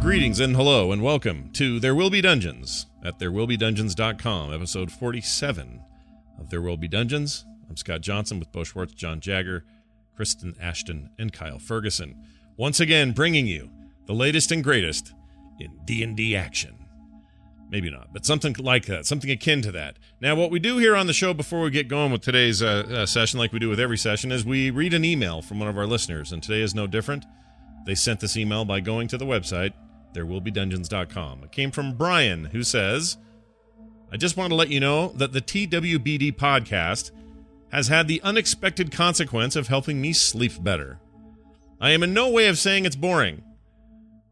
Greetings and hello and welcome to There Will Be Dungeons at therewillbedungeons.com, episode 47 of There Will Be Dungeons. I'm Scott Johnson with Bo Schwartz, John Jagger, Kristen Ashton, and Kyle Ferguson. Once again, bringing you the latest and greatest in D&D action. Maybe not, but something like that, something akin to that. Now, what we do here on the show before we get going with today's uh, uh, session, like we do with every session, is we read an email from one of our listeners, and today is no different. They sent this email by going to the website, therewillbedungeons.com. It came from Brian, who says, I just want to let you know that the TWBD podcast has had the unexpected consequence of helping me sleep better. I am in no way of saying it's boring.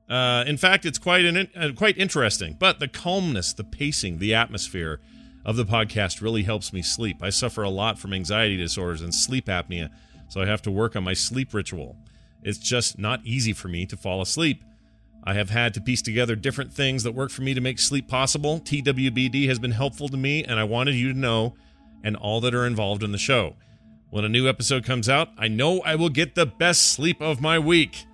Uh, in fact, it's quite an, uh, quite interesting. But the calmness, the pacing, the atmosphere of the podcast really helps me sleep. I suffer a lot from anxiety disorders and sleep apnea, so I have to work on my sleep ritual. It's just not easy for me to fall asleep. I have had to piece together different things that work for me to make sleep possible. TWBD has been helpful to me, and I wanted you to know, and all that are involved in the show. When a new episode comes out, I know I will get the best sleep of my week.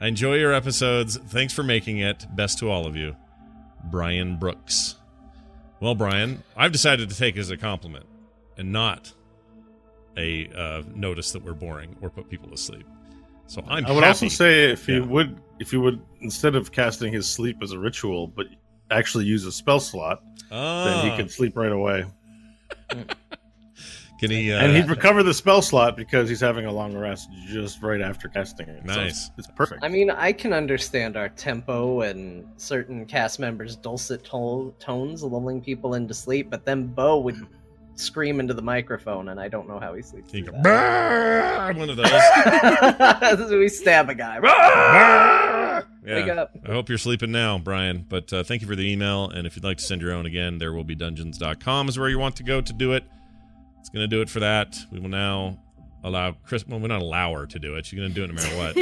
I enjoy your episodes. Thanks for making it. Best to all of you. Brian Brooks. Well, Brian, I've decided to take it as a compliment and not a uh, notice that we're boring or put people to sleep. So I'm. I would happy. also say if you Yeah. would, if you would, instead of casting his sleep as a ritual, but actually use a spell slot, then he Ah. could sleep right away, Can he? Uh, and he'd recover the spell slot because he's having a long rest just right after casting it. So Nice. it's, it's perfect. I mean, I can understand our tempo and certain cast members' dulcet to- tones lulling people into sleep, but then Bo would scream into the microphone, and I don't know how he sleeps. he through go, one of those. we stab a guy. Yeah. up. I hope you're sleeping now, Brian. But uh, thank you for the email. And if you'd like to send your own again, there will be dungeons.com is where you want to go to do it. It's going to do it for that. We will now allow Chris. Well, we're not allow her to do it. She's going to do it no matter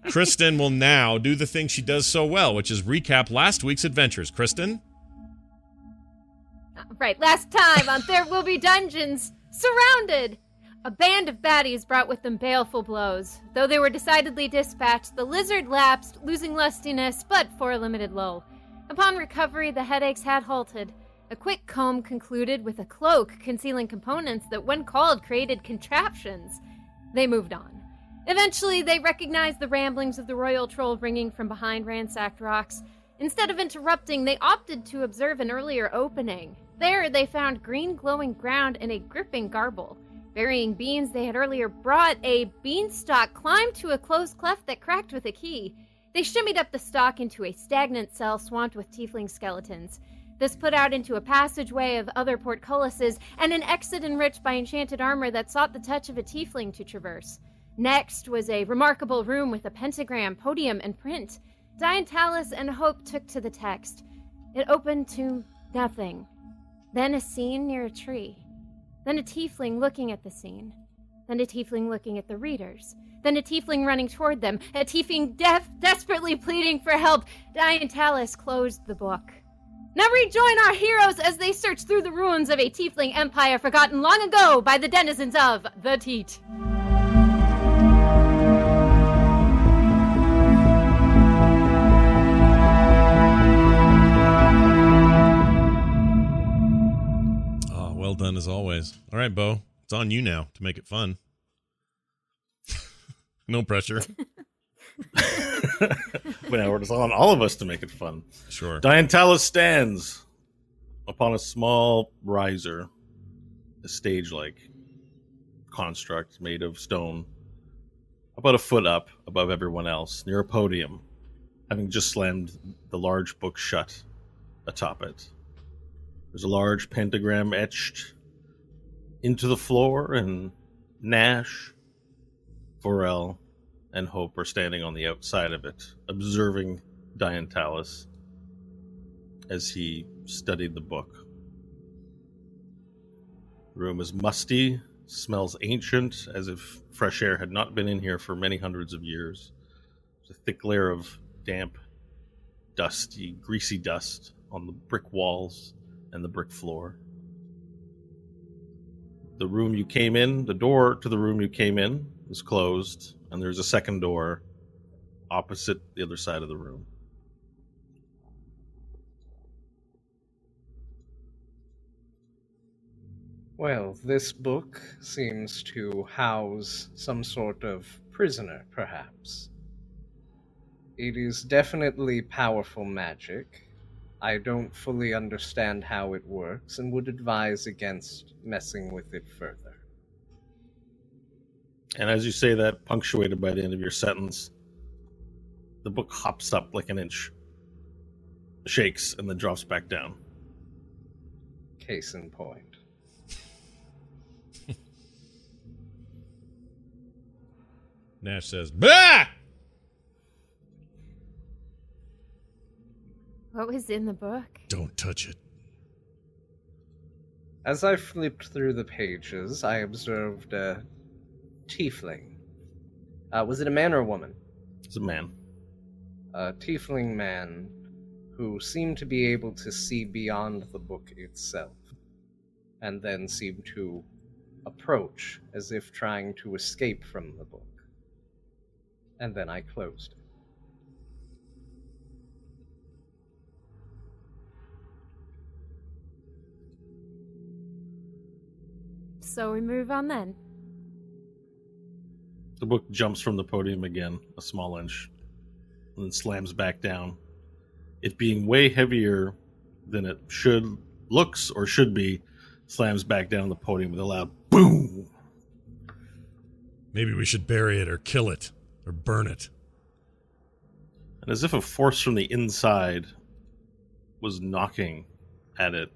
what. Kristen will now do the thing she does so well, which is recap last week's adventures. Kristen? Uh, right, last time on There Will Be Dungeons, surrounded! A band of baddies brought with them baleful blows. Though they were decidedly dispatched, the lizard lapsed, losing lustiness, but for a limited lull. Upon recovery, the headaches had halted. A quick comb concluded with a cloak concealing components that, when called, created contraptions. They moved on. Eventually, they recognized the ramblings of the royal troll ringing from behind ransacked rocks. Instead of interrupting, they opted to observe an earlier opening. There, they found green glowing ground and a gripping garble. Burying beans they had earlier brought, a beanstalk climbed to a closed cleft that cracked with a key. They shimmied up the stalk into a stagnant cell swamped with tiefling skeletons. This put out into a passageway of other portcullises and an exit enriched by enchanted armor that sought the touch of a tiefling to traverse. Next was a remarkable room with a pentagram, podium, and print. Diantalis and Hope took to the text. It opened to nothing. Then a scene near a tree. Then a tiefling looking at the scene. Then a tiefling looking at the readers. Then a tiefling running toward them. A tiefling def- desperately pleading for help. Diantalis closed the book. Now rejoin our heroes as they search through the ruins of a tiefling empire forgotten long ago by the denizens of the Teat. Ah, well done as always. All right, Bo, it's on you now to make it fun. no pressure. well, it's on all of us to make it fun. Sure. Diantalis stands upon a small riser, a stage like construct made of stone, about a foot up above everyone else, near a podium, having just slammed the large book shut atop it. There's a large pentagram etched into the floor, and Nash, Varel, and Hope are standing on the outside of it, observing Diantalis as he studied the book. The room is musty, smells ancient, as if fresh air had not been in here for many hundreds of years. There's a thick layer of damp, dusty, greasy dust on the brick walls and the brick floor. The room you came in, the door to the room you came in, is closed, and there's a second door opposite the other side of the room. Well, this book seems to house some sort of prisoner, perhaps. It is definitely powerful magic. I don't fully understand how it works and would advise against messing with it further. And as you say that, punctuated by the end of your sentence, the book hops up like an inch, shakes, and then drops back down. Case in point. Nash says, Bah! What was in the book? Don't touch it. As I flipped through the pages, I observed a tiefling. Uh, was it a man or a woman? It's a man. A tiefling man who seemed to be able to see beyond the book itself, and then seemed to approach as if trying to escape from the book. And then I closed it. So we move on then. The book jumps from the podium again, a small inch, and then slams back down. It being way heavier than it should looks or should be, slams back down the podium with a loud boom. Maybe we should bury it or kill it or burn it. And as if a force from the inside was knocking at it,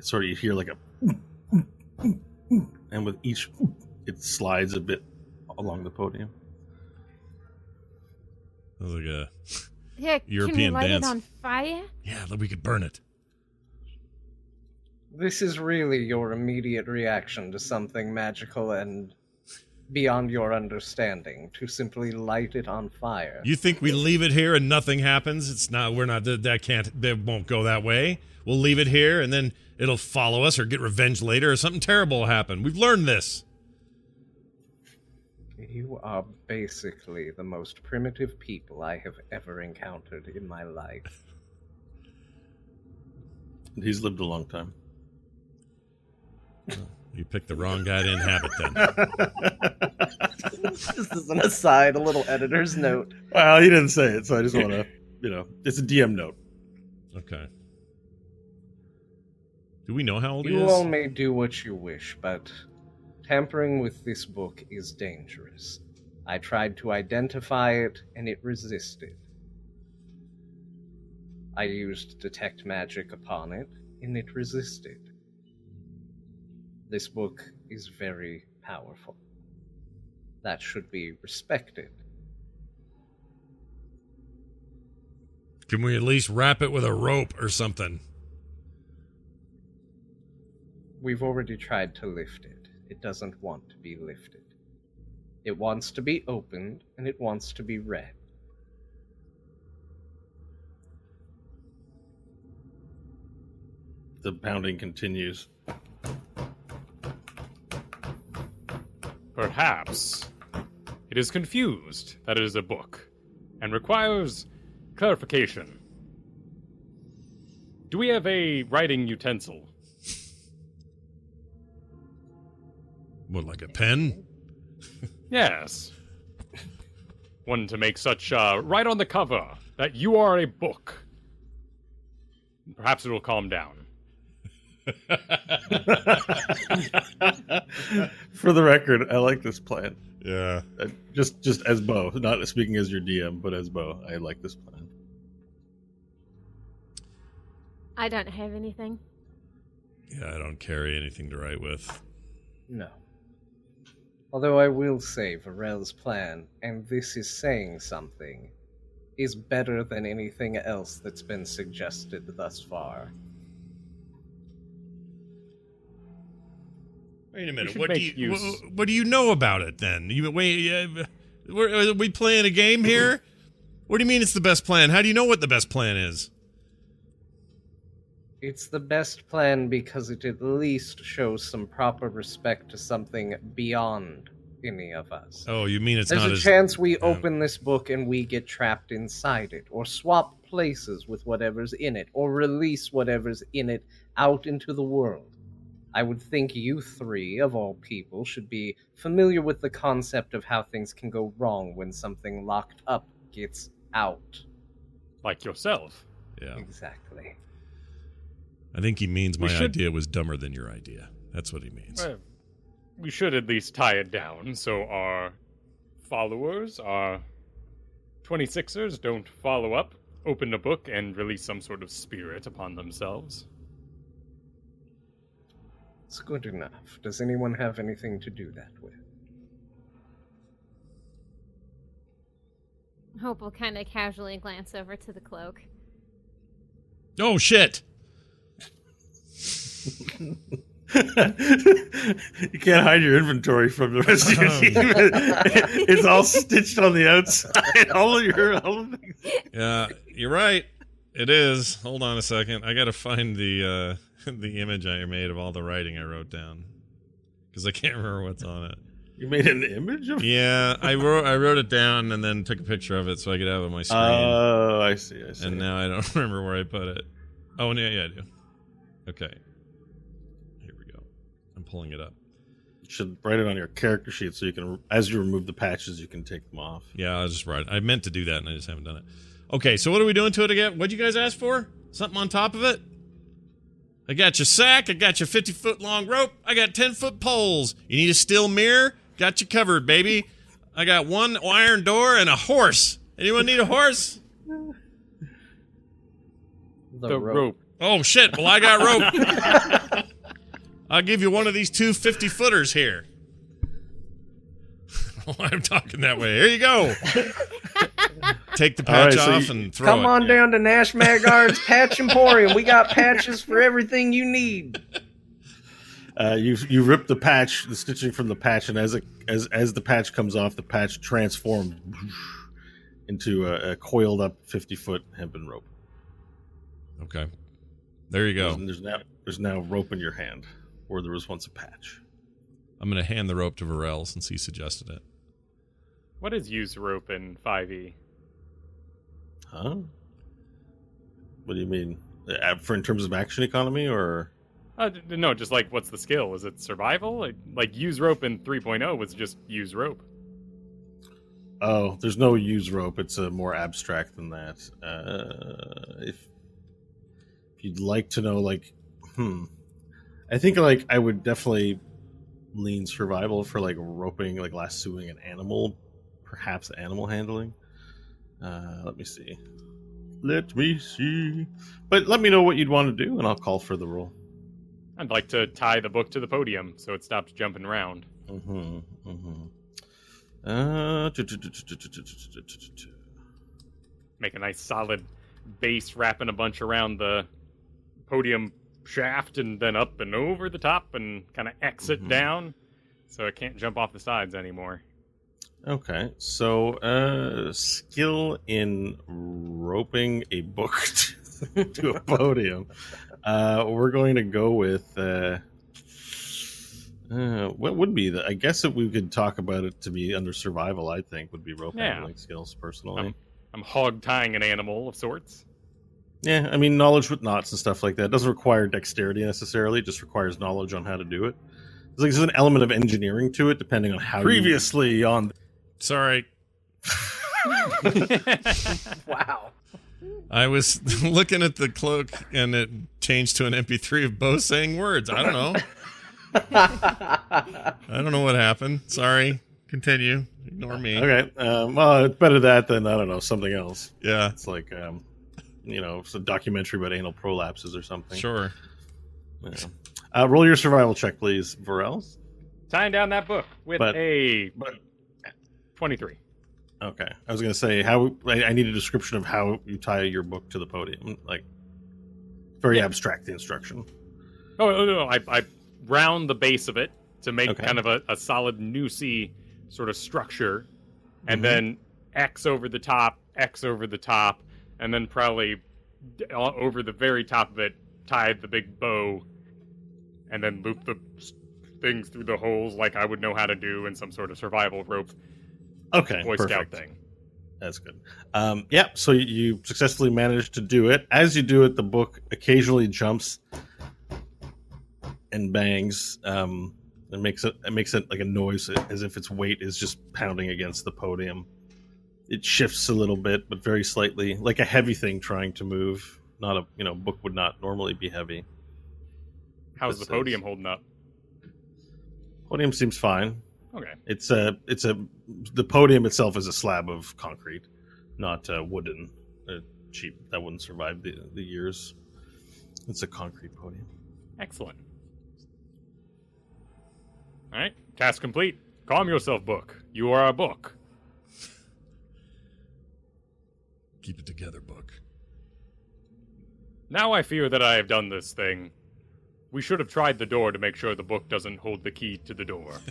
it's sort of you hear like a and with each it slides a bit along the podium. That was like a Yeah, European can we light dance. it on fire? yeah, that we could burn it. This is really your immediate reaction to something magical and beyond your understanding to simply light it on fire. You think we leave it here and nothing happens? It's not. We're not. That, that can't. That won't go that way. We'll leave it here and then it'll follow us or get revenge later or something terrible will happen. We've learned this. You are basically the most primitive people I have ever encountered in my life. He's lived a long time. You picked the wrong guy to inhabit then. Just as an aside, a little editor's note. Well, he didn't say it, so I just want to, you know, it's a DM note. Okay. Do we know how old he is? You is? all may do what you wish, but tampering with this book is dangerous. I tried to identify it, and it resisted. I used detect magic upon it, and it resisted. This book is very powerful. That should be respected. Can we at least wrap it with a rope or something? We've already tried to lift it. It doesn't want to be lifted. It wants to be opened, and it wants to be read. The pounding continues. Perhaps it is confused that it is a book and requires clarification. Do we have a writing utensil? What, like a pen? Yes. One to make such uh, right on the cover that you are a book. Perhaps it will calm down. For the record, I like this plan. Yeah. Uh, just just as Bo, not speaking as your DM, but as Bo, I like this plan. I don't have anything. Yeah, I don't carry anything to write with. No. Although I will say Varel's plan, and this is saying something, is better than anything else that's been suggested thus far. Wait a minute. What do you what, what do you know about it then? You wait. Yeah, we're, are we playing a game here? what do you mean it's the best plan? How do you know what the best plan is? It's the best plan because it at least shows some proper respect to something beyond any of us. Oh, you mean it's There's not a as chance we yeah. open this book and we get trapped inside it, or swap places with whatever's in it, or release whatever's in it out into the world. I would think you three, of all people, should be familiar with the concept of how things can go wrong when something locked up gets out. Like yourself. Yeah. Exactly. I think he means my should- idea was dumber than your idea. That's what he means. Well, we should at least tie it down so our followers, our 26ers, don't follow up, open a book, and release some sort of spirit upon themselves. It's good enough. Does anyone have anything to do that with? Hope will kind of casually glance over to the cloak. Oh shit! You can't hide your inventory from the rest of your team. it's all stitched on the outside. All of your all of the Yeah, you're right. It is. Hold on a second. I got to find the uh, the image I made of all the writing I wrote down because I can't remember what's on it. You made an image of Yeah, I wrote I wrote it down and then took a picture of it so I could have it on my screen. Oh, I see. I see. and now I don't remember where I put it. Oh, yeah, yeah, I do. Okay. Pulling it up. you should write it on your character sheet so you can, as you remove the patches, you can take them off. Yeah, I'll just write. I meant to do that and I just haven't done it. Okay, so what are we doing to it again? What'd you guys ask for? Something on top of it? I got your sack. I got your 50 foot long rope. I got 10 foot poles. You need a steel mirror? Got you covered, baby. I got one iron door and a horse. Anyone need a horse? The, rope. Oh, shit. Well, I got rope. I'll give you one of these two 50 footers here. I'm talking that way. Here you go. Take the All right, patch so off you- and throw Come it. Come on down to Nash Magard's Patch Emporium. We got patches for everything you need. Uh, you you rip the patch, the stitching from the patch, and as it as as the patch comes off, the patch transforms into a, a coiled up fifty foot hempen rope. Okay. There you go. There's, there's now there's now rope in your hand where there was once a patch. I'm going to hand the rope to Varel since he suggested it. What is use rope in E? 5e? Huh? What do you mean? Uh, For in terms of action economy, or Uh, d- d- no, just like what's the skill? Is it survival? Like, like use rope in 3.0 was just use rope. oh, there's no use rope. It's uh, more abstract than that. Uh, if if you'd like to know, like, hmm, I think like I would definitely lean survival for like roping, like lassoing an animal, perhaps animal handling. Uh, let me see. Let me see. But let me know what you'd want to do, and I'll call for the roll. I'd like to tie the book to the podium so it stops jumping around. Mm-hmm. Mm-hmm. Uh, Make a nice solid base wrapping a bunch around the podium shaft and then up and over the top and kind of exit Mhm. down so it can't jump off the sides anymore. Okay, so uh, skill in roping a book to a podium. Uh, we're going to go with uh, uh, what would be the? I guess that we could talk about it to be under survival. I think would be rope Yeah. handling skills personally. Um, I'm hog tying an animal of sorts. Yeah, I mean knowledge with knots and stuff like that doesn't require dexterity necessarily. It just requires knowledge on how to do it. There's like there's an element of engineering to it, depending on how. you- Previously on. Sorry, Wow. I was looking at the cloak and it changed to an MP3 of Bo saying words. I don't know. I don't know what happened. Sorry. Continue. Ignore me. Okay. Um, well, it's better that than I don't know something else. Yeah. It's like um, you know, it's a documentary about anal prolapses or something. Sure. Yeah. Uh, roll your survival check, please, Varel. Tying down that book with But- a but- 23. Okay. I was gonna say how I, I need a description of how you tie your book to the podium. Like very Yeah. abstract instruction. Oh, no, no, no. I, I round the base of it to make Okay. kind of a, a solid noosey sort of structure, and Mhm. then X over the top, X over the top, and then probably over the very top of it, tied the big bow, and then loop the things through the holes like I would know how to do in some sort of survival rope Okay. Boy perfect. Scout thing. That's good. Um, yeah, so you- successfully managed to do it. As you do it, the book occasionally jumps and bangs. Um, it makes it it makes it like a noise as if its weight is just pounding against the podium. It shifts a little bit, but very slightly, like a heavy thing trying to move. Not a you know book would not normally be heavy. How's the podium holding up? Podium seems fine. Okay. It's a it's a the podium itself is a slab of concrete, not uh, wooden, uh, cheap. That wouldn't survive the the years. It's a concrete podium. Excellent. All right, task complete. Calm yourself, book. You are a book. Keep it together, book. Now I fear that I have done this thing. We should have tried the door to make sure the book doesn't hold the key to the door.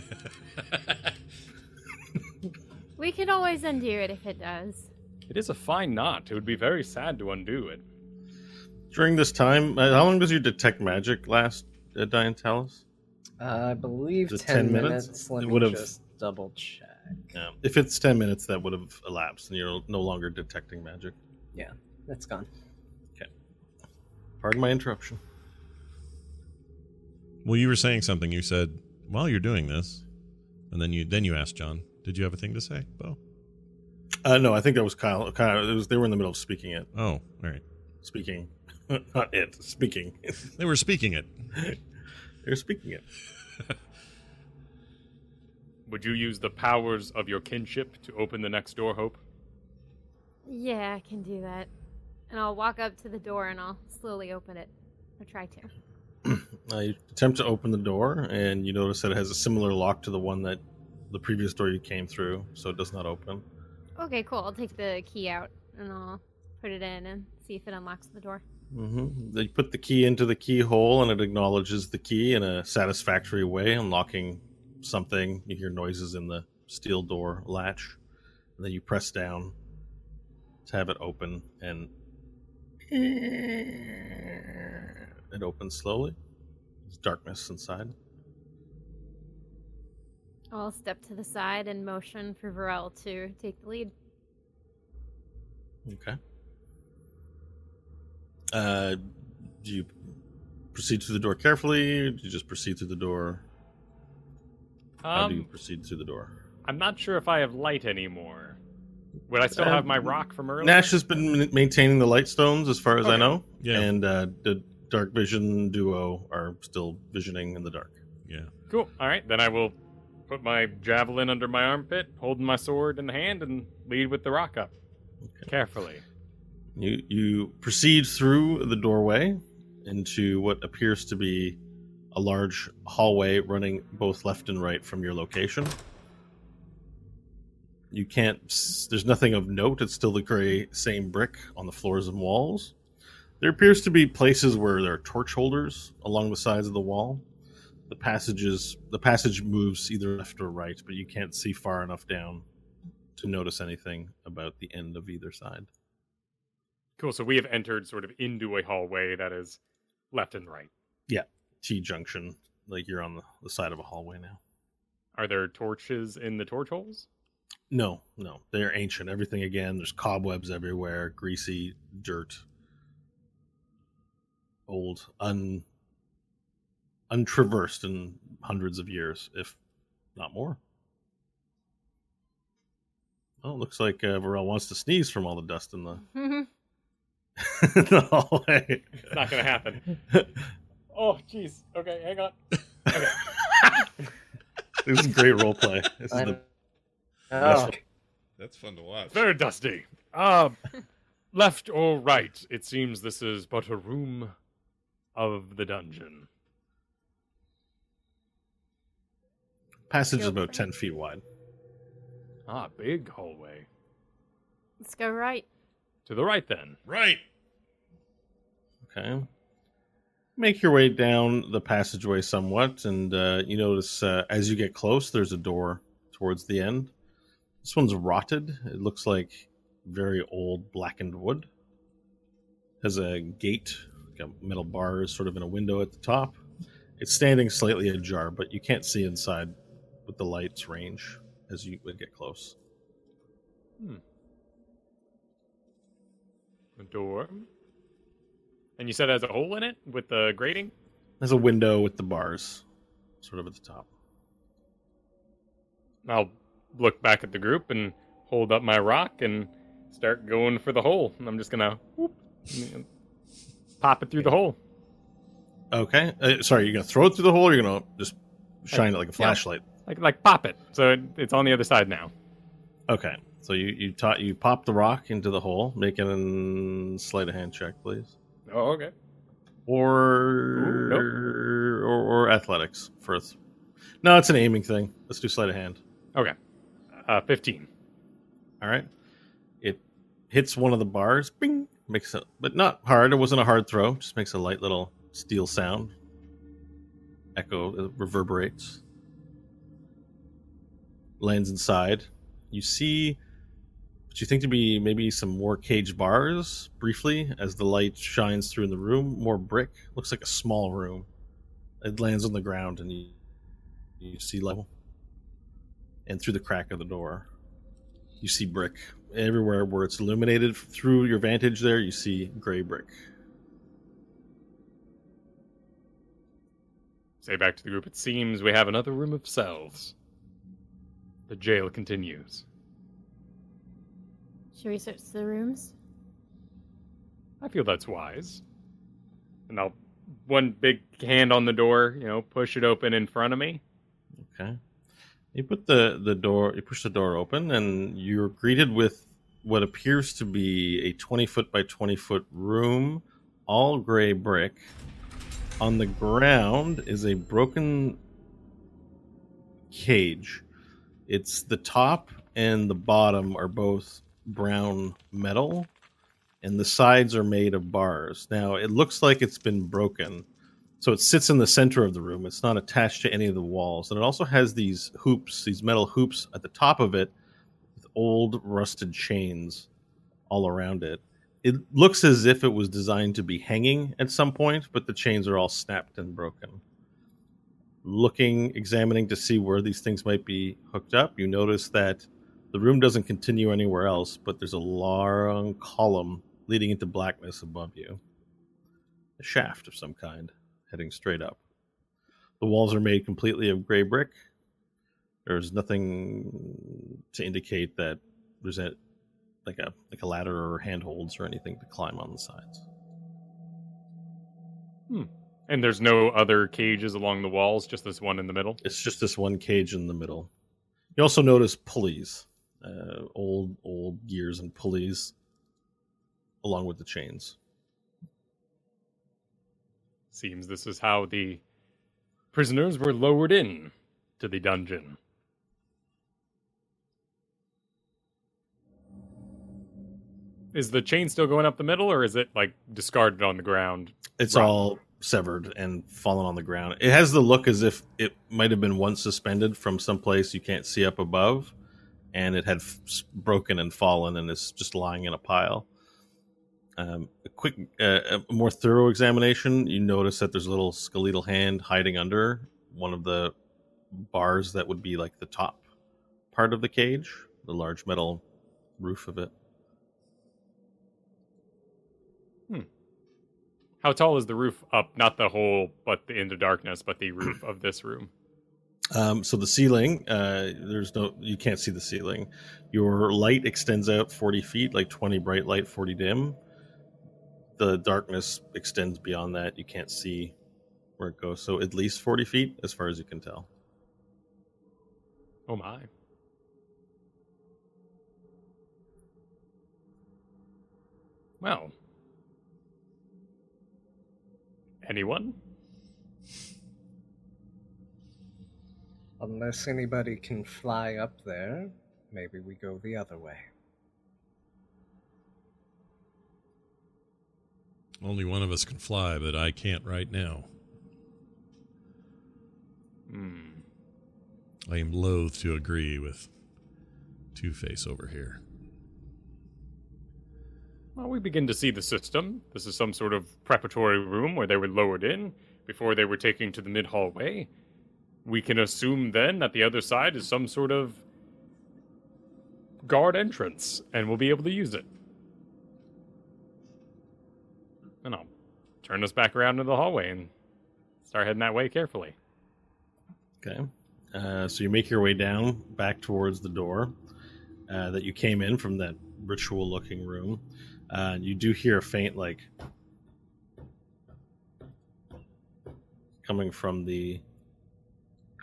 We can always undo it if it does. it is a fine knot. It would be very sad to undo it. During this time, uh, how long does your detect magic last, uh, Diantalis? I believe 10, 10 minutes? minutes. Let It me would've- just double check. Yeah. If it's ten minutes, that would have elapsed, and you're no longer detecting magic. Yeah, that's gone. Okay. Pardon my interruption. Well, you were saying something. You said while you're doing this, and then you then you asked John, "Did you have a thing to say, Bo?" Uh, no, I think that was Kyle. Kyle. It was they were in the middle of speaking it. Oh, all right. Speaking, not it. Speaking. They were speaking it. they were speaking it. Would you use the powers of your kinship to open the next door, Hope? Yeah, I can do that. And I'll walk up to the door and I'll slowly open it. Or try to. I attempt to open the door, and you notice that it has a similar lock to the one that the previous door you came through, so it does not open. Okay, cool. I'll take the key out and I'll put it in and see if it unlocks the door. Mm-hmm. They put the key into the keyhole, and it acknowledges the key in a satisfactory way, unlocking something. You hear noises in the steel door latch, and then you press down to have it open, and it opens slowly. There's darkness inside. I'll step to the side and motion for Varel to take the lead. Okay. Uh, do you proceed through the door carefully? Do you just proceed through the door? How do you Um, proceed through the door? I'm not sure if I have light anymore. Would I still Uh, have my rock from earlier? Nash has been ma- maintaining the light stones, as far as I Okay. know. Yeah. And uh, the dark vision duo are still visioning in the dark. Yeah. Cool. All right, then I will put my javelin under my armpit, holding my sword in the hand, and lead with the rock up. Carefully. You you proceed through the doorway into what appears to be a large hallway running both left and right from your location. You can't. There's nothing of note. It's still the gray same brick on the floors and walls. There appears to be places where there are torch holders along the sides of the wall. The passages, the passage moves either left or right, but you can't see far enough down to notice anything about the end of either side. Cool. So we have entered sort of into a hallway that is left and right. T junction, like you're on the, the side of a hallway now. Are there torches in the torch holes? No, no, they're ancient. Everything again. There's cobwebs everywhere, greasy dirt, old, un untraversed in hundreds of years, if not more. Oh, it looks like uh, Varel wants to sneeze from all the dust in the, in the hallway. It's not gonna happen. oh, jeez. Okay, hang on. Okay. this is great role play. This is I the know. best. That's fun to watch. Very dusty. Um, left or right? It seems this is but a room of the dungeon. passage is about for ten feet wide. Ah, big hallway. Let's go right. To the right, then. Right. Okay. Make your way down the passageway somewhat, and uh, you notice uh, as you get close, there's a door towards the end. This one's rotted. It looks like very old blackened wood. Has a gate, like a metal bars, sort of in a window at the top. It's standing slightly ajar, but you can't see inside with the light's range as you would get close. A door. And you said it has a hole in it with the grating? There's a window with the bars, sort of at the top. I'll look back at the group and hold up my rock and start going for the hole. And I'm just gonna whoop, pop it through the hole. Okay. Uh, sorry, you're gonna throw it through the hole, or you're gonna just shine it like a flashlight. Like like pop it. So it, it's on the other side now. Okay. So you you taught you pop the rock into the hole. Make a sleight of hand check, please, Oh, okay. or nope. or, or athletics first. No, it's an aiming thing. Let's do sleight of hand. Okay. Uh, 15. All right. It hits one of the bars. Bing. Makes it, but not hard. It wasn't a hard throw. Just makes a light little steel sound. Echo it reverberates. Lands inside. You see what you think to be maybe some more cage bars briefly as the light shines through in the room. More brick. Looks like a small room. It lands on the ground and you you see level. And through the crack of the door, you see brick everywhere where it's illuminated through your vantage there you see gray brick Say back to the group. It seems we have another room of cells. The jail continues. Should we search the rooms? I feel that's wise. And I'll one big hand on the door, you know, push it open in front of me. okay you put the the door you push the door open and you're greeted with what appears to be a 20 foot by 20 foot room all gray brick on the ground is a broken cage it's the top and the bottom are both brown metal and the sides are made of bars. Now it looks like it's been broken. So it sits in the center of the room. It's not attached to any of the walls. And it also has these hoops, these metal hoops at the top of it with old rusted chains all around it. It looks as if it was designed to be hanging at some point, but the chains are all snapped and broken. Looking, examining to see where these things might be hooked up, you notice that the room doesn't continue anywhere else, but there's a long column leading into blackness above you. A shaft of some kind heading straight up. The walls are made completely of gray brick. There's nothing to indicate that there's a like a like a ladder or handholds or anything to climb on the sides. Hmm. And there's no other cages along the walls, just this one in the middle. It's just this one cage in the middle. You also notice pulleys, uh, old old gears and pulleys, along with the chains. Seems this is how the prisoners were lowered in to the dungeon. Is the chain still going up the middle, or is it like discarded on the ground? It's Right. all severed and fallen on the ground. It has the look as if it might have been once suspended from some place you can't see up above, and it had f- broken and fallen, and is just lying in a pile. Um, a quick, uh, a more thorough examination, you notice that there's a little skeletal hand hiding under one of the bars that would be like the top part of the cage, the large metal roof of it. Hmm. How tall is the roof up? Not the whole, but the into darkness, but the roof of this room. Um, so the ceiling, uh, there's no, you can't see the ceiling. Your light extends out 40 feet, like 20 bright light, 40 dim. The darkness extends beyond that. You can't see where it goes. So at least 40 feet, as far as you can tell. Oh my. Well. Anyone? Unless anybody can fly up there, maybe we go the other way. Only one of us can fly, but I can't right now. Hmm. I am loath to agree with Two Face over here. Well, we begin to see the system. This is some sort of preparatory room where they were lowered in before they were taken to the mid hallway. We can assume then that the other side is some sort of guard entrance, and we'll be able to use it. And I'll turn us back around to the hallway and start heading that way carefully. Okay. Uh, so you make your way down back towards the door uh, that you came in from that ritual looking room. Uh, you do hear a faint, like, coming from the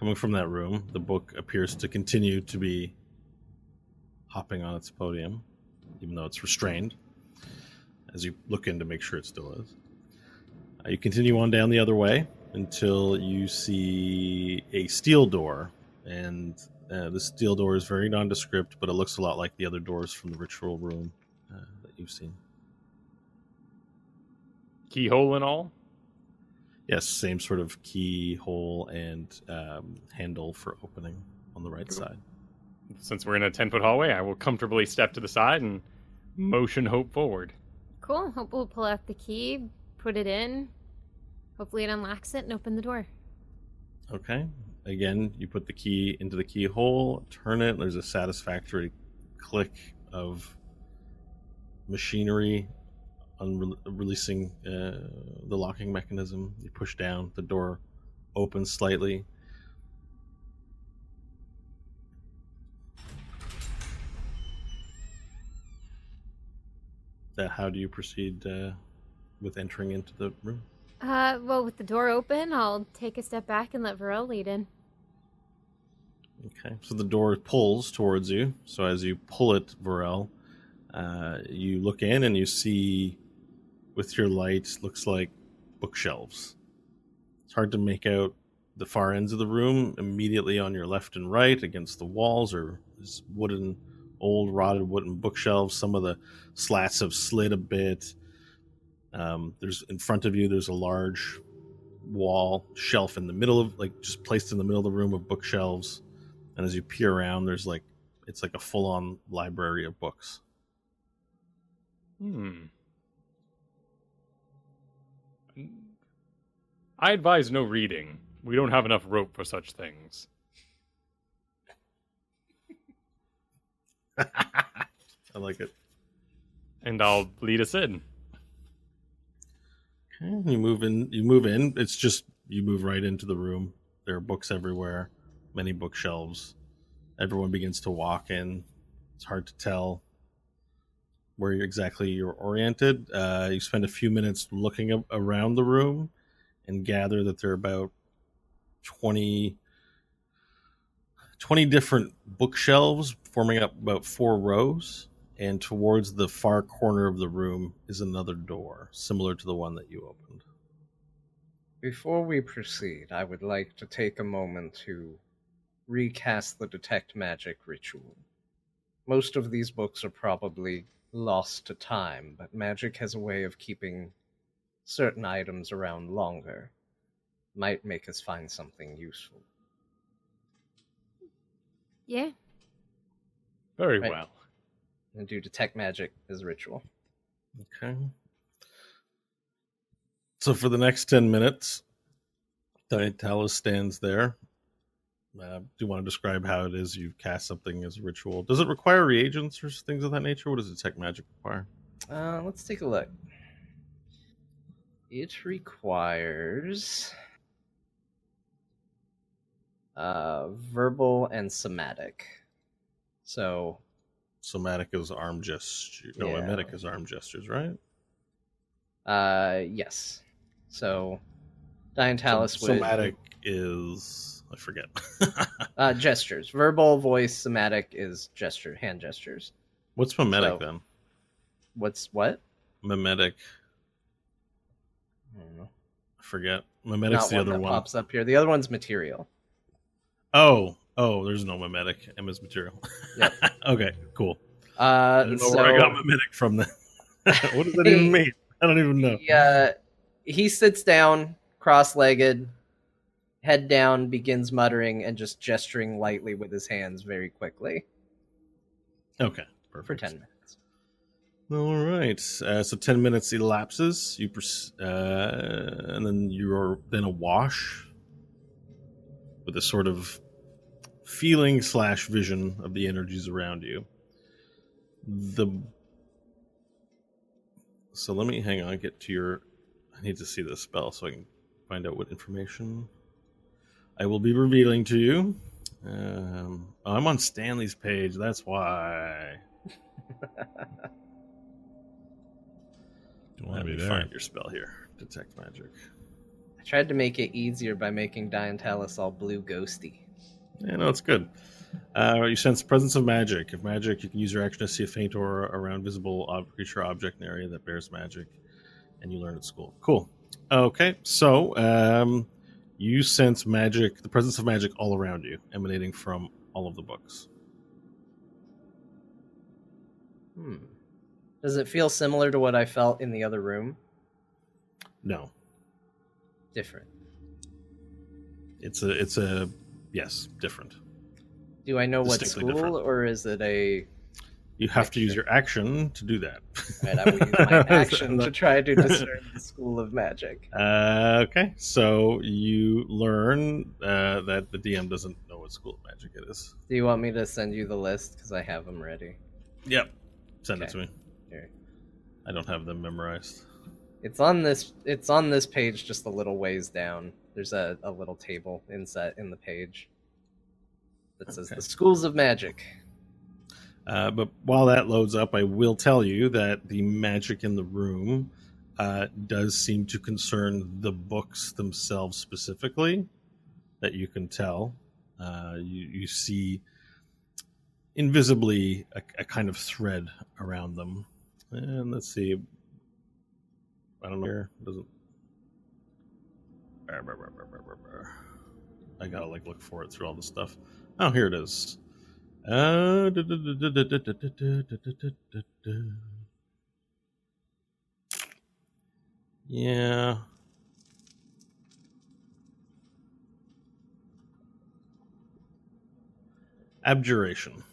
coming from that room. The book appears to continue to be hopping on its podium, even though it's restrained. As you look in to make sure it still is, uh, you continue on down the other way until you see a steel door, and uh, the steel door is very nondescript, but it looks a lot like the other doors from the ritual room uh, that you've seen. Keyhole and all? Yes, same sort of keyhole and um, handle for opening on the right Cool. side. Since we're in a 10 foot hallway, I will comfortably step to the side and motion Hope forward. Cool. Hope we'll pull out the key, put it in. Hopefully, it unlocks it and open the door. Okay. Again, you put the key into the keyhole, turn it. There's a satisfactory click of machinery unre- releasing uh, the locking mechanism. You push down, the door opens slightly. Uh, how do you proceed uh, with entering into the room? Uh, well, with the door open, I'll take a step back and let Varel lead in. Okay, so the door pulls towards you. So as you pull it, Varel, uh, you look in and you see, with your lights looks like bookshelves. It's hard to make out the far ends of the room. Immediately on your left and right, against the walls, are wooden, old rotted wooden bookshelves. Some of the slats have slid a bit. Um, there's in front of you. There's a large wall shelf in the middle of, like, just placed in the middle of the room of bookshelves and as you peer around there's like it's like a full-on library of books Hmm. I advise no reading. We don't have enough rope for such things. i like it. And I'll lead us in. okay you move in you move in. It's just you move right into the room. There are books everywhere many bookshelves. Everyone begins to walk in. It's hard to tell where exactly you're oriented. Uh, you spend a few minutes looking around the room and gather that there are about 20 20 different bookshelves forming up about four rows and towards the far corner of the room is another door similar to the one that you opened Before we proceed, I would like to take a moment to recast the Detect Magic ritual. Most of these books are probably lost to time, but magic has a way of keeping certain items around longer. Might make us find something useful. Yeah. Very Right. well. And do Detect Magic as a ritual. Okay. So for the next 10 minutes, Diantalis stands there. Uh, do you want to describe how it is you cast something as a ritual? Does it require reagents or things of that nature? What does detect magic require? Uh, let's take a look. It requires uh, verbal and somatic. So, Somatic is arm gestures. No, Yeah. mimetic is arm gestures, right? uh, yes. So, Diantalis So- would somatic is I forget. uh, gestures. Verbal, voice, somatic is gesture, hand gestures. What's mimetic So- then? What's what? Mimetic. I don't know. I forget. Mimetic's Not the one other that one. pops up here. The other one's material. Oh, oh, there's no mimetic. Emma's material. Yep. okay, cool. I Uh, don't know so where I got mimetic from. Then. what does that even mean? I don't even know. he, uh, he sits down, cross-legged, head down, begins muttering and just gesturing lightly with his hands very quickly Okay, perfect. for ten minutes. All right. Uh, so ten minutes elapses. You pers- uh, and then you're then awash with a sort of feeling slash vision of the energies around you. The so let me hang on. Get to your. I need to see the spell so I can find out what information I will be revealing to you. Um, I'm on Stanley's page. That's why. Don't want to be there. find your spell here. Detect magic. I tried to make it easier by making Diantalis all blue ghosty. Yeah, no, it's good. Uh, you sense the presence of magic. If magic, you can use your action to see a faint aura around visible ob- creature, object, in an area that bears magic, and you learn at school. Cool. Okay, so um, you sense magic, the presence of magic all around you, emanating from all of the books. Hmm. Does it feel similar to what I felt in the other room? No, Different. it's a, it's a, yes, different. Do I know what school, different. or is it a? You have to use your action to do that. Right, I will use my action to try to discern the school of magic. Uh, okay, so you learn uh, that the DM doesn't know what school of magic it is. Do you want me to send you the list because I have them ready? Yep, send it to me. I don't have them memorized. It's on this. It's on this page, just a little ways down. There's a, a little table inset in the page that says Okay. the schools of magic. Uh, but while that loads up, I will tell you that the magic in the room uh, does seem to concern the books themselves specifically. That you can tell. Uh, you, you see invisibly a, a kind of thread around them. And let's see. I don't know here. It doesn't. I gotta like look for it through all the stuff. Oh, here it is. Yeah. Abjuration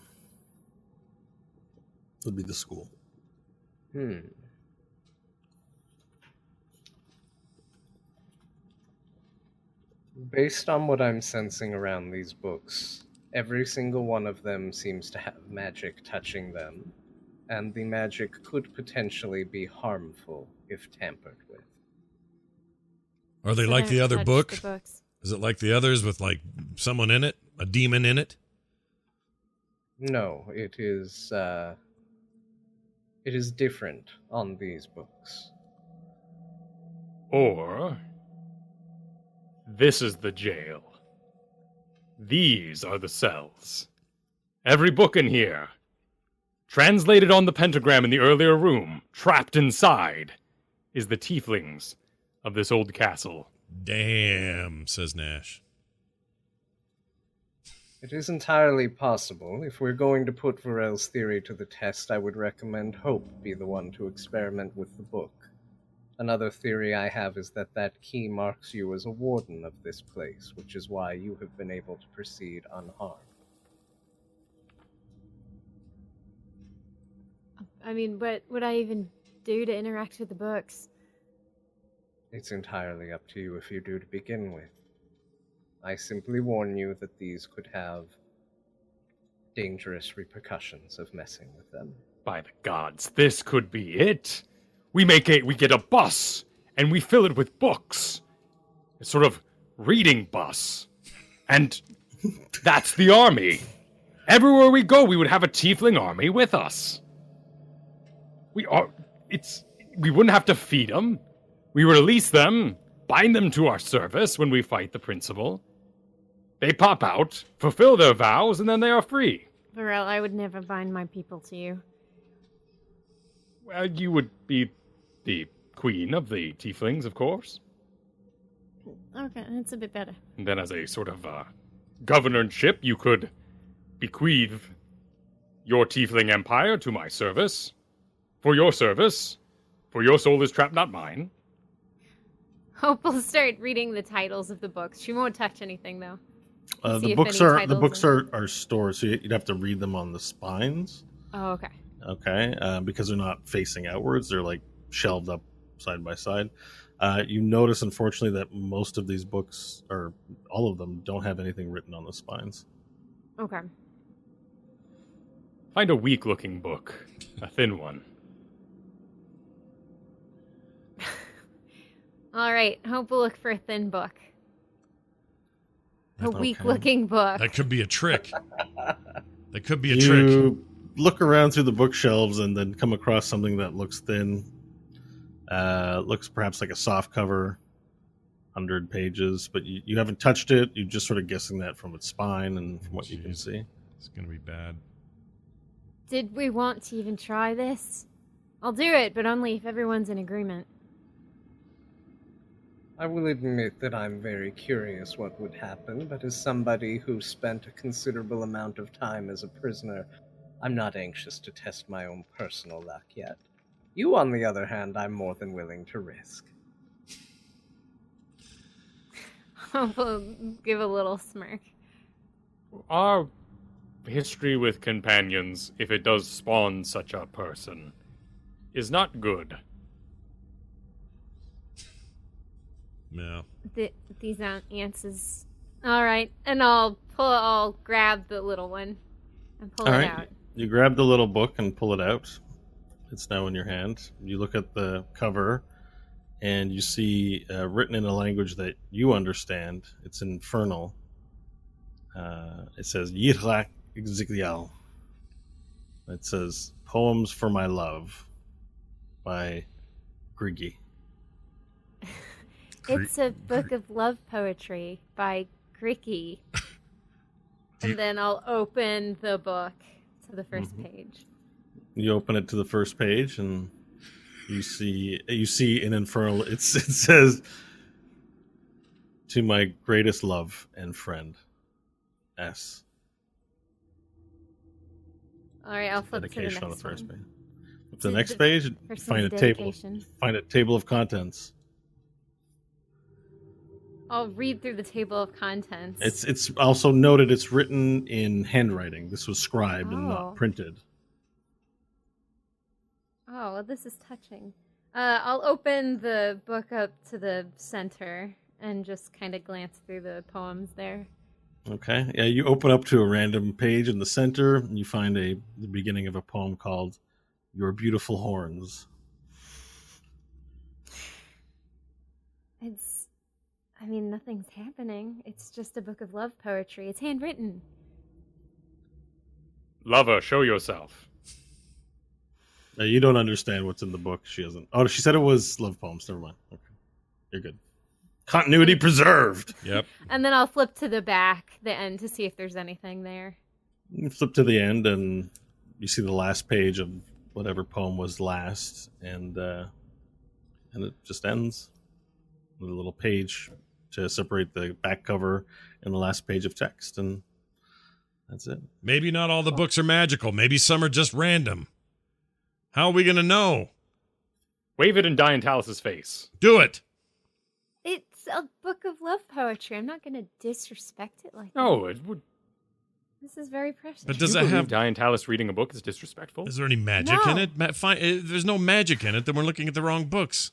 would be the school. Hmm. Based on what I'm sensing around these books, every single one of them seems to have magic touching them, and the magic could potentially be harmful if tampered with. Are they So like don't the other book? The books. Is it like the others with like someone in it, a demon in it? No, it is uh it is different on these books. Or this is the jail. These are the cells. Every book in here, translated on the pentagram in the earlier room, trapped inside, is the tieflings of this old castle. Damn, says Nash. It is entirely possible. If we're going to put Varel's theory to the test, I would recommend Hope be the one to experiment with the book. Another theory I have is that that key marks you as a warden of this place, which is why you have been able to proceed unharmed. I mean, what would I even do to interact with the books? It's entirely up to you if you do to begin with. I simply warn you that these could have dangerous repercussions of messing with them. By the gods, this could be it. We make a we get a bus and we fill it with books. A sort of reading bus. And That's the army. Everywhere we go, we would have a tiefling army with us. We are. It's. We wouldn't have to feed them. We release them, bind them to our service when we fight the principal. They pop out, fulfill their vows, and then they are free. Varel, I would never bind my people to you. Well, you would be the queen of the tieflings, of course. Okay, that's a bit better. And then, as a sort of uh, governorship, you could bequeath your tiefling empire to my service. For your service. For your soul is trapped, not mine. Hope will start reading the titles of the books. She won't touch anything though. Uh, the books are the books are- are, are stored, so you'd have to read them on the spines. Oh, okay. Okay, uh, because they're not facing outwards; they're like shelved up side by side. Uh, you notice, unfortunately, that most of these books, or all of them, don't have anything written on the spines. Okay. Find a weak looking book, a thin one. All right. Hope will look for a thin book. A Okay. weak looking book. That could be a trick. That could be a trick. you look around through the bookshelves and then come across something that looks thin. Uh, looks perhaps like a soft cover, hundred pages, but you, you haven't touched it. You're just sort of guessing that from its spine and from what you can see. It's gonna be bad. Did we want to even try this? I'll do it, but only if everyone's in agreement. I will admit that I'm very curious what would happen, but as somebody who spent a considerable amount of time as a prisoner, I'm not anxious to test my own personal luck yet. You, on the other hand, I'm more than willing to risk. Hope will give a little smirk. Our history with companions, if it does spawn such a person, is not good. Yeah. Th- these aren't answers. All right, and I'll pull. I'll grab the little one and pull All it right. out. You grab the little book and pull it out. It's now in your hand. You look at the cover and you see uh, written in a language that you understand. It's infernal. Uh, it says Yirlak Exiglial. It says Poems for My Love by Griggy. It's a book of love poetry by Gricky. You- and then I'll open the book to the 1st Mm-hmm. page. You open it to the first page and you see you see in infernal it's it says to my greatest love and friend S All right, I'll flip to the next on the first one. page. The To next the page find a table find a table of contents. I'll read through the table of contents. It's it's also noted it's written in handwriting. This was scribed and Oh. not printed. Oh, well, this is touching. Uh, I'll open the book up to the center and just kind of glance through the poems there. Okay. Yeah, you open up to a random page in the center and you find a the beginning of a poem called Your Beautiful Horns. It's, I mean, nothing's happening. It's just a book of love poetry. It's handwritten. Lover, show yourself. Uh, you don't understand what's in the book. She doesn't. Oh, she said it was love poems. Never mind. Okay, you're good. Continuity preserved. Yep. And then I'll flip to the back, the end, to see if there's anything there. You flip to the end, and you see the last page of whatever poem was last, and uh, and it just ends with a little page to separate the back cover and the last page of text, and that's it. Maybe not all the books are magical. Maybe some are just random. How are we gonna know? Wave it in Diantalis' face. Do it. It's a book of love poetry. I'm not going to disrespect it like No, that. it would. This is very precious. But does you it believe have? Diantalis reading a book is disrespectful? Is there any magic in it? Ma- fi- uh, there's no magic in it. Then we're looking at the wrong books.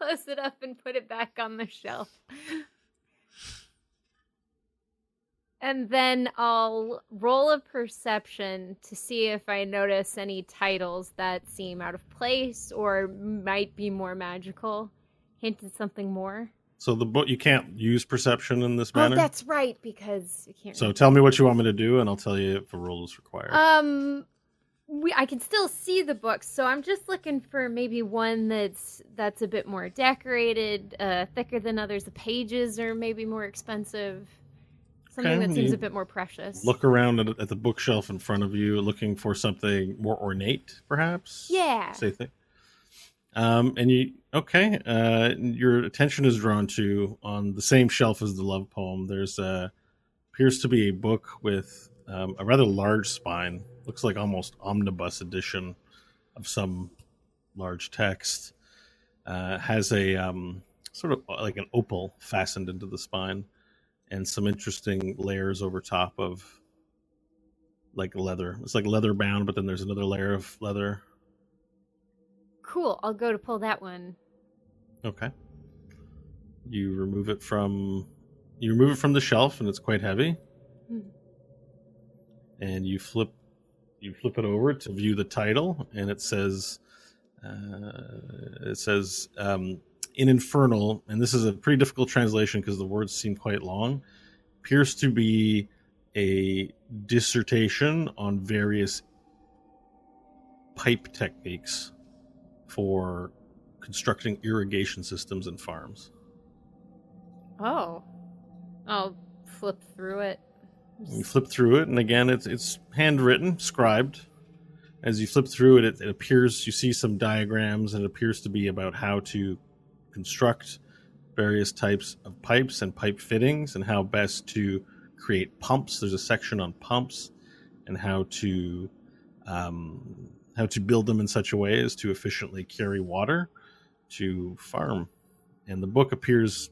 Close it up and put it back on the shelf. And then I'll roll a perception to see if I notice any titles that seem out of place or might be more magical. Hint at something more. So the book you can't use perception in this manner. Oh, manner. that's right, because you can't. so tell me what you want me to do, and I'll tell you if a roll is required. Um, we I can still see the books, so I'm just looking for maybe one that's that's a bit more decorated, uh, thicker than others. The pages are maybe more expensive. Something Okay, that seems you a bit more precious. Look around at, at the bookshelf in front of you, looking for something more ornate, perhaps. Yeah. Say thing. Um, and you okay? Uh, your attention is drawn to on the same shelf as the love poem. There's a appears to be a book with um, a rather large spine. Looks like almost omnibus edition of some large text. Uh, has a um, sort of like an opal fastened into the spine, and some interesting layers over top of like leather. It's like leather bound, but then there's another layer of leather. Cool. I'll go to pull that one. Okay. You remove it from you remove it from the shelf, and it's quite heavy. Hmm. And you flip you flip it over to view the title, and it says uh, it says um, in infernal, and this is a pretty difficult translation because the words seem quite long. Appears to be a dissertation on various pipe techniques for constructing irrigation systems and farms. Oh. I'll flip through it. You flip through it, and again, it's it's handwritten, scribed. As you flip through it, it, it appears you see some diagrams, and it appears to be about how to construct various types of pipes and pipe fittings, and how best to create pumps. There's a section on pumps, and how to um, how to build them in such a way as to efficiently carry water to farm. And the book appears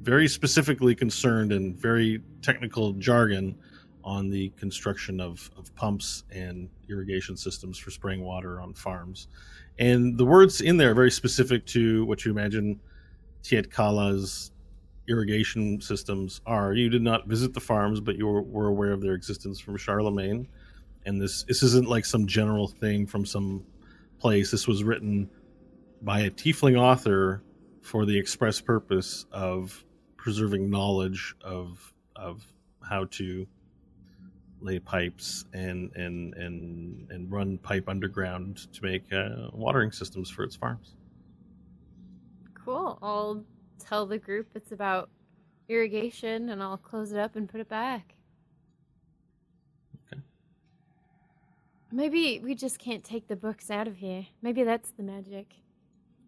very specifically concerned in very technical jargon on the construction of, of pumps and irrigation systems for spraying water on farms. And the words in there are very specific to what you imagine Tiet Kala's irrigation systems are. You did not visit the farms, but you were, were aware of their existence from Charlemagne. And this this isn't like some general thing from some place. This was written by a tiefling author for the express purpose of preserving knowledge of of how to lay pipes and and and and run pipe underground to make uh, watering systems for its farms. Cool. I'll tell the group it's about irrigation and I'll close it up and put it back. Okay. Maybe we just can't take the books out of here. Maybe that's the magic.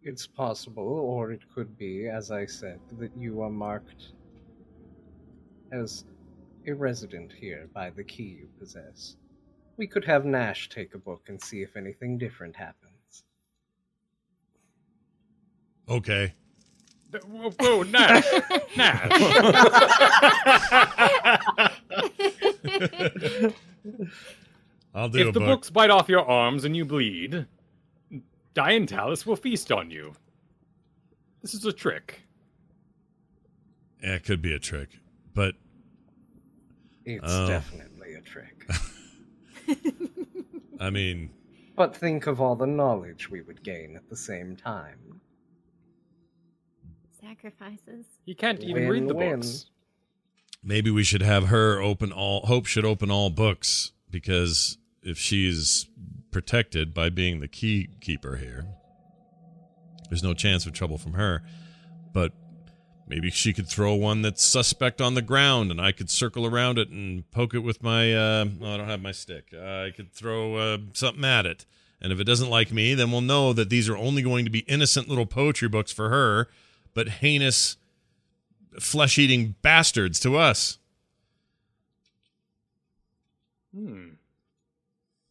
It's possible, or it could be, as I said, that you are marked as a resident here by the key you possess. We could have Nash take a book and see if anything different happens. Okay. Th- Whoa, whoa Nash! Nash! I'll do a if the book. books bite off your arms and you bleed, Diantalis will feast on you. This is a trick. Yeah, it could be a trick, but It's Oh. definitely a trick. I mean, but think of all the knowledge we would gain at the same time. Sacrifices. He can't even read the Win-win. books. maybe we should have her open all. Hope should open all books because if she's protected by being the key keeper here, there's no chance of trouble from her. But maybe she could throw one that's suspect on the ground, and I could circle around it and poke it with my. Uh, oh, I don't have my stick. Uh, I could throw uh, something at it, and if it doesn't like me, then we'll know that these are only going to be innocent little poetry books for her, but heinous, flesh-eating bastards to us. Hmm.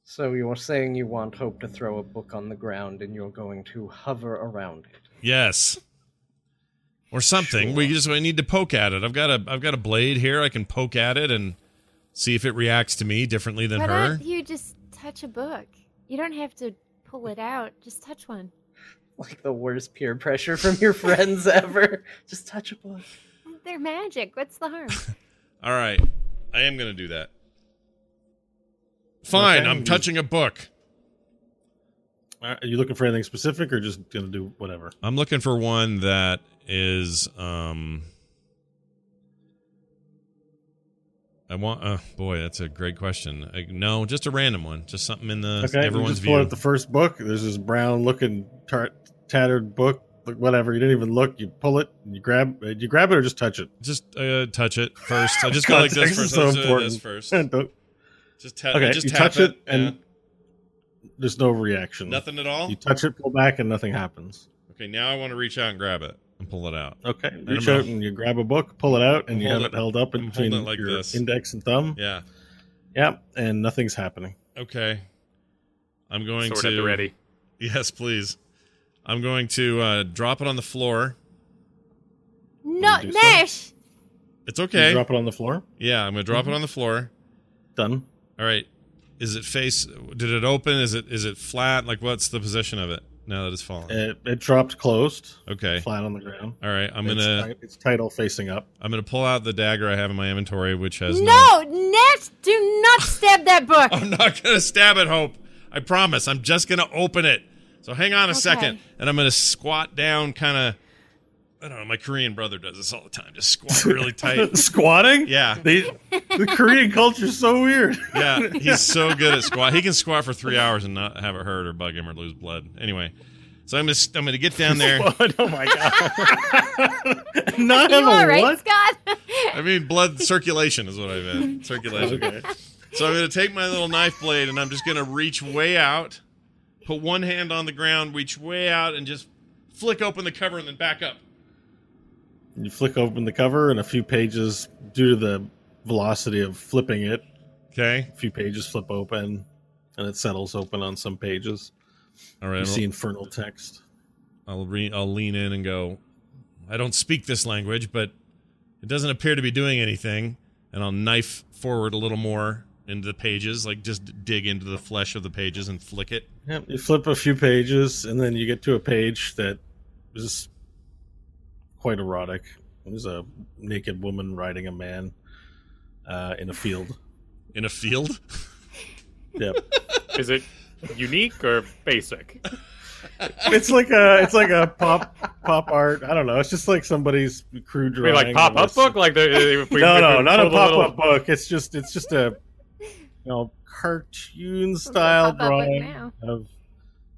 So you're saying you want Hope to throw a book on the ground and you're going to hover around it. Yes. Or something. We just I need to poke at it. I've got a I've got a blade here. I can poke at it and see if it reacts to me differently than Why her. don't you just touch a book? You don't have to pull it out. Just touch one. Like the worst peer pressure from your friends ever. Just touch a book. They're magic. What's the harm? All right. I am going to do that. Fine, Okay, I'm touching a book. Are you looking for anything specific, or just gonna do whatever? I'm looking for one that is um I want uh boy, that's a great question. I, no, just a random one. Just something in the Okay, everyone's just view. out the first book. There's this brown-looking, tar- tattered book. Like whatever. You didn't even look. You pull it. And you grab. uh, You grab it or just touch it. just uh, touch it first. I just got like this first. is so I just do important. this first. Don't- Just, ta- okay, just you tap touch it, and yeah. there's no reaction. nothing at all. You touch it, pull back, and nothing happens. Okay, now I want to reach out and grab it and pull it out. Okay, I'm reach out and you grab a book, pull it out, and I'm you have holding- it held up in I'm between like your this. index and thumb. Yeah. yeah, and nothing's happening. Okay. I'm going Sword to at the ready. Yes, please. I'm going to uh, drop it on the floor. No, do so? Nash. It's You okay. drop it on the floor. yeah, I'm gonna drop Mm-hmm. it on the floor. Done. All right. Is it face? Did it open? Is it is it flat? Like what's the position of it now that it's fallen? It, it dropped closed, Okay. flat on the ground. All right. I'm It's gonna ti- it's title facing up. I'm gonna pull out the dagger I have in my inventory, which has No, Nash, do not stab that book. I'm not gonna stab it, Hope. I promise. I'm just gonna open it. So hang on a Okay. second, and I'm gonna squat down, kind of. I don't know. My Korean brother does this all the time. Just squat really tight. Squatting. Yeah. They, the Korean culture is so weird. Yeah, he's so good at squat. He can squat for three hours and not have it hurt or bug him or lose blood. Anyway, so I'm gonna I'm gonna get down there. oh my god. Not you have a all right, what? Scott? I mean, blood circulation is what I meant. Circulation. Okay. So I'm gonna take my little knife blade and I'm just gonna reach way out, put one hand on the ground, reach way out, and just flick open the cover and then back up. You flick open the cover, and a few pages, due to the velocity of flipping it, Okay. a few pages flip open, and it settles open on some pages. All right. You see infernal text. I'll, re- I'll lean in and go. I don't speak this language, but it doesn't appear to be doing anything. And I'll knife forward a little more into the pages, like just dig into the flesh of the pages and flick it. Yep, you flip a few pages, and then you get to a page that is quite erotic. There's a naked woman riding a man uh, in a field. In a field? Yep, Is it unique or basic? it's like a it's like a pop pop art. I don't know. It's just like somebody's crude drawing. like pop up book? Like the if we, no, if no, we not a pulled pop little- up book. It's just it's just a you know cartoon style drawing of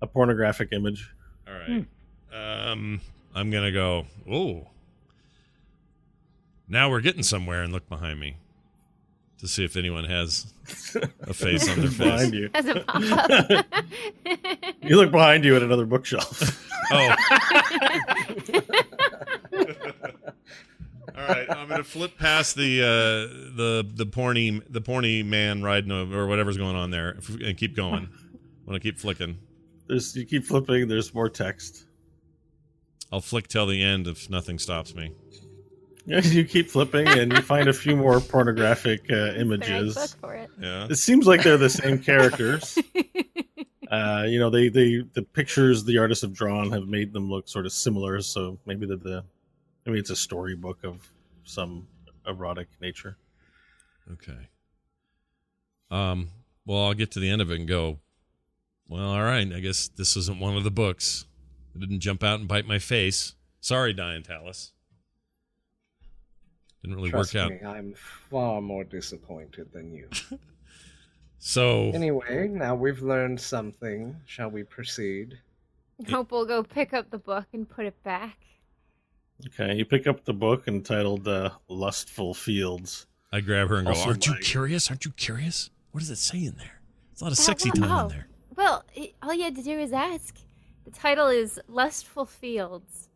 a pornographic image. All right. Um, I'm gonna go. Oh, now we're getting somewhere, and look behind me to see if anyone has a face on their face. behind you. As a pop up. You look behind you at another bookshelf. Oh. All right, I'm gonna flip past the uh, the the porny the porny man riding a, or whatever's going on there and keep going. I'm gonna keep flicking. There's you keep flipping. There's more text. I'll flick till the end if nothing stops me. You keep flipping, and you find a few more pornographic uh, images. for it. Yeah. It seems like they're the same characters. Uh, you know, they, they the pictures the artists have drawn have made them look sort of similar. So maybe they're the maybe it's a storybook of some erotic nature. Okay. Um. Well, I'll get to the end of it and go. Well, all right. I guess this isn't one of the books. It didn't jump out and bite my face. Sorry, Diantalis. Didn't really Trust work out. me, I'm far more disappointed than you. So anyway, now we've learned something. Shall we proceed? Hope we'll go pick up the book and put it back. Okay, you pick up the book entitled uh, "Lustful Fields." I grab her and go, Also "Aren't you curious? Aren't you curious? What does it say in there? It's a lot of That sexy time in there." Well, all you had to do is ask. The title is Lustful Fields.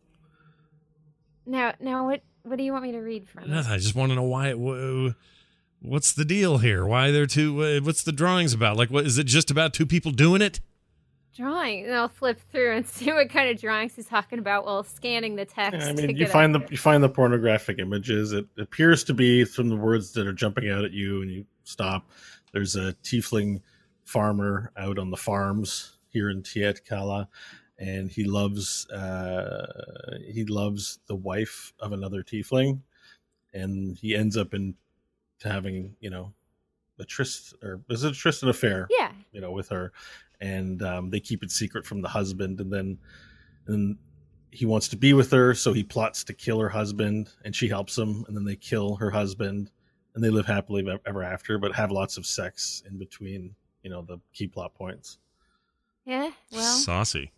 Now, now, what what do you want me to read from? Nothing. I just want to know why. wh- What's the deal here? Why they're two? What's the drawings about? Like, what is it? Just about two people doing it? Drawing. And I'll flip through and see what kind of drawings he's talking about while scanning the text. I to mean, you get find a- the you find the pornographic images. It appears to be from the words that are jumping out at you, and you stop. There's a tiefling farmer out on the farms here in Tiet Kala, and he loves uh, he loves the wife of another tiefling, and he ends up in having you know a tryst or is it a tryst an affair? Yeah. you know, with her, and um, they keep it secret from the husband, and then and he wants to be with her, so he plots to kill her husband, and she helps him, and then they kill her husband, and they live happily ever after, but have lots of sex in between, you know, the key plot points. Yeah, well, Saucy.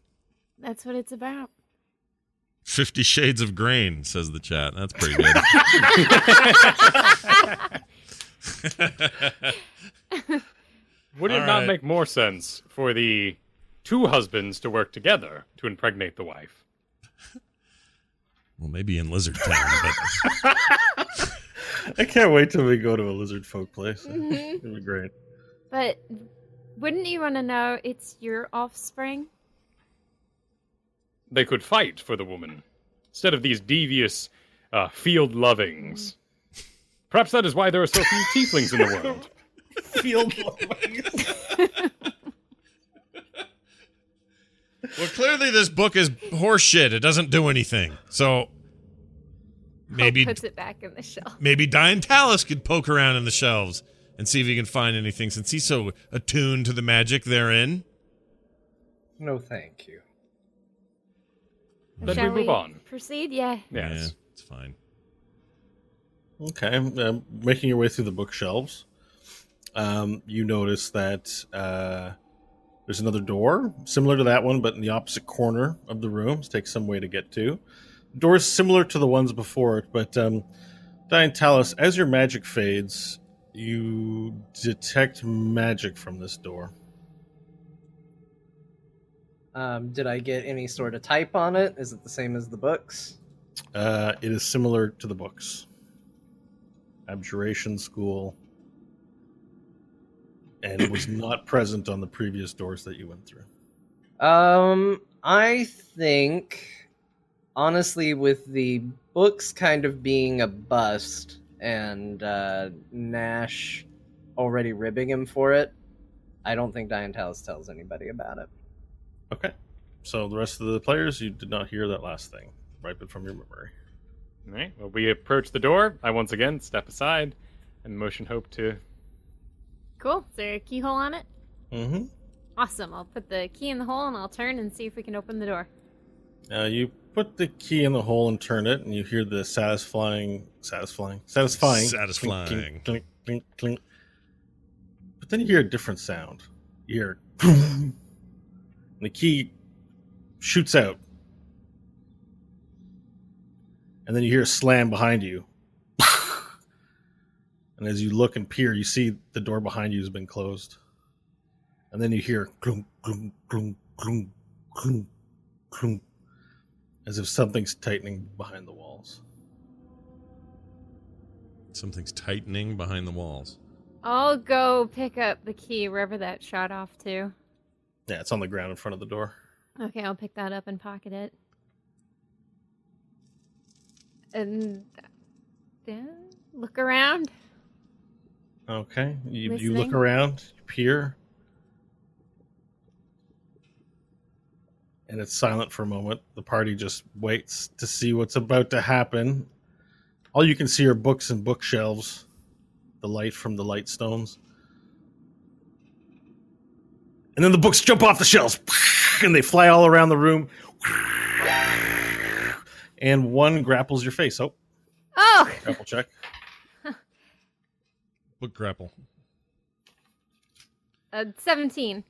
that's what it's about. Fifty Shades of Grain, says the chat. That's pretty good. Would it All not right. make more sense for the two husbands to work together to impregnate the wife? well, maybe in Lizard Town, but I can't wait till we go to a lizard folk place. Mhm. It'll be great. But wouldn't you want to know it's your offspring? They could fight for the woman instead of these devious uh, field lovings. Perhaps that is why there are so few tieflings in the world. Field lovings. well, clearly this book is horseshit. It doesn't do anything. So maybe Hope puts it back in the shelf. maybe Diantalis could poke around in the shelves and see if he can find anything since he's so attuned to the magic therein. No, thank you. Then Shall we move on. Proceed? Yeah. Yes. Yeah, it's fine. Okay, um, making your way through the bookshelves, um, you notice that uh, there's another door similar to that one, but in the opposite corner of the room. It takes some way to get to. Doors similar to the ones before it, but um, Diantalis, as your magic fades, you detect magic from this door. Um, did I get any sort of type on it? Is it the same as the books? Uh, it is similar to the books. Abjuration School. And it was not present on the previous doors that you went through. Um, I think, honestly, with the books kind of being a bust and uh, Nash already ribbing him for it, I don't think Diantalis tells anybody about it. Okay. So the rest of the players, you did not hear that last thing. Wipe it from your memory. All right. Well, we approach the door. I once again step aside and motion Hope to. Cool. Is there a keyhole on it? Mm-hmm. Awesome. I'll put the key in the hole and I'll turn and see if we can open the door. Uh, you put the key in the hole and turn it, and you hear the satisfying, satisfying, satisfying, Satisfying. clink, clink, clink, clink. But then you hear a different sound. You hear, and the key shoots out, and then you hear a slam behind you. And as you look and peer, you see the door behind you has been closed. And then you hear clunk, clunk, clunk, clunk, clunk, clunk, as if something's tightening behind the walls. Something's tightening behind the walls. I'll go pick up the key wherever that shot off to. Yeah, it's on the ground in front of the door. Okay, I'll pick that up and pocket it. And then look around. Okay, you, you look around, you peer, and it's silent for a moment. The party just waits to see what's about to happen. All you can see are books and bookshelves, the light from the light stones. And then the books jump off the shelves and they fly all around the room. And one grapples your face. Oh, Oh, grapple check. Book grapple. uh, 17.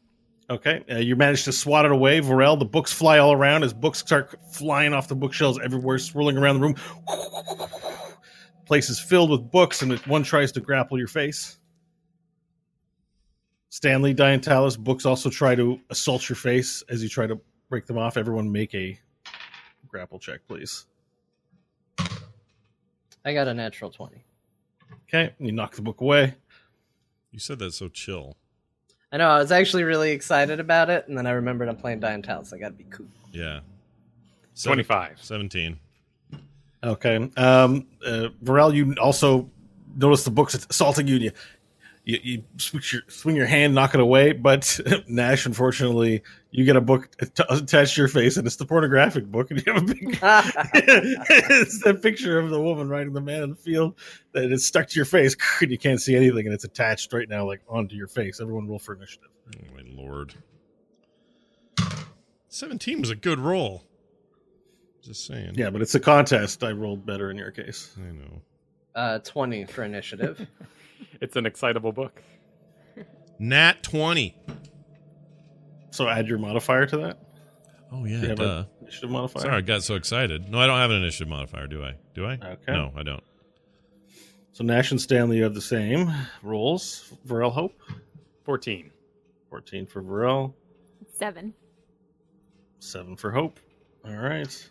Okay, uh, you manage to swat it away, Varel. The books fly all around as books start flying off the bookshelves everywhere, swirling around the room. Place is filled with books, and one tries to grapple your face. Stanley, Diantalis, books also try to assault your face as you try to break them off. Everyone make a grapple check, please. I got a natural 20. Okay, you knock the book away. You said that so chill. I know, I was actually really excited about it, and then I remembered I'm playing Dying Diantalis. I gotta be cool. Yeah. Seven- 25. 17. Okay. Um, uh, Varel, you also notice the book's assaulting you. And you, you, you switch your, swing your hand, knock it away. But Nash, unfortunately, you get a book att- attached to your face, and it's the pornographic book, and you have a big. it's the picture of the woman riding the man in the field that is stuck to your face, and you can't see anything, and it's attached right now, like onto your face. Everyone roll for initiative. Oh, my lord. 17 was a good roll. Just saying. Yeah, but it's a contest. I rolled better in your case. I know. Uh, 20 for initiative. It's an excitable book. Nat 20. So add your modifier to that. Oh, Do yeah, you have duh. an initiative modifier? Sorry, I got so excited. No, I don't have an initiative modifier, do I? Do I? Okay. No, I don't. So Nash and Stanley, you have the same rolls. Varel Hope, 14. 14 for Varel, Seven. 7 for Hope. All right.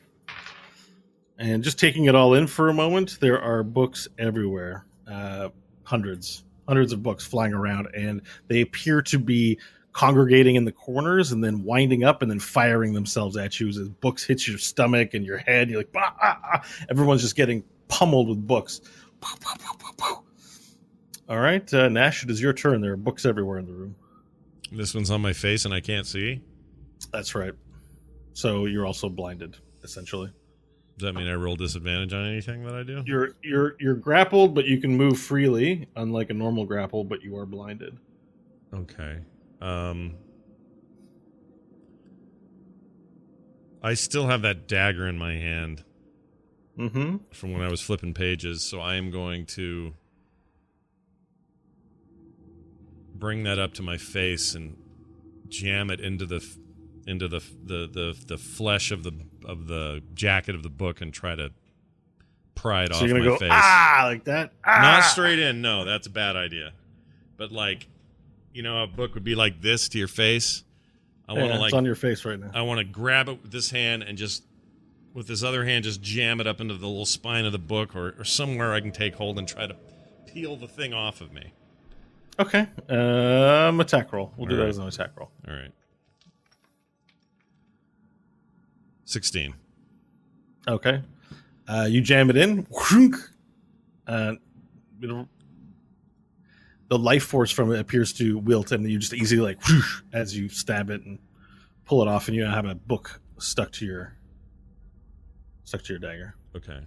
And just taking it all in for a moment, there are books everywhere. Uh, hundreds, hundreds of books flying around, and they appear to be congregating in the corners and then winding up and then firing themselves at you as books hit your stomach and your head. You're like, bah, ah, ah. everyone's just getting pummeled with books. Pow, pow, pow, pow, pow. All right, uh, Nash, it is your turn. There are books everywhere in the room. This one's on my face and I can't see. That's right. So you're also blinded, essentially. Does that mean I roll disadvantage on anything that I do? You're you're you're grappled, but you can move freely, unlike a normal grapple. But you are blinded. Okay. Um I still have that dagger in my hand Mm-hmm. from when I was flipping pages, so I am going to bring that up to my face and jam it into the into the the the, the flesh of the of the jacket of the book and try to pry it So off you're gonna go face. ah like that. Ah! Not straight in. No, that's a bad idea. But like, you know, a book would be like this to your face. I want to Yeah, like, it's on your face right now. I want to grab it with this hand and just, with this other hand, just jam it up into the little spine of the book or, or somewhere I can take hold and try to peel the thing off of me. Okay. Um, attack roll. We'll do All that as an attack roll. All right. Sixteen. Okay. Uh, you jam it in. whoonk, Uh, it'll- the life force from it appears to wilt, and you just easily like whoosh, as you stab it and pull it off, and you now have a book stuck to your stuck to your dagger. Okay.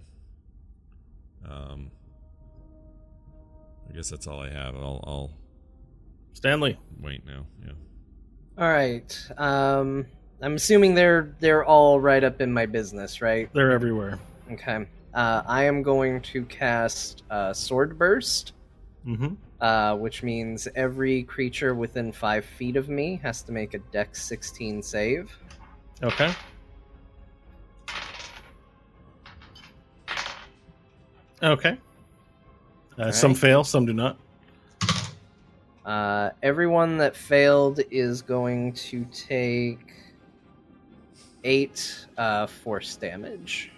Um. I guess that's all I have. I'll, I'll Stanley. wait now. Yeah. All right. Um, I'm assuming they're they're all right up in my business, right? They're everywhere. Okay. Uh, I am going to cast uh, Sword Burst, Mm-hmm. uh, which means every creature within five feet of me has to make a Dex 16 save. Okay. Okay. Uh, Some fail, some do not. Uh, everyone that failed is going to take eight uh, force damage.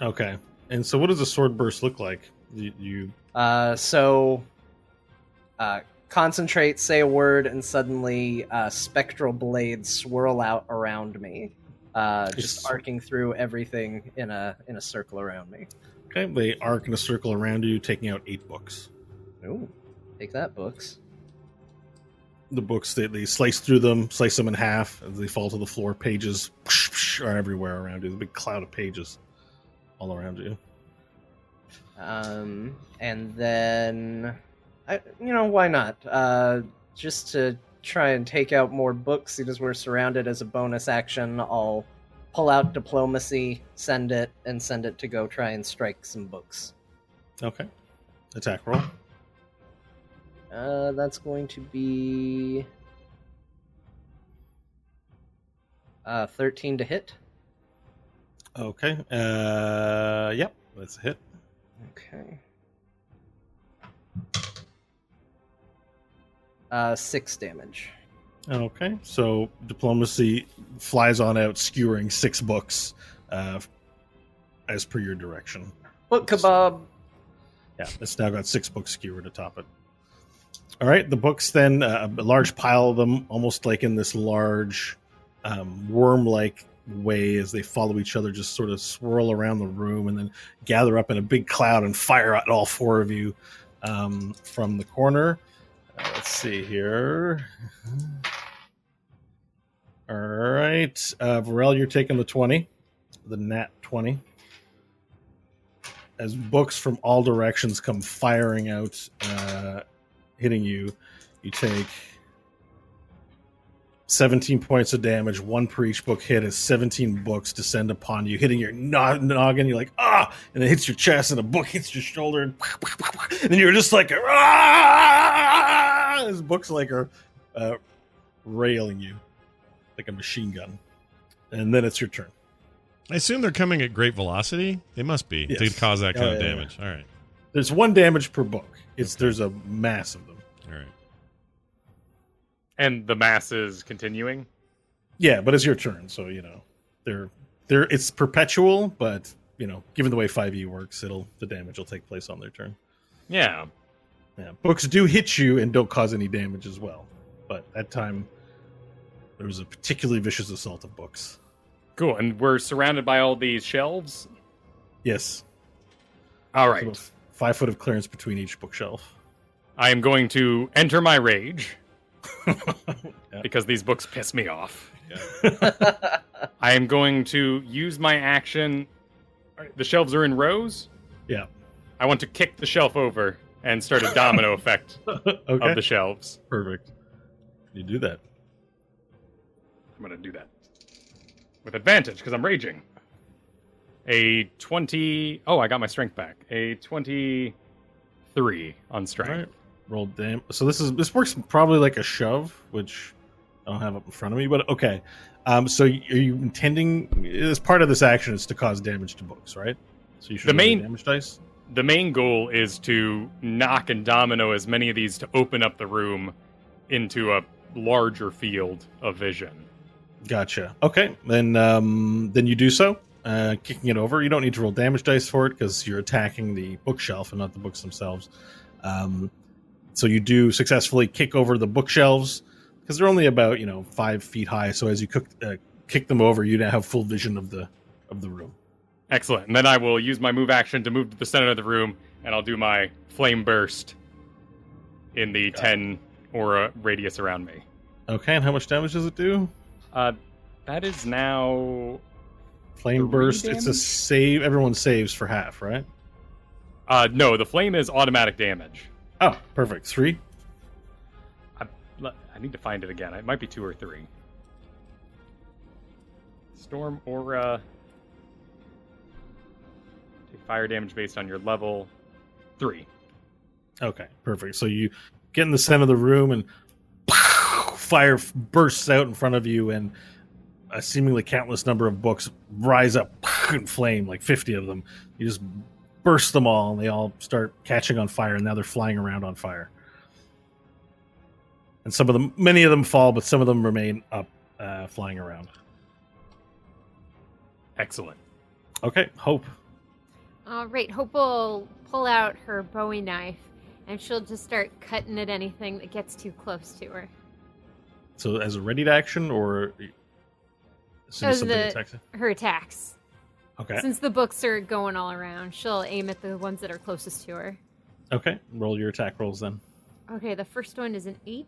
Okay. And so, what does a sword burst look like? You, you Uh, so, uh, concentrate, say a word, and suddenly uh, spectral blades swirl out around me, uh, just arcing through everything in a in a circle around me. okay? They arc in a circle around you, taking out eight books. Ooh, take that, books. The books they, they slice through them, slice them in half as they fall to the floor. Pages are everywhere around you. There's a big cloud of pages all around you. Um, and then, I, you know, why not? Uh, just to try and take out more books, because we're surrounded as a bonus action, I'll pull out diplomacy, send it, and send it to go try and strike some books. Okay. Attack roll. Uh, that's going to be uh, 13 to hit. Okay. Uh, yep. That's a hit. Okay. Uh, six damage. Okay, so diplomacy flies on out, skewering six books, uh, as per your direction. Book kebab. Yeah, it's now got six books skewered atop it. All right, the books then, uh, a large pile of them, almost like in this large um, worm-like way, as they follow each other, just sort of swirl around the room and then gather up in a big cloud and fire at all four of you um, from the corner. Uh, let's see here. All right, uh, Varel, you're taking the twenty, the nat twenty as books from all directions come firing out, uh, hitting you, you take 17 points of damage, one per each book hit, as 17 books descend upon you, hitting your no- noggin. You're like, ah, and it hits your chest, and a book hits your shoulder, and, and you're just like, ah! Books like are uh, railing you like a machine gun. And then it's your turn. I assume they're coming at great velocity. They must be Yes. to cause that kind Oh, of yeah, damage. All right. There's one damage per book. It's there's a mass of them. All right. And the mass is continuing. Yeah, but it's your turn, so you know they're they're it's perpetual, but you know, given the way five E works, it'll the damage will take place on their turn. Yeah. Yeah, books do hit you and don't cause any damage as well, but that time there was a particularly vicious assault of books. Cool. And we're surrounded by all these shelves. Yes, All right. About five foot of clearance between each bookshelf. I am going to enter my rage Yeah. because these books piss me off. I am going to use my action. The shelves are in rows. Yeah. I want to kick the shelf over and start a domino effect okay, of the shelves. perfect. You do that. I'm going to do that with advantage because I'm raging. A 20. Oh, I got my strength back. A 23 on strength. Roll dam. So this is this works probably like a shove, which I don't have up in front of me, but okay. Um, so are you intending as part of this action is to cause damage to books, right? So you should The main- damage dice. The main goal is to knock and domino as many of these to open up the room into a larger field of vision. Gotcha. Okay, then um, then you do so, uh, kicking it over. You don't need to roll damage dice for it because you're attacking the bookshelf and not the books themselves. Um, so you do successfully kick over the bookshelves because they're only about you know five feet high. So as you cook, uh, kick them over, you now have full vision of the of the room. Excellent. And then I will use my move action to move to the center of the room, and I'll do my flame burst in the 10 aura radius around me. Okay, and how much damage does it do? Uh, that is now. Flame burst. It's a save. Everyone saves for half, right? Uh, no, the flame is automatic damage. Oh, perfect. Three. I, I need to find it again. It might be two or three. Storm aura. Take fire damage based on your level. Three. Okay, perfect. So you get in the center of the room and fire bursts out in front of you, and a seemingly countless number of books rise up in flame, like 50 of them. You just burst them all, and they all start catching on fire, and now they're flying around on fire. And some of them, many of them fall, but some of them remain up, uh, flying around. Excellent. Okay, Hope. All right, Hope will pull out her Bowie knife and she'll just start cutting at anything that gets too close to her. So as a ready to action, or as soon as As something the- attacks you? Her attacks. Okay. Since the books are going all around, she'll aim at the ones that are closest to her. Okay. Roll your attack rolls then. Okay, the first one is an 8,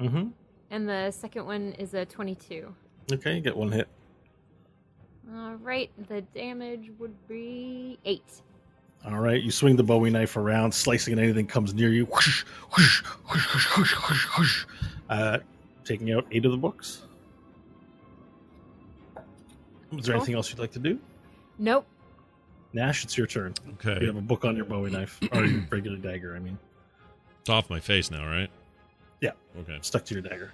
Mm-hmm. and the second one is a 22. Okay, you get one hit. All right, the damage would be 8. All right, you swing the Bowie knife around, slicing at anything comes near you. Whoosh, whoosh, whoosh, whoosh, whoosh, whoosh, whoosh. Uh, taking out eight of the books. Is there Cool. anything else you'd like to do? Nope. Nash, it's your turn. Okay. You have a book on your Bowie knife, or your regular dagger, I mean. It's off my face now, right? Yeah. Okay. Stuck to your dagger.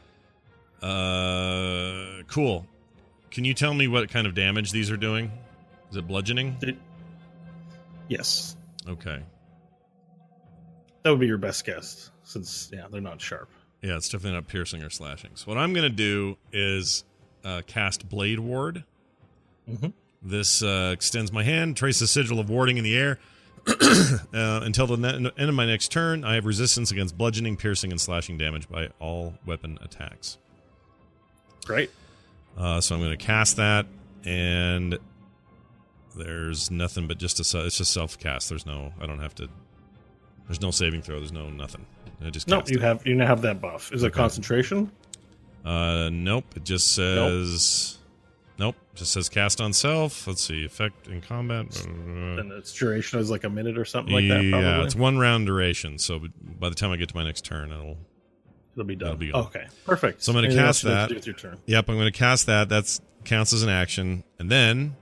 Uh, cool. Can you tell me what kind of damage these are doing? Is it bludgeoning? Did- Yes. Okay. That would be your best guess, since, yeah, they're not sharp. Yeah, it's definitely not piercing or slashing. So what I'm going to do is uh, cast Blade Ward. Mhm. This uh, extends my hand, traces a sigil of warding in the air. uh, until the ne- end of my next turn, I have resistance against bludgeoning, piercing, and slashing damage by all weapon attacks. Great. Uh, so I'm going to cast that, and there's nothing but just a it's just self cast. There's no I don't have to. There's no saving throw. There's no nothing. I just No, you it. have you now have that buff. Is it concentration? Uh, nope. It just says. Nope. Just says cast on self. Let's see. Effect in combat. And its duration is like a minute or something like that. Probably. yeah, it's one round duration. So by the time I get to my next turn, it'll It'll be done. It'll be gone. okay, perfect. So I'm cast else you'd like that. to your turn. Yep, I'm going to cast that. That's counts as an action, and then,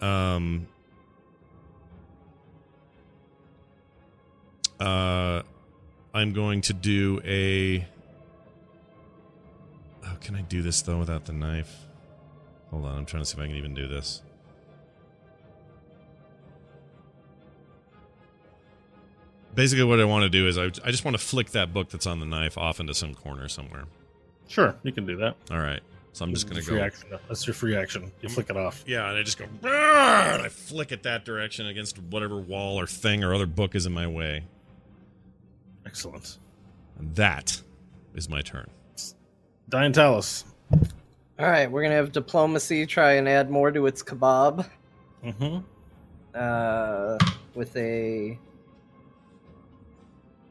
um, uh, I'm going to do a. How can I do this though without the knife? Hold on, I'm trying to see if I can even do this. Basically, what I want to do is I, I just want to flick that book that's on the knife off into some corner somewhere. Sure, you can do that. All right. So I'm just going to go. action. That's your free action. You flick it off. Yeah, and I just go, and I flick it that direction against whatever wall or thing or other book is in my way. Excellent. And that is my turn. Diantalis. All right, we're gonna have diplomacy try and add more to its kebab Mm-hmm. uh, with a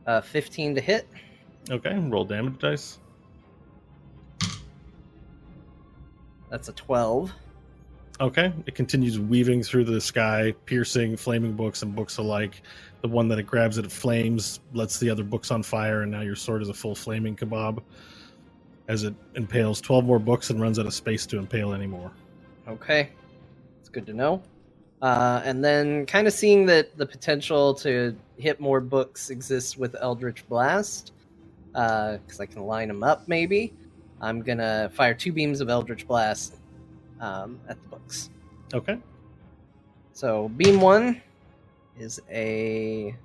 uh, 15 to hit. Okay, roll damage dice. That's a 12. Okay, it continues weaving through the sky, piercing flaming books and books alike. The one that it grabs it flames, lets the other books on fire, and now your sword is a full flaming kebab. As it impales 12 more books and runs out of space to impale anymore. Okay, it's good to know. Uh, and then, kind of seeing that the potential to hit more books exists with Eldritch Blast, because I can line them up maybe, I'm gonna fire two beams of Eldritch Blast um, at the books. Okay, So, beam one is a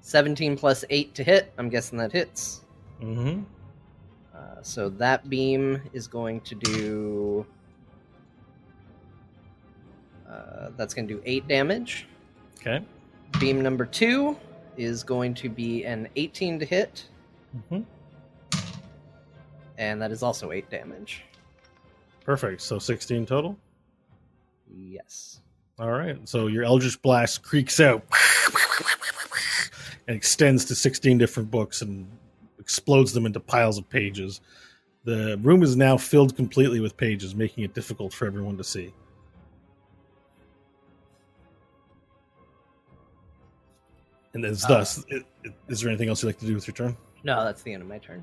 17 plus 8 to hit. I'm guessing that hits. mm-hmm. Uh, so, that beam is going to do. Uh, that's going to do 8 damage. Okay, Beam number two is going to be an 18 to hit, mm-hmm. and that is also 8 damage. perfect. So 16 total. Yes. All right. So your Eldritch Blast creaks out and extends to 16 different books and explodes them into piles of pages. The room is now filled completely with pages, making it difficult for everyone to see. And as thus, i- i- is there anything else you'd like to do with your turn? No, that's the end of my turn.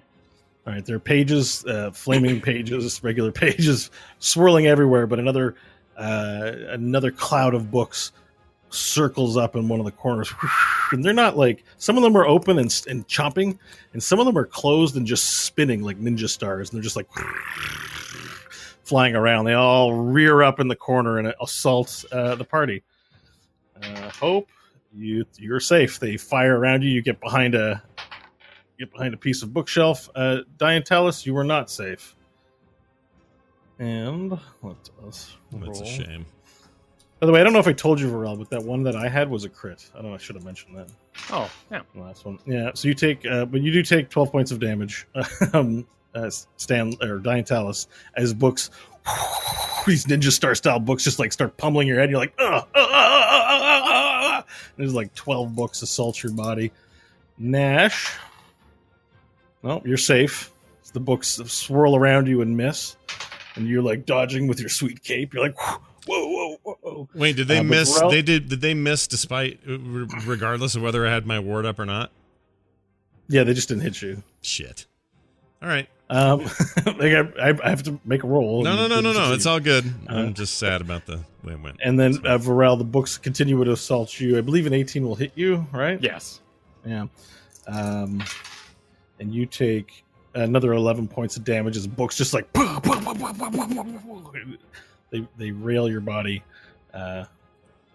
All right, there are pages, uh, flaming pages, regular pages, swirling everywhere. But another, uh, another cloud of books circles up in one of the corners, and they're not like some of them are open and, and chomping, and some of them are closed and just spinning like ninja stars, and they're just like flying around. They all rear up in the corner and assault uh, the party. Uh, Hope, you you're safe. They fire around you. You get behind a get behind a piece of bookshelf. Uh, Diantalis, you were not safe. And what else? That's a shame. By the way, I don't know if I told you, Varel, but that one that I had was a crit. I don't know. I should have mentioned that. Oh, yeah. The last one. Yeah. So you take, uh, but you do take twelve points of damage. um, uh, Stan or Diantalis as books. These ninja star style books just like start pummeling your head. You're like, ugh, ugh, ugh. There's like twelve books assault your body. Nash. Well, you're safe. The books swirl around you and miss, and you're like dodging with your sweet cape. You're like, Wait, did they Uh, miss? Varel- They did. Did they miss despite, uh, regardless of whether I had my ward up or not? Yeah, they just didn't hit you. Shit. All right. Um, like I, I I have to make a roll. No, no, no, no, no. It's all good. Uh, I'm just sad about the way it went. And then uh, Varel, the books continue to assault you. I believe an 18 will hit you, right? Yes. Yeah. Um, and you take another 11 points of damage as books just like they they rail your body uh,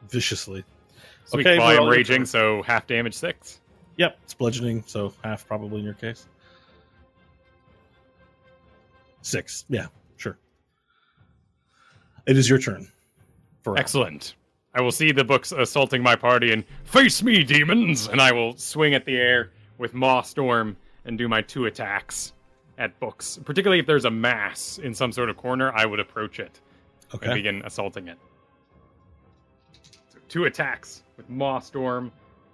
viciously. Sweet Okay, volume raging, so half damage six. Yep, it's bludgeoning, so half probably in your case. Six. Yeah, sure. It is your turn. Varel. Excellent. I will see the books assaulting my party and face me, demons, and I will swing at the air with Maw Storm and do my two attacks at books. Particularly if there's a mass in some sort of corner, I would approach it and begin assaulting it. Two attacks with Maw Storm.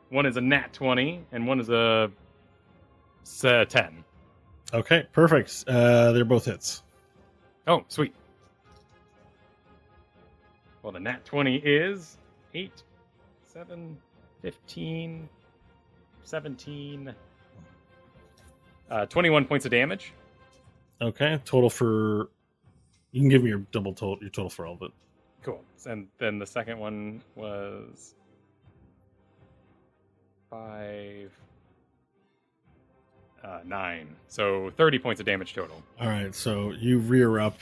One is a nat 20, and one is a, uh, 10. Okay, perfect. Uh, they're both hits. Oh, sweet. Well, the nat 20 is 8, 7, 15, 17, Uh, 21 points of damage. Okay, total for. You can give me your double total, your total for all of it. Cool. And then the second one was five, uh, nine. So 30 points of damage total. All right, so you rear up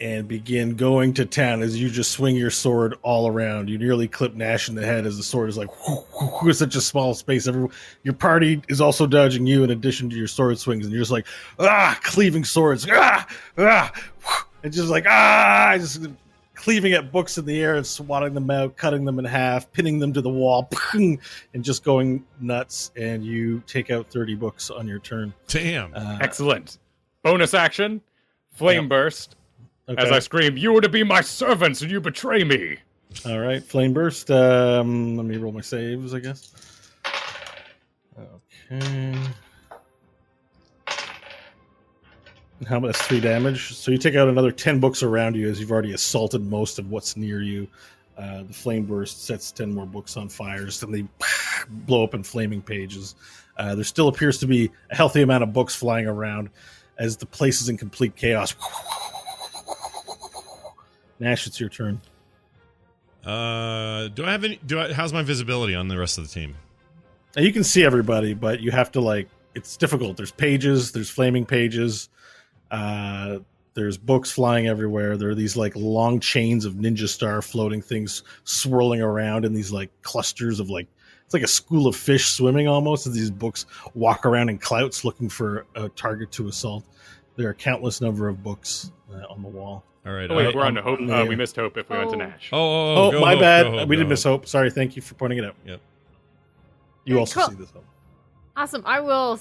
and begin going to town as you just swing your sword all around. You nearly clip Nash in the head as the sword is like it's such a small space. Every, your party is also dodging you in addition to your sword swings, and you're just like ah, cleaving swords, ah, ah, and just like ah, just cleaving at books in the air and swatting them out, cutting them in half, pinning them to the wall, and just going nuts. And you take out thirty books on your turn. Damn. Uh, Excellent. Bonus action, flame Yep. burst. okay. As I scream, "You were to be my servants, and you betray me." All right, flame burst. Um, let me roll my saves, I guess. Okay. How much? Three damage. So you take out another ten books around you as you've already assaulted most of what's near you. Uh, the flame burst sets ten more books on fires, and they blow up in flaming pages. Uh, there still appears to be a healthy amount of books flying around as the place is in complete chaos. Nash, it's your turn. Uh, do I have any? Do I? How's my visibility on the rest of the team? Now, you can see everybody, but you have to like it's difficult. There's pages, there's flaming pages, uh, there's books flying everywhere. There are these like long chains of ninja star floating things swirling around in these like clusters of like it's like a school of fish swimming almost as these books walk around in clouts looking for a target to assault. There are countless number of books uh, on the wall. All right. Oh wait, I- we're on to hope. Uh, yeah. we missed hope if we went to Oh. Nash. Oh, oh, Oh, go my Hope, bad. Hope, we did miss hope. Sorry. Thank you for pointing it out. Yep. You Alright, also cool. see this hope. Awesome. I will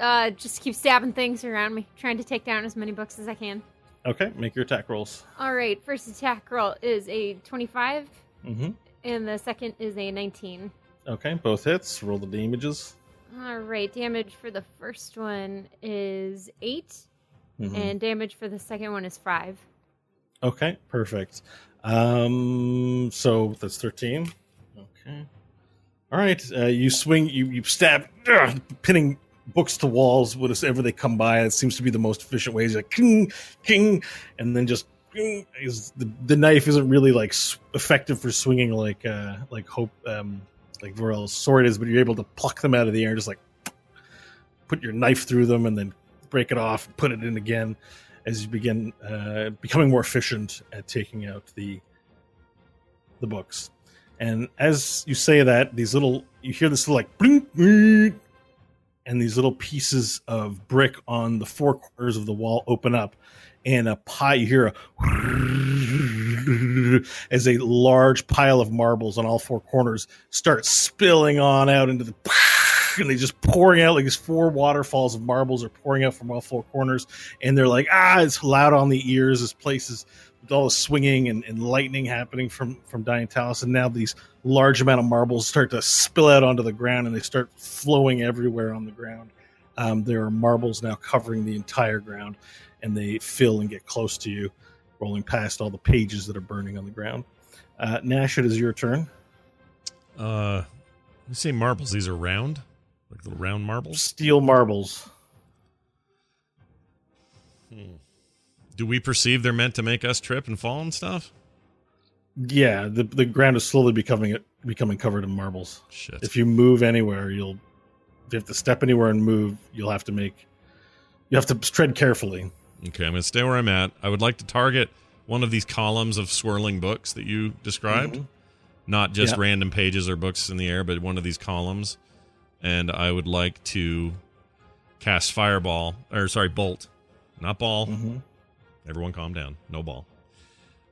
uh, just keep stabbing things around me, trying to take down as many books as I can. Okay, make your attack rolls. All right. First attack roll is a 25, Mm-hmm. and the second is a 19. Okay, both hits. Roll the damages. All right. Damage for the first one is 8, Mhm. and damage for the second one is 5. Okay, perfect. Um, so that's thirteen. Okay. All right. Uh, you swing. You you stab, ugh, pinning books to walls whenever they come by. It seems to be the most efficient way. It's like king, king, and then just. Is the, the knife isn't really like effective for swinging like uh like hope um like Varel's sword is, but you're able to pluck them out of the air and just like put your knife through them and then break it off, and put it in again as you begin uh, becoming more efficient at taking out the the books. And as you say that, these little you hear this little like blink, blink, and these little pieces of brick on the four corners of the wall open up, and a pie you hear a as a large pile of marbles on all four corners start spilling on out into the and they just pouring out like these four waterfalls of marbles are pouring out from all four corners and they're like ah it's loud on the ears this place is all the swinging and, and lightning happening from from Diantalis and now these large amount of marbles start to spill out onto the ground and they start flowing everywhere on the ground. Um, there are marbles now covering the entire ground and they fill and get close to you rolling past all the pages that are burning on the ground. Uh, nash it is your turn. Uh, you say marbles? These are round, like little round marbles. steel marbles Do we perceive they're meant to make us trip and fall and stuff? yeah the, the ground is slowly becoming becoming covered in marbles Shit. if you move anywhere you'll if you have to step anywhere and move you'll have to make you have to tread carefully Okay, I'm going to stay where I'm at. I would like to target one of these columns of swirling books that you described, Mhm. not just Yeah. random pages or books in the air, but one of these columns. And I would like to cast fireball, or sorry, bolt, not ball. Mhm. Everyone calm down. No ball.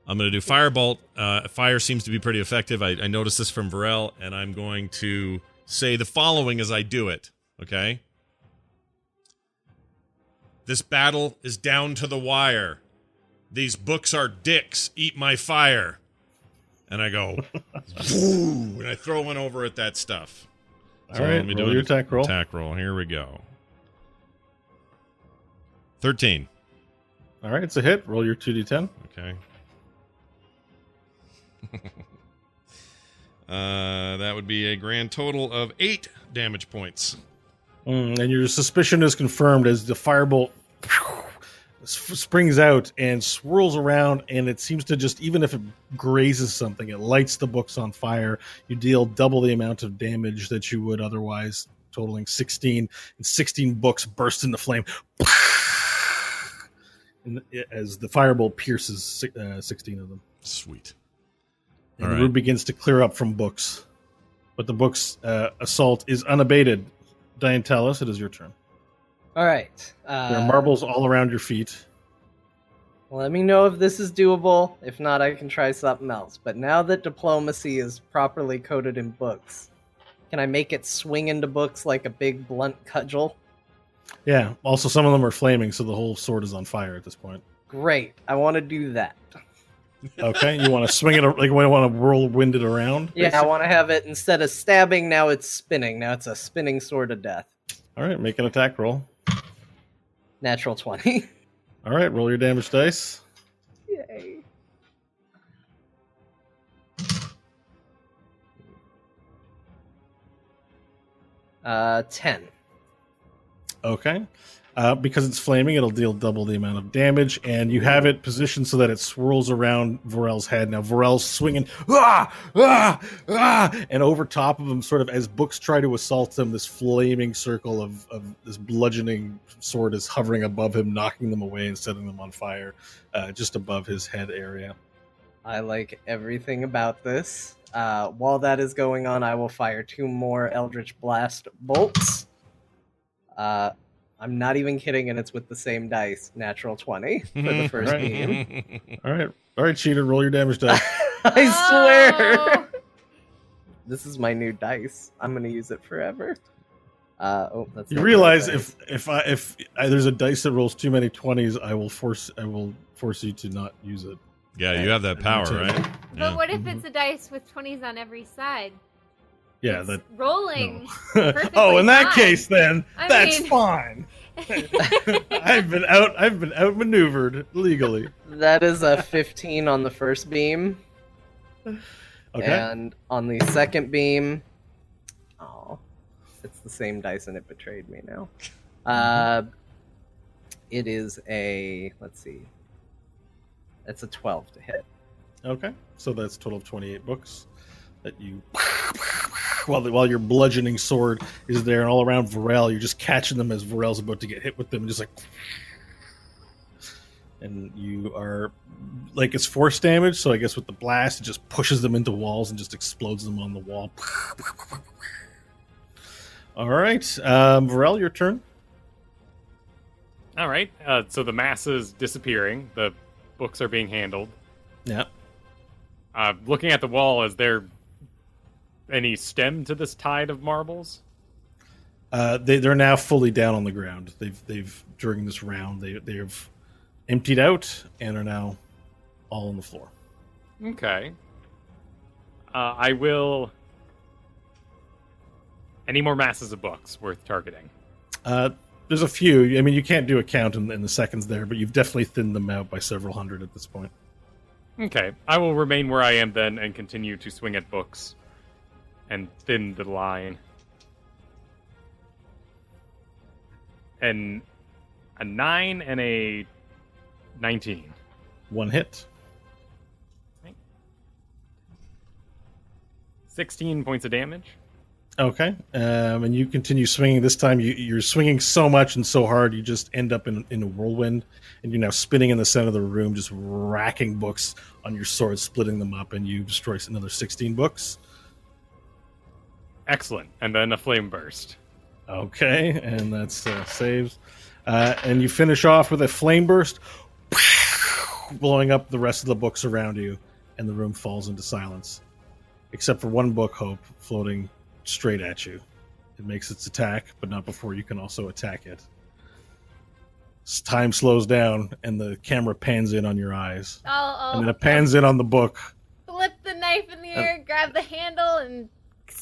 I'm going to do firebolt. Uh, fire seems to be pretty effective. I, I noticed this from Varel, and I'm going to say the following as I do it. Okay. This battle is down to the wire. These books are dicks. Eat my fire. And I go, and I throw one over at that stuff. All right, let me roll do your attack roll. Attack roll. Here we go. 13. All right it's a hit roll your 2d10 Okay. uh, that would be a grand total of eight damage points. Mm, and your suspicion is confirmed as the firebolt springs out and swirls around, and it seems to just, even if it grazes something, it lights the books on fire. You deal double the amount of damage that you would otherwise, totaling 16, and 16 books burst into flame. And as the firebolt pierces uh, 16 of them. Sweet. And All the right. room begins to clear up from books. But the book's uh, assault is unabated. Diantalis, it is your turn. All right. Uh, There are marbles all around your feet. Let me know if this is doable. If not, I can try something else. But now that diplomacy is properly coded in books, can I make it swing into books like a big blunt cudgel? Yeah. Also, some of them are flaming, so the whole sword is on fire at this point. Great. I want to do that. Okay, you want to swing it like you want to whirlwind it around. Yeah, I want to have it instead of stabbing. Now it's spinning. Now it's a spinning sword of death. All right, make an attack roll. Natural twenty. All right, roll your damage dice. Yay. Uh, ten. Okay. Uh, because it's flaming, it'll deal double the amount of damage, and you have it positioned so that it swirls around Varel's head. Now Varel's swinging, ah, ah, ah, and over top of him, sort of as books try to assault him, this flaming circle of, of this bludgeoning sword is hovering above him, knocking them away and setting them on fire, uh, just above his head area. I like everything about this. Uh, while that is going on, I will fire two more Eldritch Blast bolts. Uh, I'm not even kidding, and it's with the same dice, natural 20 for the first Right. beam. All right, all right, cheater, roll your damage dice. I swear! Oh. This is my new dice. I'm going to use it forever. Uh, oh, that's You realize if if I if I, there's a dice that rolls too many twenties, I will force I will force you to not use it. Yeah, you have that power, right? But Yeah. what if it's a dice with 20s on every side? Yeah, It's that. rolling. no. oh, in that fine. case, then I that's mean- fine. I've been out. I've been outmaneuvered legally. that is a 15 on the first beam, Okay. and on the second beam, oh, it's the same dice, and it betrayed me now. Uh, it is a let's see, it's a 12 to hit. Okay. So that's a total of twenty-eight books that you. While, the, while your bludgeoning sword is there and all around Varel, you're just catching them as Varel's about to get hit with them, and just like and you are like it's force damage so i guess with the blast it just pushes them into walls and just explodes them on the wall all right um Varel, your turn All right. Uh, so the mass is disappearing. The books are being handled. yeah Uh, looking at the wall, is there any stem to this tide of marbles? uh they, they're now fully down on the ground they've they've during this round they they've emptied out and are now all on the floor Okay. Uh, I will. Any more masses of books worth targeting? uh there's a few i mean you can't do a count in, in the seconds there but you've definitely thinned them out by several hundred at this point Okay. I will remain where I am then and continue to swing at books and thin the line. And a 9 and a 19. one hit 16 points of damage. Okay, um, and you continue swinging. This time, you, you're swinging so much and so hard, you just end up in, in a whirlwind, and you're now spinning in the center of the room, just racking books on your sword, splitting them up, and you destroy another 16 books. Excellent. And then a flame burst. Okay, and that's uh, saves, uh, and you finish off with a flame burst, blowing up the rest of the books around you, and the room falls into silence, except for one book, Hope, floating straight at you. It makes its attack, but not before you can also attack it. Time slows down, and the camera pans in on your eyes, I'll, and then it pans in on the book. flip the knife in the air, grab the handle, and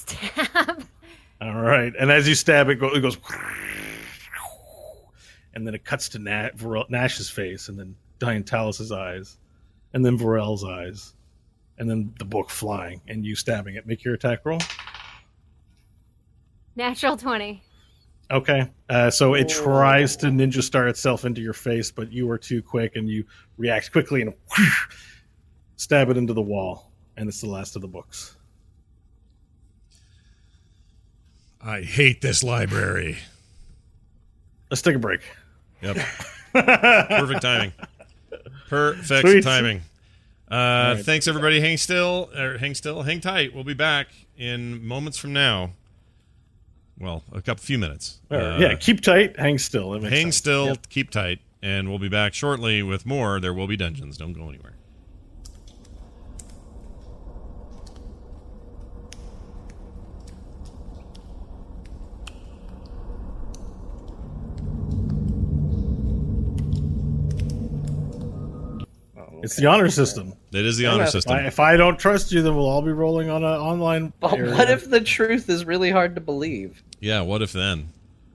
stab. All right, and as you stab it, go- it goes, and then it cuts to Na- Varel- Nash's face, and then Diantalis's eyes, and then Varel's eyes, and then the book flying, and you stabbing it. Make your attack roll. Natural 20. Okay. Uh, so it tries to ninja star itself into your face, but you are too quick and you react quickly and stab it into the wall. And it's the last of the books. I hate this library. Let's take a break. Yep. Perfect timing. Perfect Sweet. timing. Uh, right. Thanks, everybody. Hang still, or hang still, hang tight. We'll be back in moments from now. Well, a couple few minutes. Uh, yeah, keep tight, hang still. Hang sense. still, Yep. keep tight, and we'll be back shortly with more. There will be dungeons. Don't go anywhere. It's the honor system. It is the honor that's system. If I don't trust you, then we'll all be rolling on an online. But area. what if the truth is really hard to believe? Yeah. What if then?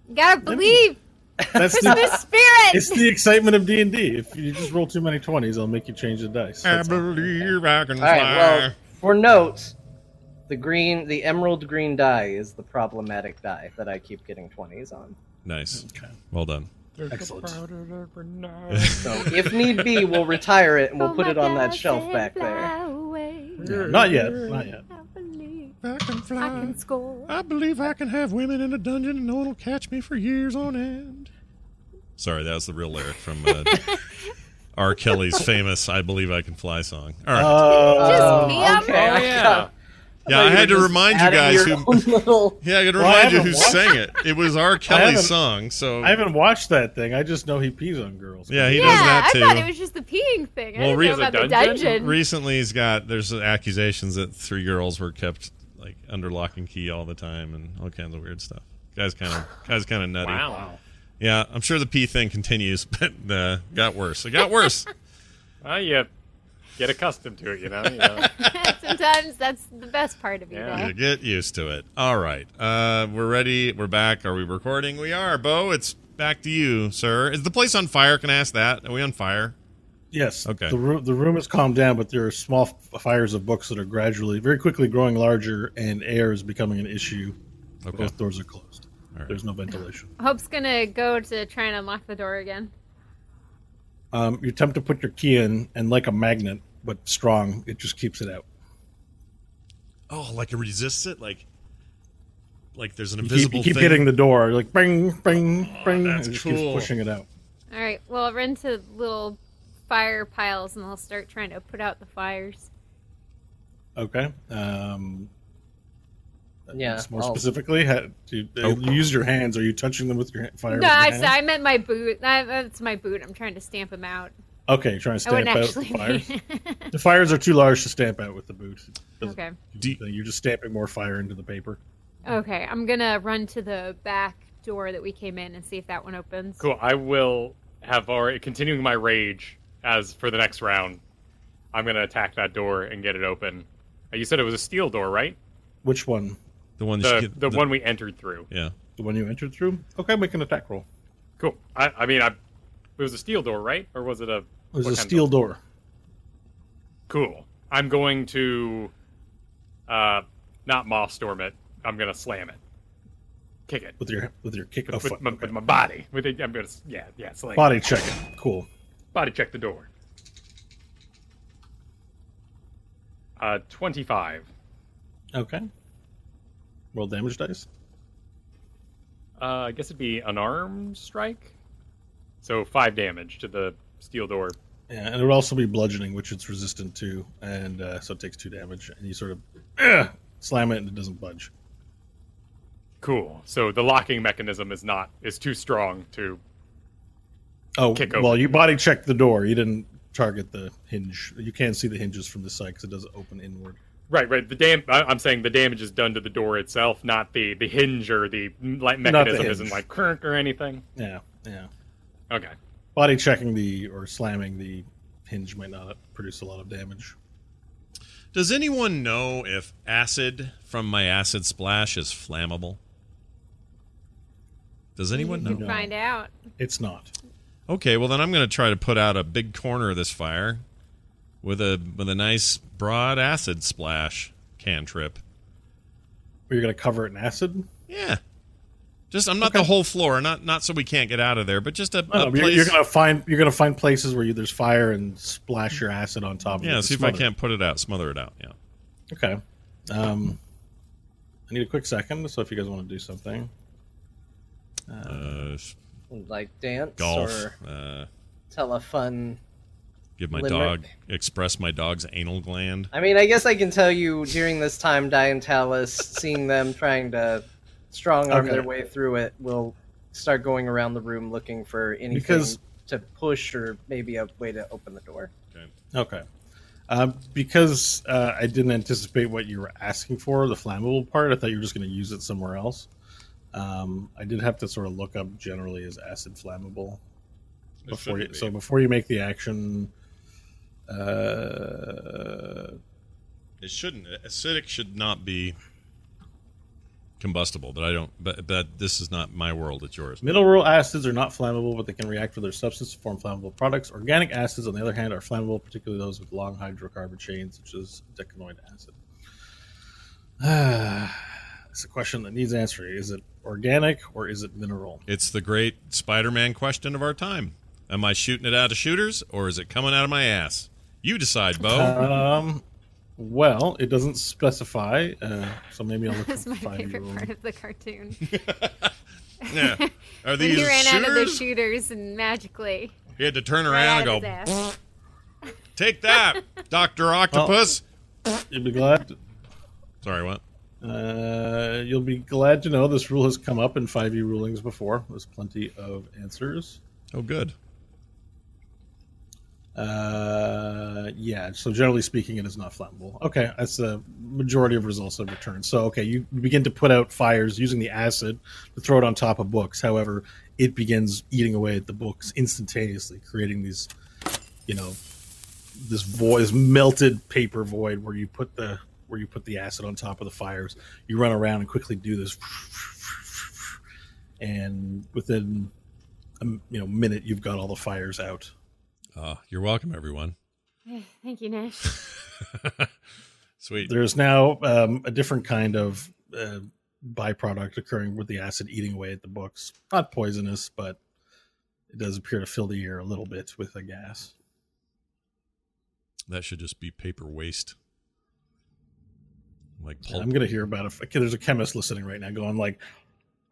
You gotta believe that's Christmas the, spirit. it's the excitement of D and D. If you just roll too many twenties, I'll make you change the dice. I That's all. believe I can All right. fly. Well, for notes, the green, the emerald green die is the problematic die that I keep getting twenties on. nice. Okay. Well done. Excellent. So if need be, we'll retire it and we'll Oh put it on that shelf back there. Yeah, not yet. Not yet. I believe I can I fly. can score. I believe I can have women in a dungeon and no one will catch me for years on end. Sorry, that was the real lyric from uh, R. Kelly's famous "I Believe I Can Fly" song. All right, Just me, I'm okay. Oh, yeah. Got- yeah, I thought had to remind you guys who. little- Yeah, I got to Well, remind you who sang it. It was R. Kelly's song. So I haven't watched that thing. I just know he pees on girls. yeah, he yeah, does that too. I thought it was just the peeing thing. I Well, didn't Reese- know about the dungeon? dungeon. Recently, he's got there's accusations that three girls were kept like under lock and key all the time and all kinds of weird stuff. Guy's kind of guy's kind of nutty. Wow. Yeah, I'm sure the pee thing continues, but uh, got worse. It got worse. Well, you get accustomed to it, you know. You know. Sometimes that's the best part of you. Yeah. You get used to it. All right, uh, we're ready. We're back. Are we recording? We are. Bo, it's back to you, sir. Is the place on fire? Can I ask that? Are we on fire? Yes. Okay. The room the room has calmed down, but there are small f- fires of books that are gradually, very quickly growing larger, and air is becoming an issue. Okay. Both doors are closed. All right. There's no ventilation. Hope's gonna go to try and unlock the door again. Um, you attempt to put your key in, and like a magnet, but strong, it just keeps it out. Oh, like it resists it, like like there's an You keep, invisible you keep thing. hitting the door, like bing, bing, bing, that's and it just cool. keeps pushing it out. All right. Well, I'll run to little fire piles and I'll start trying to put out the fires. Okay. Um, Yeah, More I'll- specifically, ha- do you, Oh. you use your hands. Are you touching them with your ha- fire? no, with your I, hands? I meant my boot. I, that's my boot. I'm trying to stamp them out. Okay, you're trying to stamp out the fires. the fires are too large to stamp out with the boot. Okay. Do you- You're just stamping more fire into the paper. Okay. I'm gonna run to the back door that we came in and see if that one opens. Cool. I will have already continuing my rage as for the next round. I'm gonna attack that door and get it open. Uh, You said it was a steel door, right? Which one? the one that The you get- the one we entered through. Yeah. The one you entered through? Okay, make an attack roll. Cool. I, I mean, I, it was a steel door, right? Or was it a? It was what a steel door. Cool. I'm going to, uh, not Maw Storm it. I'm gonna slam it, kick it with your with your kick with, of with foot. my, Okay. with my body. With it, I'm gonna, yeah, yeah, slam. it. Body check it. Cool. Body check the door. Uh, twenty-five. Okay. Roll damage dice. Uh, I guess it'd be an arm strike. So five damage to the steel door. Yeah, and it would also be bludgeoning, which it's resistant to, and uh, so it takes two damage. And you sort of "Ugh," slam it, and it doesn't budge. Cool. So the locking mechanism is not is too strong to. Oh, Kick well, open. you body checked the door. You didn't target the hinge. You can't see the hinges from this side because it doesn't open inward. Right, right. The dam. I'm saying the damage is done to the door itself, not the the hinge or the like the mechanism isn't like crank or anything. Yeah, yeah. Okay. Body checking the or slamming the hinge might not produce a lot of damage. Does anyone know if acid from my acid splash is flammable? Does anyone You know? can find out. It's not. Okay, well then I'm going to try to put out a big corner of this fire with a with a nice broad acid splash cantrip. Or you're going to cover it in acid. Yeah. Just I'm not the whole floor, not not so we can't get out of there, but just a, No, a you're, place. you're gonna find you're gonna find places where you, there's fire and splash your acid on top. of it yeah, to see if I can't put it out, smother it out. Yeah. Okay. Um, I need a quick second. So if you guys want to do something, Uh, Like dance golf. or Uh, tell a fun. give my Limerick. dog express my dog's anal gland. I mean, I guess I can tell you during this time, Diantalis, seeing them trying to strong arm Okay. their way through it, will start going around the room looking for anything Because- to push or maybe a way to open the door. okay. Um, because uh, I didn't anticipate what you were asking for, the flammable part. I thought you were just going to use it somewhere else. Um, I did have to sort of look up generally as acid flammable It before you. shouldn't So before you make the action, uh, It shouldn't. Acidic should not be combustible, but I don't. But but this is not my world. It's yours. Mineral acids are not flammable, but they can react with their substance to form flammable products. Organic acids, on the other hand, are flammable, particularly those with long hydrocarbon chains, such as decanoic acid. it's a question that needs answering. Is it organic or is it mineral? It's the great Spider-Man question of our time. Am I shooting it out of shooters, or is it coming out of my ass? You decide, Bo. Um, well, it doesn't specify, uh, so maybe I'll look That's for my five favorite rule. part of the cartoon. yeah. Are when these he ran out of the shooters? shooters and magically he had to turn around out and go, "Take that, Doctor Octopus." You'll be glad. To... Sorry, what? Uh, you'll be glad to know this rule has come up in 5e rulings before. There's plenty of answers. Oh, good. Uh, yeah. So generally speaking, it is not flammable. Okay, that's the majority of results I've returned. So okay, you begin to put out fires using the acid to throw it on top of books. However, it begins eating away at the books instantaneously, creating these, you know, this void, this melted paper void where you put the where you put the acid on top of the fires. You run around and quickly do this, and within a you know minute, you've got all the fires out. Uh, you're welcome, everyone. Thank you, Nash. Sweet. There's now um, a different kind of uh, byproduct occurring with the acid eating away at the books. Not poisonous, but it does appear to fill the air a little bit with a gas. That should just be paper waste. Like pulp. I'm gonna hear about it. There's a chemist listening right now, going like,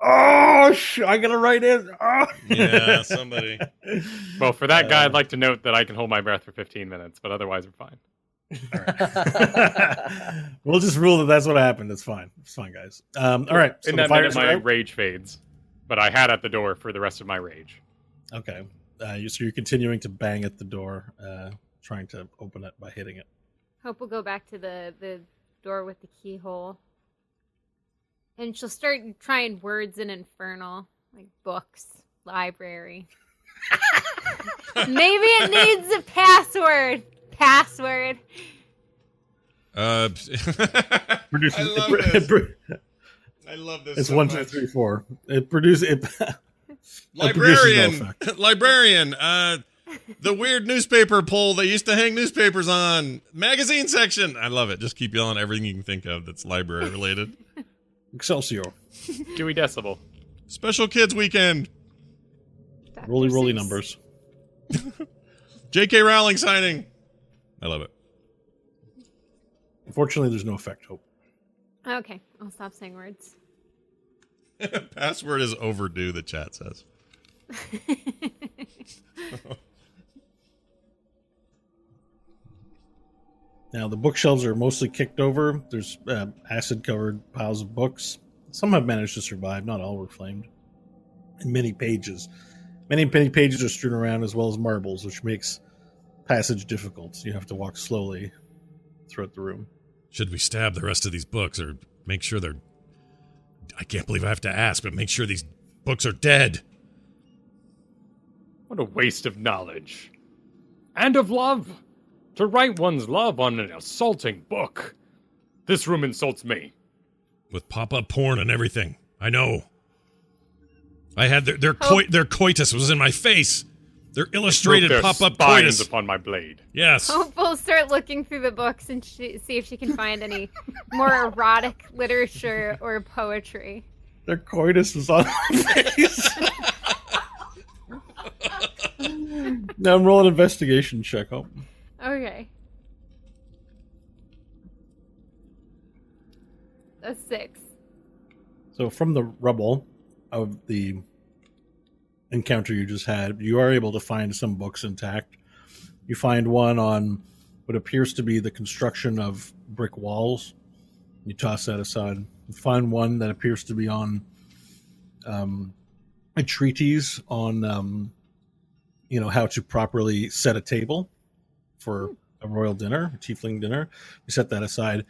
"Oh, sh- I gotta write in." Oh. Yeah, somebody. Well, for that guy, Uh, I'd like to note that I can hold my breath for 15 minutes, but otherwise we're fine. we'll just rule that that's what happened. It's fine. It's fine, guys. Um, all right. So In that minute, my out? rage fades, but I had at the door for the rest of my rage. Okay. Uh, you, so you're continuing to bang at the door, uh, trying to open it by hitting it. Hope we'll go back to the the door with the keyhole, and she'll start trying words in infernal, like books, library. Maybe it needs a password. Password. Uh, Produces, I love it, this. it pro- I love this. it's so one, two, much. three, four. It produces it. produces no Librarian, effect. librarian. Uh, the weird newspaper pole they used to hang newspapers on. Magazine section. I love it. Just keep yelling everything you can think of that's library related. Excelsior. Dewey Decibel. Special Kids Weekend. Dr. Roly roly Seuss. numbers. J.K. Rowling signing. I love it. Unfortunately, there's no effect. Hope. Okay, I'll stop saying words. Password is overdue. The chat says. Now the bookshelves are mostly kicked over. There's uh, acid-covered piles of books. Some have managed to survive. Not all were flamed. And many pages, many many pages are strewn around, as well as marbles, which makes passage difficult. You have to walk slowly throughout the room. Should we stab the rest of these books or make sure they're. I can't believe I have to ask, but make sure these books are dead. What a waste of knowledge. And of love. To write one's love on an assaulting book. This room insults me. With pop up porn and everything. I know. I had their their, coi- their coitus was in my face. Their illustrated Broke their pop up spines coitus. upon my blade. Yes. Hope will start looking through the books and sh- see if she can find any more erotic literature or poetry. Their coitus was on my face. now I'm rolling investigation check. Oh, Okay. A six. So from the rubble of the encounter you just had, you are able to find some books intact. You find one on what appears to be the construction of brick walls. You toss that aside. You find one that appears to be on um, a treatise on, um, you know, how to properly set a table for a royal dinner, a tiefling dinner. You set that aside.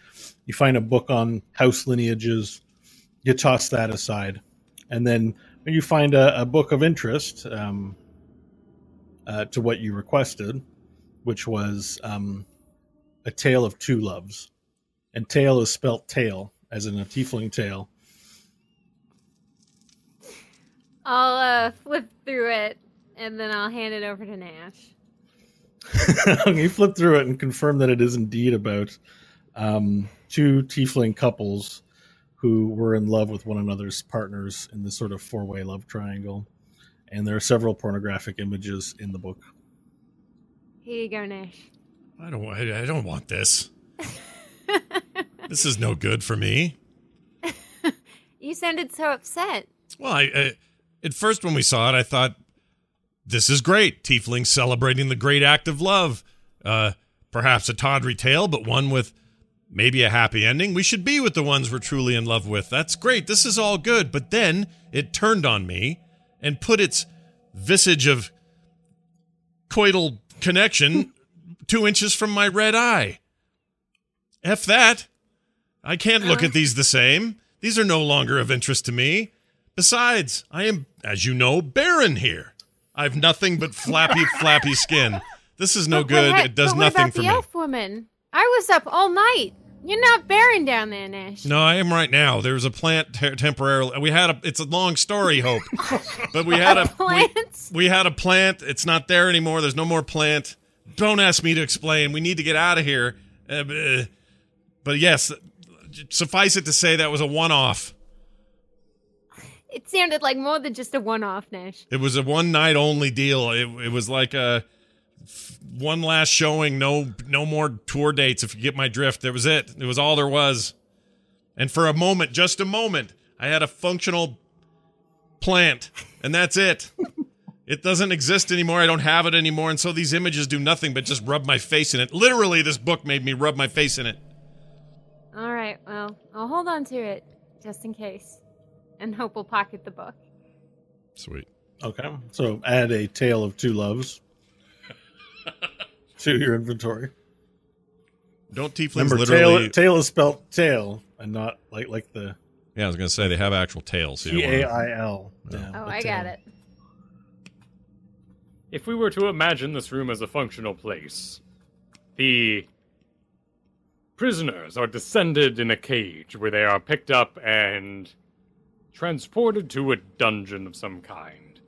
You find a book on house lineages. You toss that aside, and then when you find a, a book of interest um, uh, to what you requested, which was um, a tale of two loves, and tale is spelt tail, as in a tiefling tale. I'll uh, flip through it and then I'll hand it over to Nash. you flip through it and confirm that it is indeed about um, two tiefling couples who were in love with one another's partners in this sort of four-way love triangle. And there are several pornographic images in the book. Here you go, Nash. I don't. I, I don't want this. this is no good for me. You sounded so upset. Well, I, I at first when we saw it, I thought this is great. Tieflings celebrating the great act of love. Uh, perhaps a tawdry tale, but one with maybe a happy ending. We should be with the ones we're truly in love with. That's great. This is all good. But then it turned on me and put its visage of coital connection two inches from my red eye. F that. I can't look at these the same. These are no longer of interest to me. Besides, I am, as you know, barren here. I've nothing but flappy, flappy skin. This is no But good. what- It does but what nothing about for the me. elf woman? I was up all night. You're not barren down there, Nash. No, I am right now. There was a plant te- temporarily. We had a. It's a long story, Hope, but we had a, we- plant? We, had a plant. It's not there anymore. There's no more plant. Don't ask me to explain. We need to get out of here. Uh, but yes, suffice it to say that was a one-off. It sounded like more than just a one-off, Nash. It was a one night only deal. It, it was like a one last showing. No, no more tour dates. If you get my drift, that was it. It was all there was. And for a moment, just a moment, I had a functional plant, and that's it. it doesn't exist anymore. I don't have it anymore, and so these images do nothing but just rub my face in it. Literally, this book made me rub my face in it. All right, well, I'll hold on to it just in case, and hope we'll pocket the book. Sweet. Okay. So add a tale of two loves to your inventory. Don't tieflings Remember, literally? tail, tail is spelled tail and not like like the yeah, I was gonna say they have actual tails. so you T don't A wanna- I L. Oh, I got it. If we were to imagine this room as a functional place, the prisoners are descended in a cage where they are picked up and transported to a dungeon of some kind.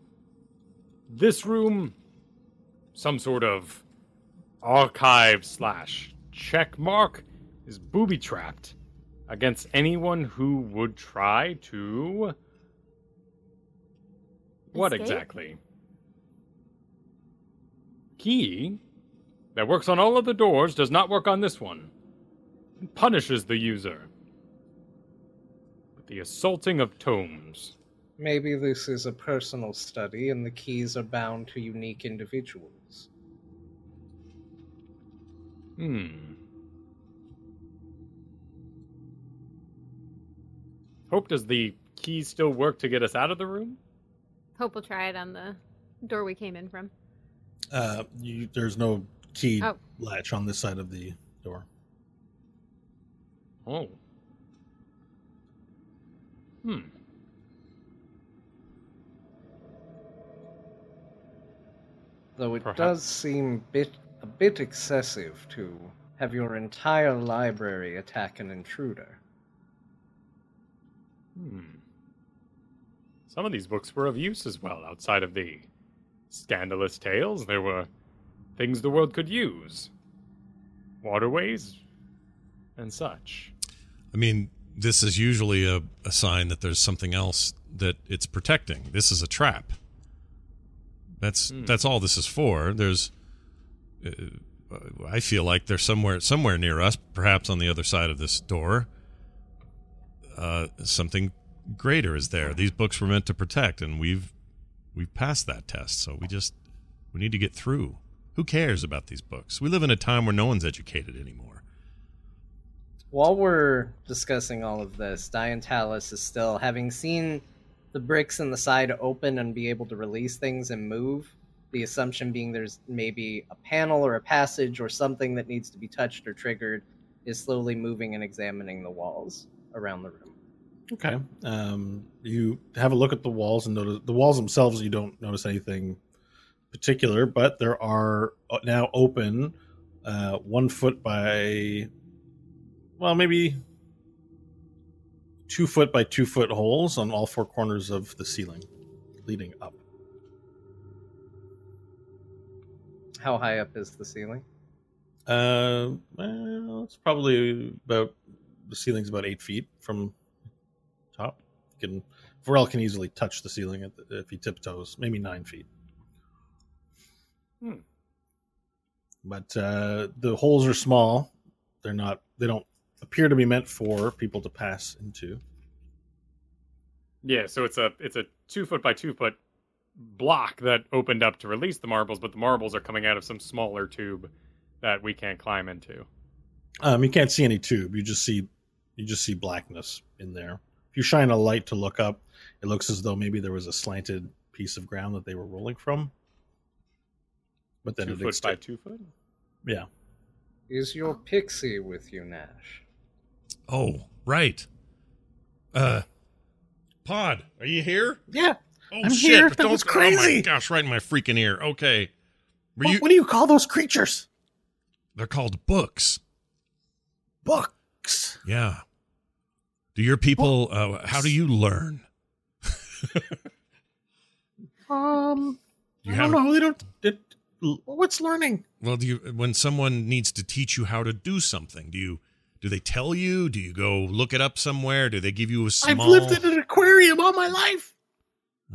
This room, some sort of archive slash check mark, is booby trapped against anyone who would try to. What Escape? exactly? Key that works on all of the doors does not work on this one. It punishes the user. With the assaulting of tomes. Maybe this is a personal study and the keys are bound to unique individuals. Hmm. Hope does the key still work to get us out of the room? Hope we'll try it on the door we came in from. Uh, you, there's no key Oh. latch on this side of the door. Oh. Hmm. Though it Perhaps- does seem bit a bit excessive to have your entire library attack an intruder. Hmm. Some of these books were of use as well, outside of the scandalous tales. There were things the world could use, waterways, and such. I mean, this is usually a, a sign that there's something else that it's protecting. This is a trap. That's that's all this is for. There's, uh, I feel like there's somewhere somewhere near us, perhaps on the other side of this door. Uh, something greater is there. These books were meant to protect, and we've we've passed that test. So we just we need to get through. Who cares about these books? We live in a time where no one's educated anymore. While we're discussing all of this, Diantalis is still having seen the bricks in the side open and be able to release things and move. The assumption being there's maybe a panel or a passage or something that needs to be touched or triggered is slowly moving and examining the walls around the room. Okay. Um, you have a look at the walls and notice the walls themselves. You don't notice anything particular, but there are uh, now open, uh, one foot by, well, maybe two foot by two foot holes on all four corners of the ceiling, leading up. How high up is the ceiling? Uh, well, it's probably about the ceiling's about eight feet from top. Can Varel can easily touch the ceiling at the, if he tiptoes, maybe nine feet. Hmm. But uh, the holes are small. They're not. They don't appear to be meant for people to pass into. Yeah, so it's a it's a two foot by two foot block that opened up to release the marbles, but the marbles are coming out of some smaller tube that we can't climb into. Um, you can't see any tube. You just see you just see blackness in there. If you shine a light to look up, it looks as though maybe there was a slanted piece of ground that they were rolling from. But then two it foot by two foot. Yeah. Is your pixie with you, Nash? Oh, right. Uh, Pod, are you here? Yeah. Oh I'm shit! here. but That don't- was Oh my crazy. gosh! Right in my freaking ear. Okay. Were What, you? what do you call those creatures? They're called books. Books. Yeah. Do your people? Uh, how do you learn? Um, You I don't know. They don't. It, what's learning? well. Do you when someone needs to teach you how to do something? Do you? Do they tell you? Do you go look it up somewhere? Do they give you a small? I've lived in an aquarium all my life.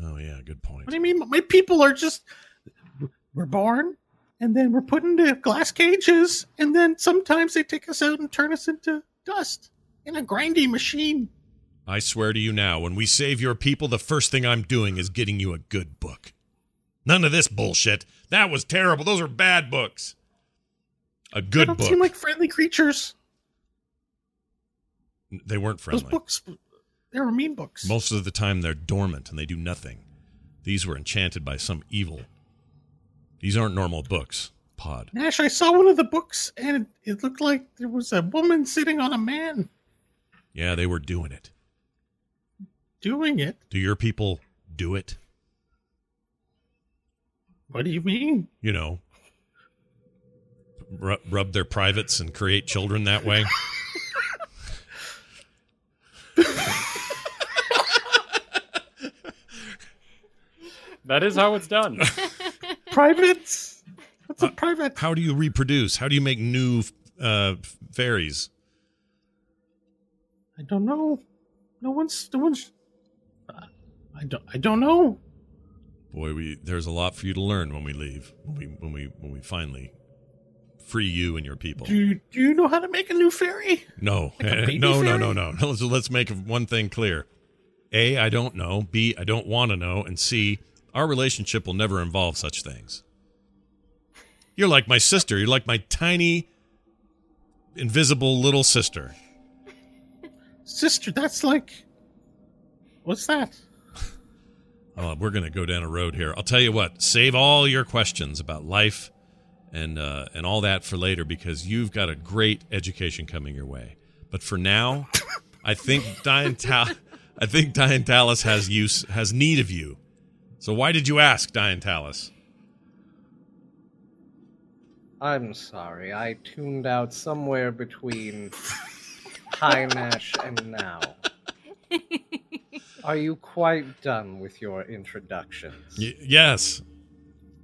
Oh yeah, good point. What do you mean? My people are just we're born, and then we're put into glass cages, and then sometimes they take us out and turn us into dust in a grinding machine. I swear to you now, when we save your people, the first thing I'm doing is getting you a good book. None of this bullshit. That was terrible. Those are bad books. A good They don't book. seem like friendly creatures. They weren't friendly. Those books, they were mean books. Most of the time, they're dormant and they do nothing. These were enchanted by some evil. These aren't normal books, Pod. Nash, I saw one of the books, and it, it looked like there was a woman sitting on a man Yeah, they were doing it. doing it. Do your people do it? What do you mean? You know, rub, rub their privates and create children that way? That is how it's done. Privates? What's a private? How do you reproduce? How do you make new uh, fairies? I don't know. No one's. No one's. uh, I don't. I don't know. Boy, we there's a lot for you to learn when we leave. When we when we when we finally free you and your people. Do you, do you know how to make a new fairy? No, Like a baby no, no, fairy? no, no, no. Let's, let's make one thing clear: A, I don't know. B, I don't want to know. And C, our relationship will never involve such things. You're like my sister. You're like my tiny, invisible little sister. Sister, that's like. What's that? Uh, we're gonna go down a road here. I'll tell you what. Save all your questions about life and uh, and all that for later because you've got a great education coming your way. But for now, I think Diantal- I think Diantalis has use has need of you. So why did you ask Diantalis? I'm sorry, I tuned out somewhere between High Nash and now. Are you quite done with your introductions? Y- yes.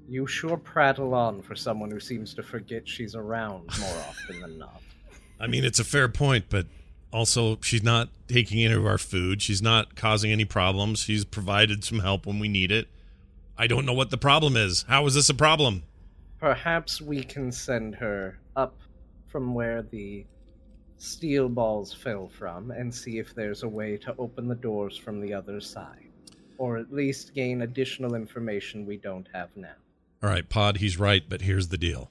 You sure prattle on for someone who seems to forget she's around more often than not. I mean it's a fair point, but also, she's not taking any of our food. She's not causing any problems. She's provided some help when we need it. I don't know what the problem is. How is this a problem? Perhaps we can send her up from where the steel balls fell from and see if there's a way to open the doors from the other side. Or at least gain additional information we don't have now. All right, Pod, he's right, but here's the deal.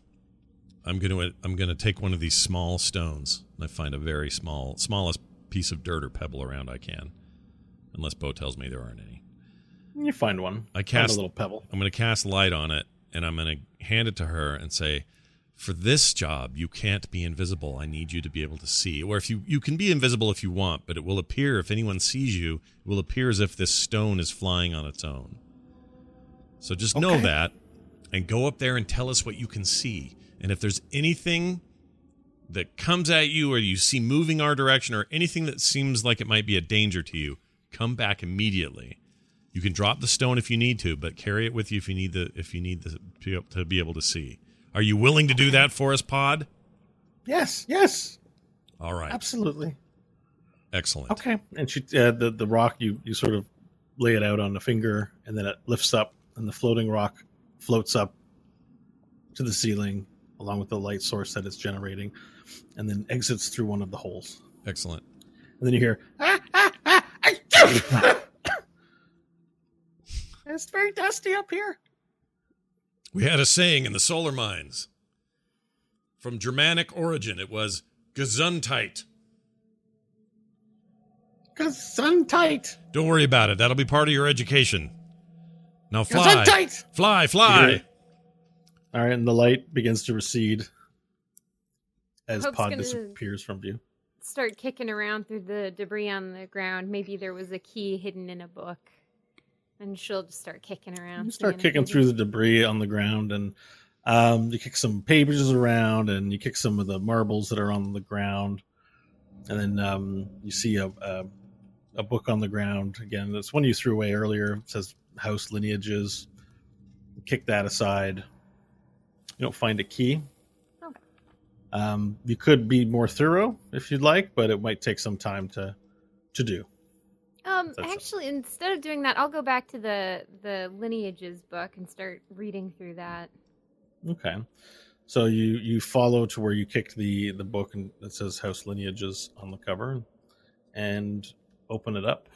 I'm going to I'm going to take one of these small stones and I find a very small smallest piece of dirt or pebble around I can. Unless Bo tells me there aren't any. You find one. I Find cast a little pebble. I'm going to cast light on it and I'm going to hand it to her and say, "For this job, you can't be invisible. I need you to be able to see. Or if you you can be invisible if you want, but it will appear if anyone sees you, it will appear as if this stone is flying on its own. So just know that and go up there and tell us what you can see. And if there's anything that comes at you or you see moving our direction or anything that seems like it might be a danger to you, come back immediately. You can drop the stone if you need to, but carry it with you if you need the if you need the to be able to see. Are you willing to do that for us, Pod? Yes, yes, All right, absolutely. excellent. Okay. And she, uh, the the rock, you you sort of lay it out on the finger, and then it lifts up, and the floating rock floats up to the ceiling, along with the light source that it's generating, and then exits through one of the holes. Excellent. And then you hear, ah, ah, ah, it's very dusty up here. We had a saying in the solar mines. From Germanic origin, it was Gesundheit. Tight. Don't worry about it. That'll be part of your education. Now fly. sun tight. Fly, fly. All right, and the light begins to recede as Hope's Pod disappears from view. Start kicking around through the debris on the ground. Maybe there was a key hidden in a book. And she'll just start kicking around. You start kicking through the debris on the ground, and um, you kick some papers around, and you kick some of the marbles that are on the ground, and then um, you see a, a a book on the ground again. That's one you threw away earlier. It says house lineages. Kick that aside. You don't find a key. Okay. Um, you could be more thorough if you'd like, but it might take some time to to do. Um, That's- actually, instead of doing that, I'll go back to the the lineages book and start reading through that. Okay. So you you follow to where you kicked the the book and it says house lineages on the cover, and open it up.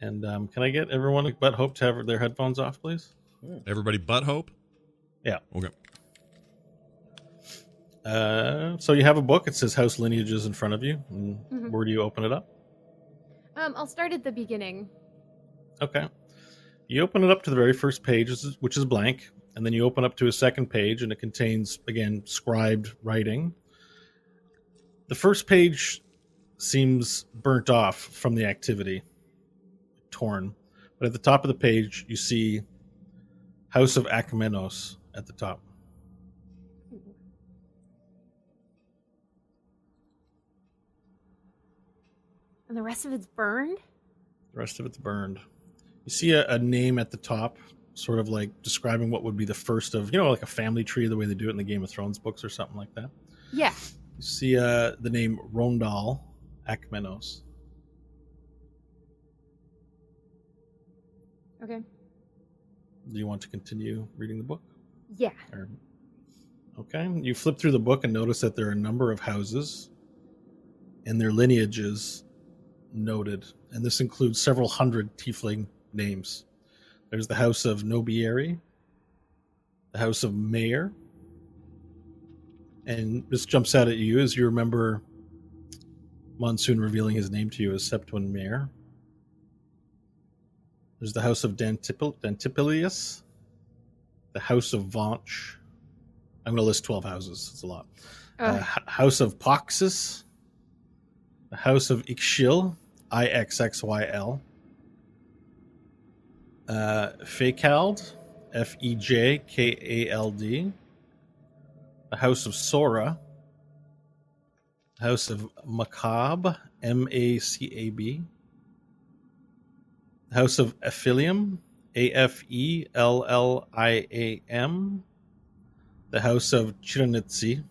And um, can I get everyone but Hope to have their headphones off, please? Everybody but Hope? Yeah. Okay. Uh, so you have a book. It says house lineages in front of you. And Mhm. Where do you open it up? Um, I'll start at the beginning. Okay. You open it up to the very first page, which is- blank, and then you open up to a second page, and it contains, again, scribed writing. The first page seems burnt off from the activity, torn. But at the top of the page, you see House of Achomenos at the top. And the rest of it's burned? The rest of it's burned. You see a, a name at the top, sort of like describing what would be the first of, you know, like a family tree, the way they do it in the Game of Thrones books or something like that. Yeah. You see uh, the name Rondal Akmenos. Okay. Do you want to continue reading the book? Yeah. Or... Okay. You flip through the book and notice that there are a number of houses and their lineages noted. And this includes several hundred tiefling names. There's the House of Nobieri, the House of Mayor. And this jumps out at you as you remember Monsoon revealing his name to you as Septwin Mayor. There's the House of Dantipil- Dantipilius, the House of Vaunch. I'm going to list 12 houses. It's a lot. Uh, H- House of Poxus, the House of Ixchil, I X X Y L. Uh, Fekald, F E J K A L D. The House of Sora. House of Macab, M A C A B. House of Aphilium, A F E L L I A M. The House of Chiranitsi,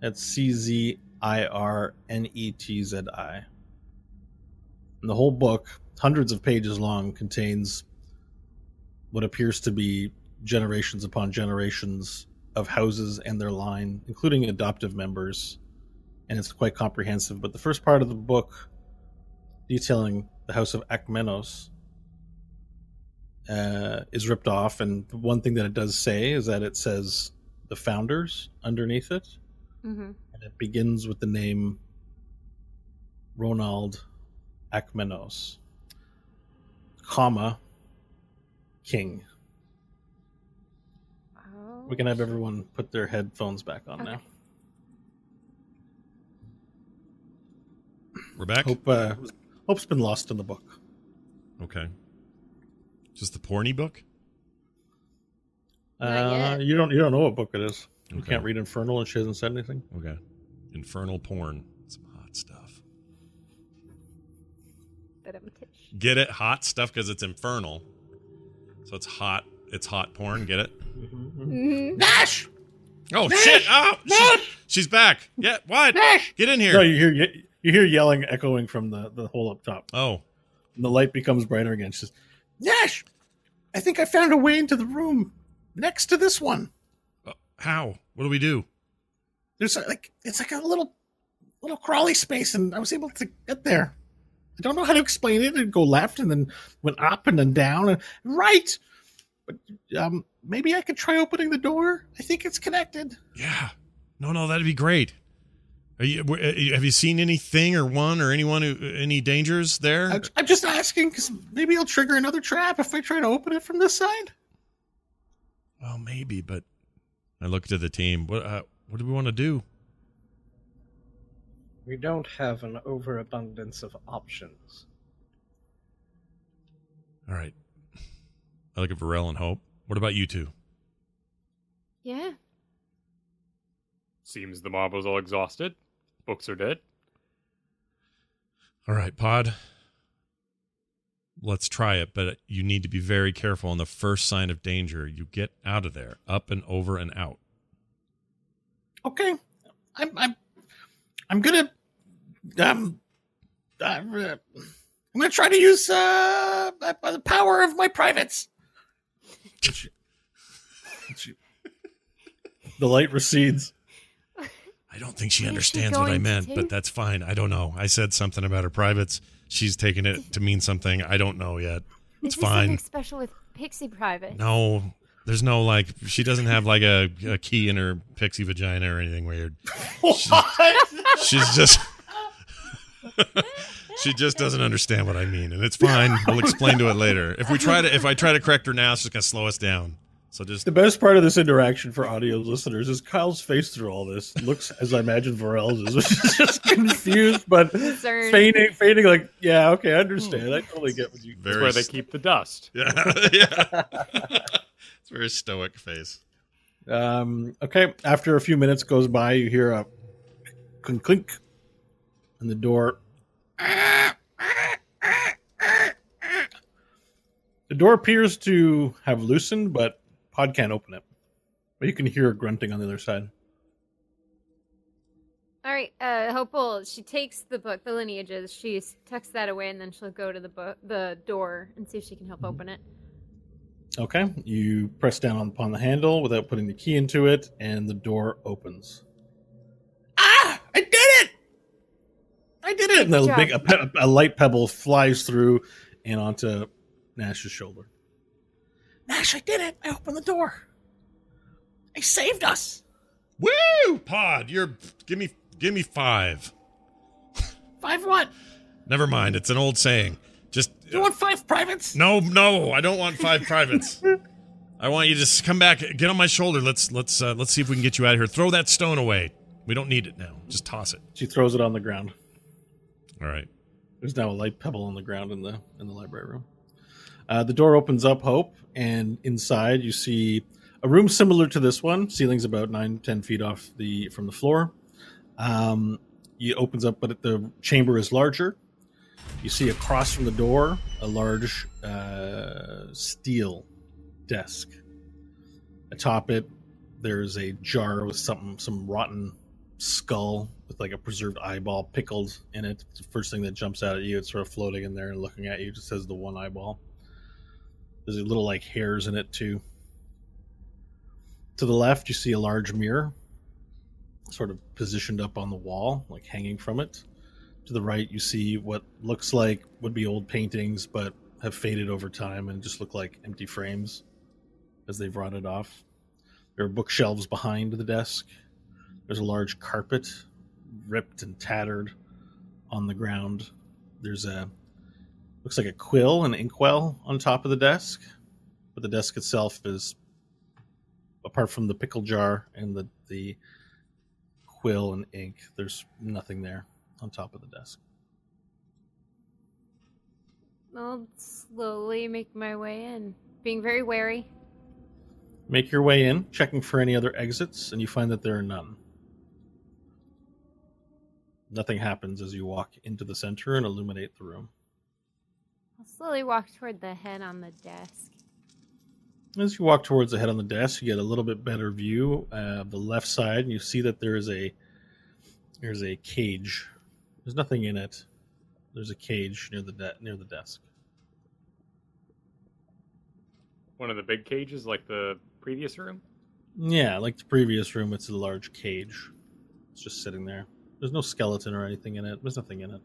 that's C Z I R N E T Z I. And the whole book, hundreds of pages long, contains what appears to be generations upon generations of houses and their line, including adoptive members. And it's quite comprehensive. But the first part of the book, detailing the house of Akmenos, uh, is ripped off. And one thing that it does say is that it says the founders underneath it. Mm-hmm. And it begins with the name Ronald Akmenos, comma, king. Oh. We can have everyone put their headphones back on now. We're back. Hope uh, hope's been lost in the book. Okay. Just the porny book. Uh, you don't you don't know what book it is. You Okay. can't read Infernal, and she hasn't said anything. Okay. Infernal porn. Some hot stuff. But I'm tish. Get it? Hot stuff because it's infernal. So it's hot. It's hot porn. Get it? Mm-hmm. Nash, Oh shit! Oh, she's, she's back. Yeah. What? Get in here. No, you hear you hear yelling echoing from the the hole up top. Oh. And the light becomes brighter again. She says, "Nash, I think I found a way into the room next to this one. Uh, how? What do we do? There's a, like it's like a little little crawly space, and I was able to get there. I don't know how to explain it. It go left and then went up and then down and right. But um, maybe I could try opening the door. I think it's connected. Yeah. No, no, that'd be great. Are you, uh, have you seen anything or one or anyone who any dangers there? I, I'm just asking because maybe I'll trigger another trap if I try to open it from this side. well, maybe, but I look to the team. What uh, what do we want to do? We don't have an overabundance of options. All right. I look at Varel and Hope. What about you two? Yeah. Seems the marble's all exhausted. Books are dead. All right, Pod. Let's try it, but you need to be very careful on the first sign of danger. You get out of there, up and over and out. Okay, I'm I'm I'm gonna um I'm, uh, I'm gonna try to use uh uh, the power of my privates. the light recedes. I don't think she What is she understands what I going to meant, but that's fine. I don't know. I said something about her privates. She's taken it to mean something. I don't know yet. It's Is fine. something special with Pixie Private? No, there's no like. She doesn't have like a, a key in her pixie vagina or anything weird. What? She's just. she just doesn't understand what I mean, and it's fine. We'll explain to it later. If we try to, if I try to correct her now, it's just gonna slow us down. So just The best part of this interaction for audio listeners is Kyle's face through all this looks as I imagine Varel's is, which is just confused but Concerned. feigning, feigning like, yeah, okay, I understand. I totally get what you. That's very where they keep the dust. Yeah, yeah. it's a very stoic face. Um, okay, after a few minutes goes by, you hear a clink clink, and the door. The door appears to have loosened, but Pod can't open it. But you can hear grunting on the other side. All right, uh, Hopeful. She takes the book, the lineages. She tucks that away, and then she'll go to the book, the door, and see if she can help open it. Okay, you press down upon the handle without putting the key into it, and the door opens. Ah! I did it! I did it! And Good a big a, pe- a light pebble flies through and onto Nash's shoulder. Nash, I did it! I opened the door. I saved us. Woo, Pod, you're give me give me five. Five what? Never mind. It's an old saying. Just You want five privates? no, no. I don't want five privates. I want you to just come back, get on my shoulder. Let's let's uh, let's see if we can get you out of here. Throw that stone away. We don't need it now. Just toss it. She throws it on the ground. All right. There's now a light pebble on the ground in the in the library room. Uh, the door opens up, Hope, and inside you see a room similar to this one. Ceiling's about nine, ten feet off the from the floor. Um, it opens up, but the chamber is larger. You see across from the door a large uh, steel desk. Atop it, there's a jar with something, some rotten skull with like a preserved eyeball pickled in it. It's the first thing that jumps out at you. It's sort of floating in there and looking at you, just has the one eyeball. There's little like hairs in it too. To the left, you see a large mirror, sort of positioned up on the wall, like hanging from it. To the right, you see what looks like would be old paintings, but have faded over time and just look like empty frames as they've rotted off. There are bookshelves behind the desk. There's a large carpet, ripped and tattered, on the ground. There's a looks like a quill and inkwell on top of the desk, but the desk itself is apart from the pickle jar and the the quill and ink. There's nothing there on top of the desk. I'll slowly make my way in, being very wary. Make your way in, checking for any other exits, and you find that there are none. Nothing happens as you walk into the center and illuminate the room. I'll slowly walk toward the head on the desk. As you walk towards the head on the desk, you get a little bit better view uh, of the left side, and you see that there is a there's a cage. There's nothing in it. There's a cage near the de- near the desk. One of the big cages, like the previous room. Yeah, like the previous room, it's a large cage. It's just sitting there. There's no skeleton or anything in it. There's nothing in it.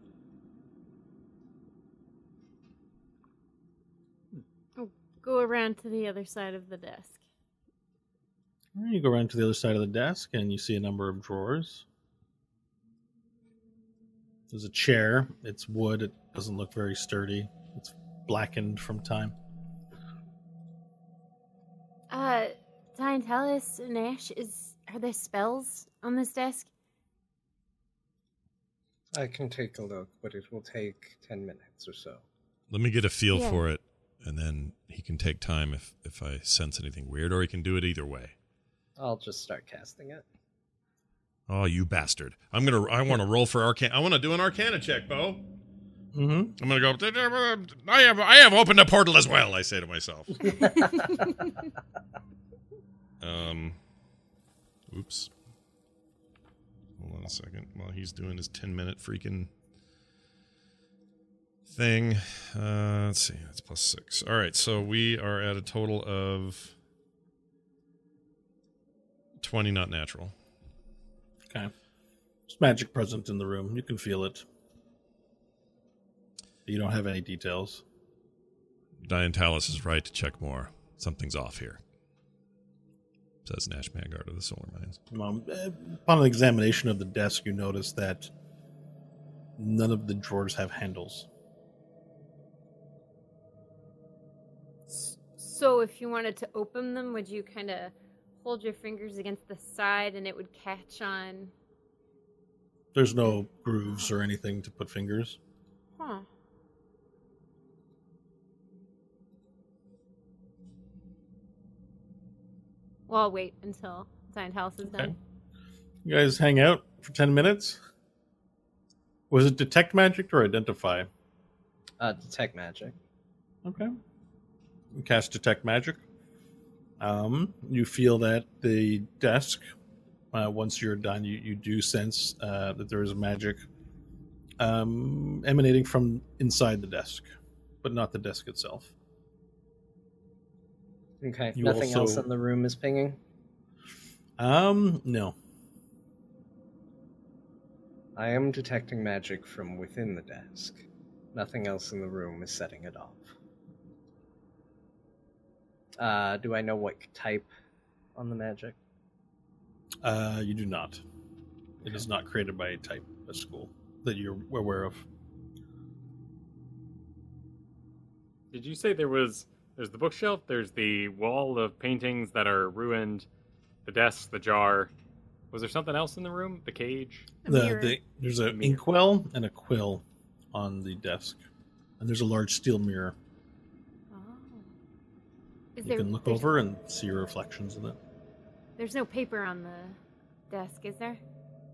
Go around to the other side of the desk. You go around to the other side of the desk and you see a number of drawers. There's a chair. It's wood. It doesn't look very sturdy. It's blackened from time. Uh, Diantalis and Ash, is are there spells on this desk? I can take a look, but it will take 10 minutes or so. Let me get a feel Yeah. for it, and then he can take time if if I sense anything weird, or he can do it either way. I'll just start casting it. Oh, you bastard! I'm gonna. I want to roll for arcana. I want to do an arcana check, Bo. Mm-hmm. I'm gonna go. I have. I have opened a portal as well. I say to myself. um. Oops. Hold on a second. While he's doing his 10 minute freaking thing. Uh, let's see. That's plus six. All right. So we are at a total of 20 not natural. Okay. There's magic present in the room. You can feel it. You don't have any details. Diantalis is right to check more. Something's off here. Says Nash Mangard of the Solar Mines. Um, upon an examination of the desk, you notice that none of the drawers have handles. So if you wanted to open them, would you kind of hold your fingers against the side and it would catch on? There's no grooves or anything to put fingers. Huh. Well, I'll wait until Diantalis is Okay. done. You guys hang out for 10 minutes. Was it detect magic or identify? Uh, detect magic. Okay. Cast detect magic. Um, you feel that the desk, uh, once you're done, you, you do sense uh, that there is magic um, emanating from inside the desk, but not the desk itself. Okay. You Nothing else in the room is pinging. Um, no. I am detecting magic from within the desk. Nothing else in the room is setting it off. Uh, do I know what type on the magic? Uh, you do not. It is not created by a type of school that you're aware of. Did you say there was there's the bookshelf, there's the wall of paintings that are ruined, the desk, the jar. Was there something else in the room? The cage? A The, the, there's a mirror. inkwell and a quill on the desk, and there's a large steel mirror. Is You there, can look over and see your reflections in it. There's no paper on the desk, is there?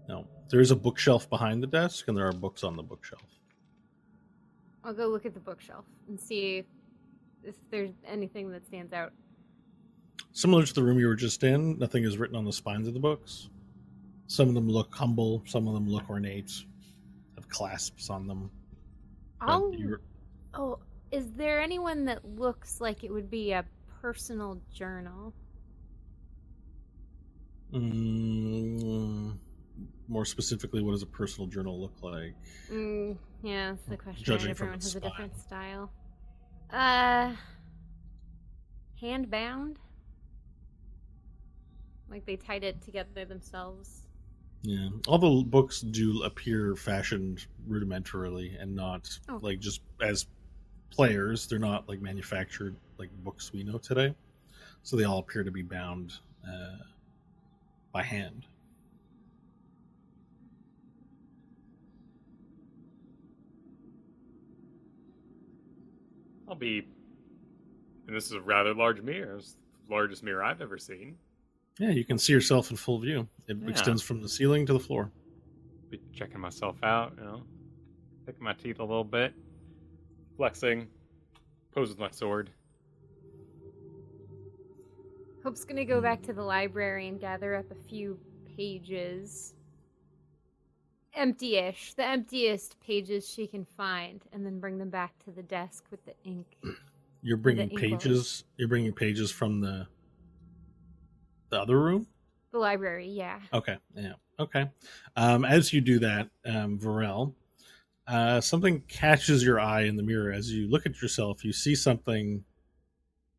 No, there is a bookshelf behind the desk, and there are books on the bookshelf. I'll go look at the bookshelf and see if there's anything that stands out. Similar to the room you were just in, nothing is written on the spines of the books. Some of them look humble, some of them look ornate, have clasps on them. Oh, oh, is there anyone that looks like it would be a personal journal? Mm, more specifically, what does a personal journal look like? Mm, yeah, that's the question. Judging right? Everyone has a different style. Uh, hand bound. Like they tied it together themselves. Yeah, all the books do appear fashioned rudimentarily and not Oh. like just as players. They're not like manufactured like books we know today. So they all appear to be bound uh, by hand. I'll be. And this is a rather large mirror. It's the largest mirror I've ever seen. Yeah, you can see yourself in full view. It Yeah. extends from the ceiling to the floor. Be checking myself out, you know, picking my teeth a little bit, flexing, pose with my sword. Hope's gonna go back to the library and gather up a few pages. Empty-ish, the emptiest pages she can find, and then bring them back to the desk with the ink. You're bringing pages. You're bringing pages from the the other room. The library, yeah. Okay. Yeah. Okay. Um, as you do that, um, Varel, uh, something catches your eye in the mirror. As you look at yourself, you see something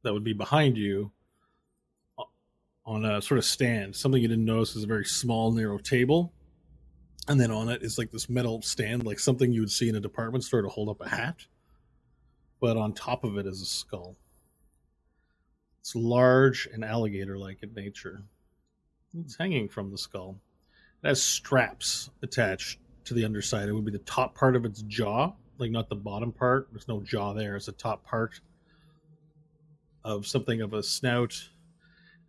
that would be behind you on a sort of stand. Something you didn't notice is a very small, narrow table. And then on it is like this metal stand, like something you would see in a department store to hold up a hat. But on top of it is a skull. It's large and alligator like in nature. It's hanging from the skull. It has straps attached to the underside. It would be the top part of its jaw, like not the bottom part. There's no jaw there. It's the top part of something of a snout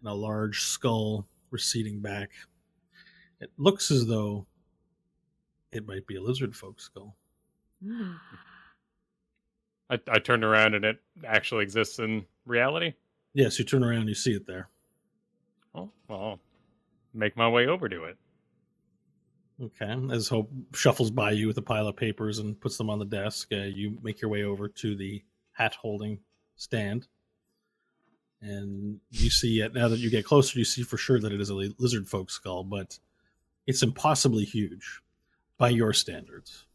and a large skull receding back. It looks as though it might be a lizard folk skull. I, I turned around and it actually exists in reality. Yes, you turn around and you see it there. Oh, well, I'll make my way over to it. Okay. As Hope shuffles by you with a pile of papers and puts them on the desk, uh, you make your way over to the hat holding stand. And you see it now that you get closer, you see for sure that it is a lizard folk skull, but it's impossibly huge by your standards.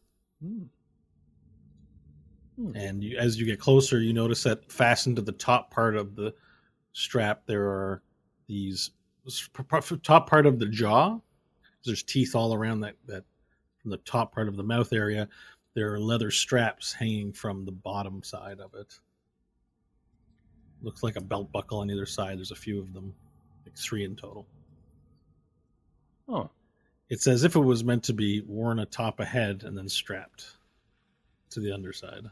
Hmm. And you, as you get closer, you notice that fastened to the top part of the strap, there are these top part of the jaw. There's teeth all around that, that from the top part of the mouth area. There are leather straps hanging from the bottom side of it. Looks like a belt buckle on either side. There's a few of them, like three in total. Oh, It's as if it was meant to be worn atop a head and then strapped to the underside.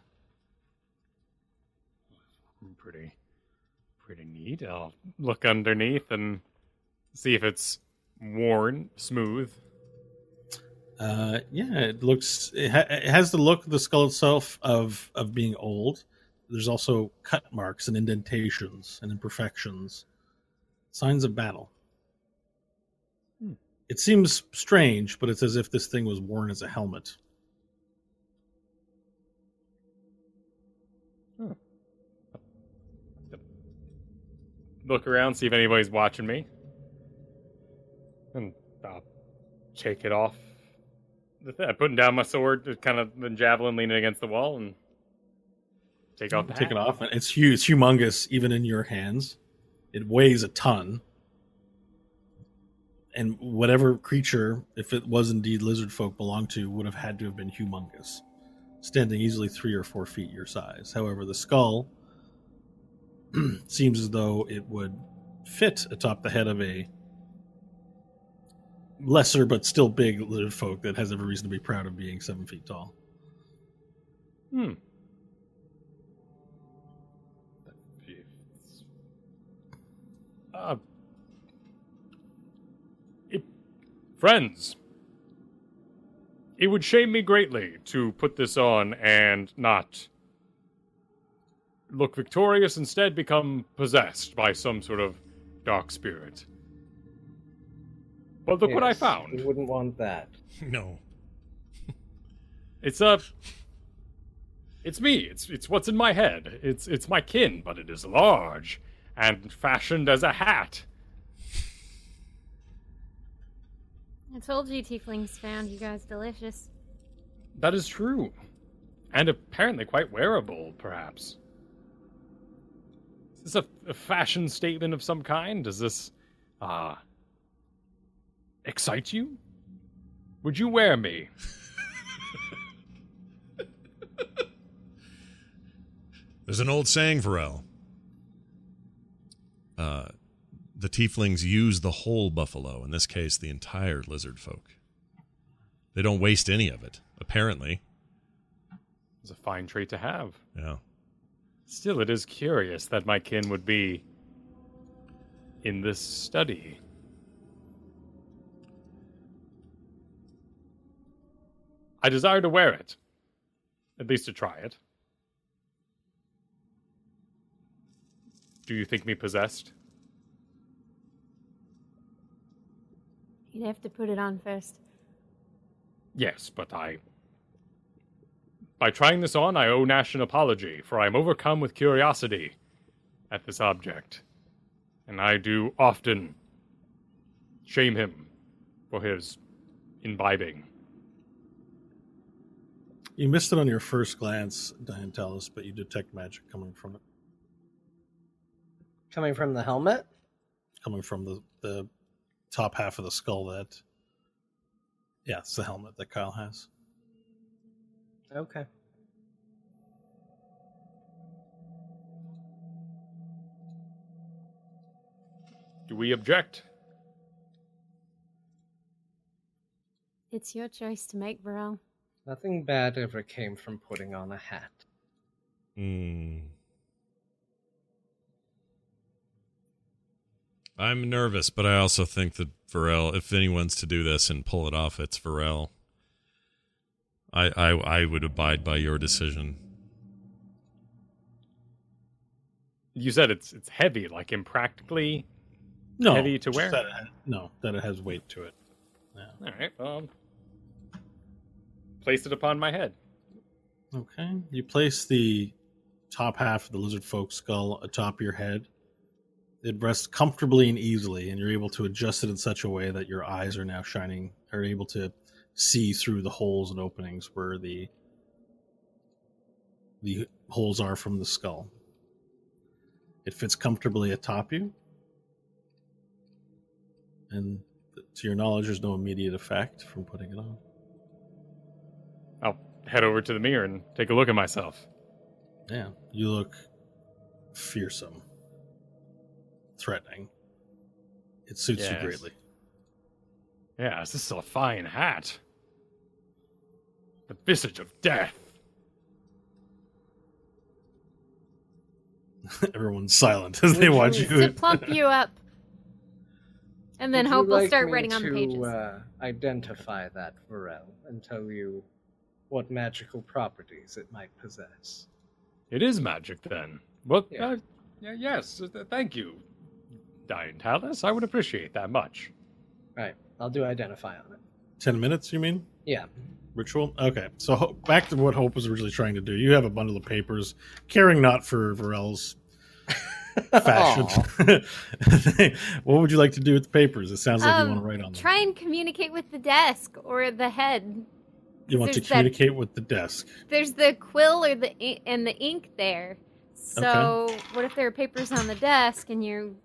pretty, pretty neat. I'll look underneath and see if it's worn, smooth. Uh, yeah, it looks. It, ha- it has the look of the skull itself of of being old. There's also cut marks and indentations and imperfections, signs of battle. Hmm. It seems strange, but it's as if this thing was worn as a helmet. Look around, see if anybody's watching me, and I'll take it off. I'm putting down my sword, kind of the javelin leaning against the wall, and take off the Take it off, and it's huge. It's humongous, even in your hands. It weighs a ton, and whatever creature, if it was indeed lizard folk belonged to, would have had to have been humongous, standing easily three or four feet your size. However, the skull seems as though it would fit atop the head of a lesser but still big lizard folk that has every reason to be proud of being seven feet tall. Hmm. Uh, it, friends, it would shame me greatly to put this on and not look victorious, instead become possessed by some sort of dark spirit. But look what I found. You wouldn't want that. No. It's a. It's me. It's it's what's in my head. It's it's my kin, but it is large and fashioned as a hat. I told you tieflings found you guys delicious. That is true, and apparently quite wearable, perhaps. Is this a, a fashion statement of some kind? Does this, uh, excite you? Would you wear me? There's an old saying, Varel. Uh, the tieflings use the whole buffalo, in this case, the entire lizard folk. They don't waste any of it, apparently. It's a fine trait to have. Yeah. Still, it is curious that my kin would be in this study. I desire to wear it, at least to try it. Do you think me possessed? You'd have to put it on first. Yes, but I. By trying this on, I owe Nash an apology, for I am overcome with curiosity at this object. And I do often shame him for his imbibing. You missed it on your first glance, Diantalis, but you detect magic coming from it, Coming from the helmet? coming from the, the top half of the skull that. Yeah, it's the helmet that Kyle has. Okay. Do we object? It's your choice to make, Varel. Nothing bad ever came from putting on a hat. Hmm. I'm nervous, but I also think that Varel, if anyone's to do this and pull it off, it's Varel. I, I I would abide by your decision. You said it's it's heavy, like impractically. No, Heavy to wear? That it no, that it has weight to it. All right. Um. Place it upon my head. Okay. You place the top half of the lizard folk skull atop your head. It rests comfortably and easily, and you're able to adjust it in such a way that your eyes are now shining, are able to see through the holes and openings where the the holes are from the skull. It fits comfortably atop you, and to your knowledge, there's no immediate effect from putting it on. I'll head over to the mirror and take a look at myself. Yeah, you look fearsome, threatening. It suits Yes. you greatly. Yes, this is a fine hat. The visage of death. Everyone's silent as they watch you- you. To plump you up. And then Would you Hope will like start me writing on to, pages. Uh, identify that Varel and tell you what magical properties it might possess. It is magic then. Well, Yeah. uh, yeah, yes, uh, thank you, Diantalis. I would appreciate that much. Right. I'll do identify on it. Ten minutes, you mean? Yeah. Ritual? Okay. So Ho- back to what Hope was originally trying to do. You have a bundle of papers, caring not for Varel's fashion. what would you like to do with the papers? It sounds like you Um, want to write on them. Try and communicate with the desk or the head. you want to there's that- communicate with the desk. There's the quill or the and the ink there. So what if there are papers on the desk and you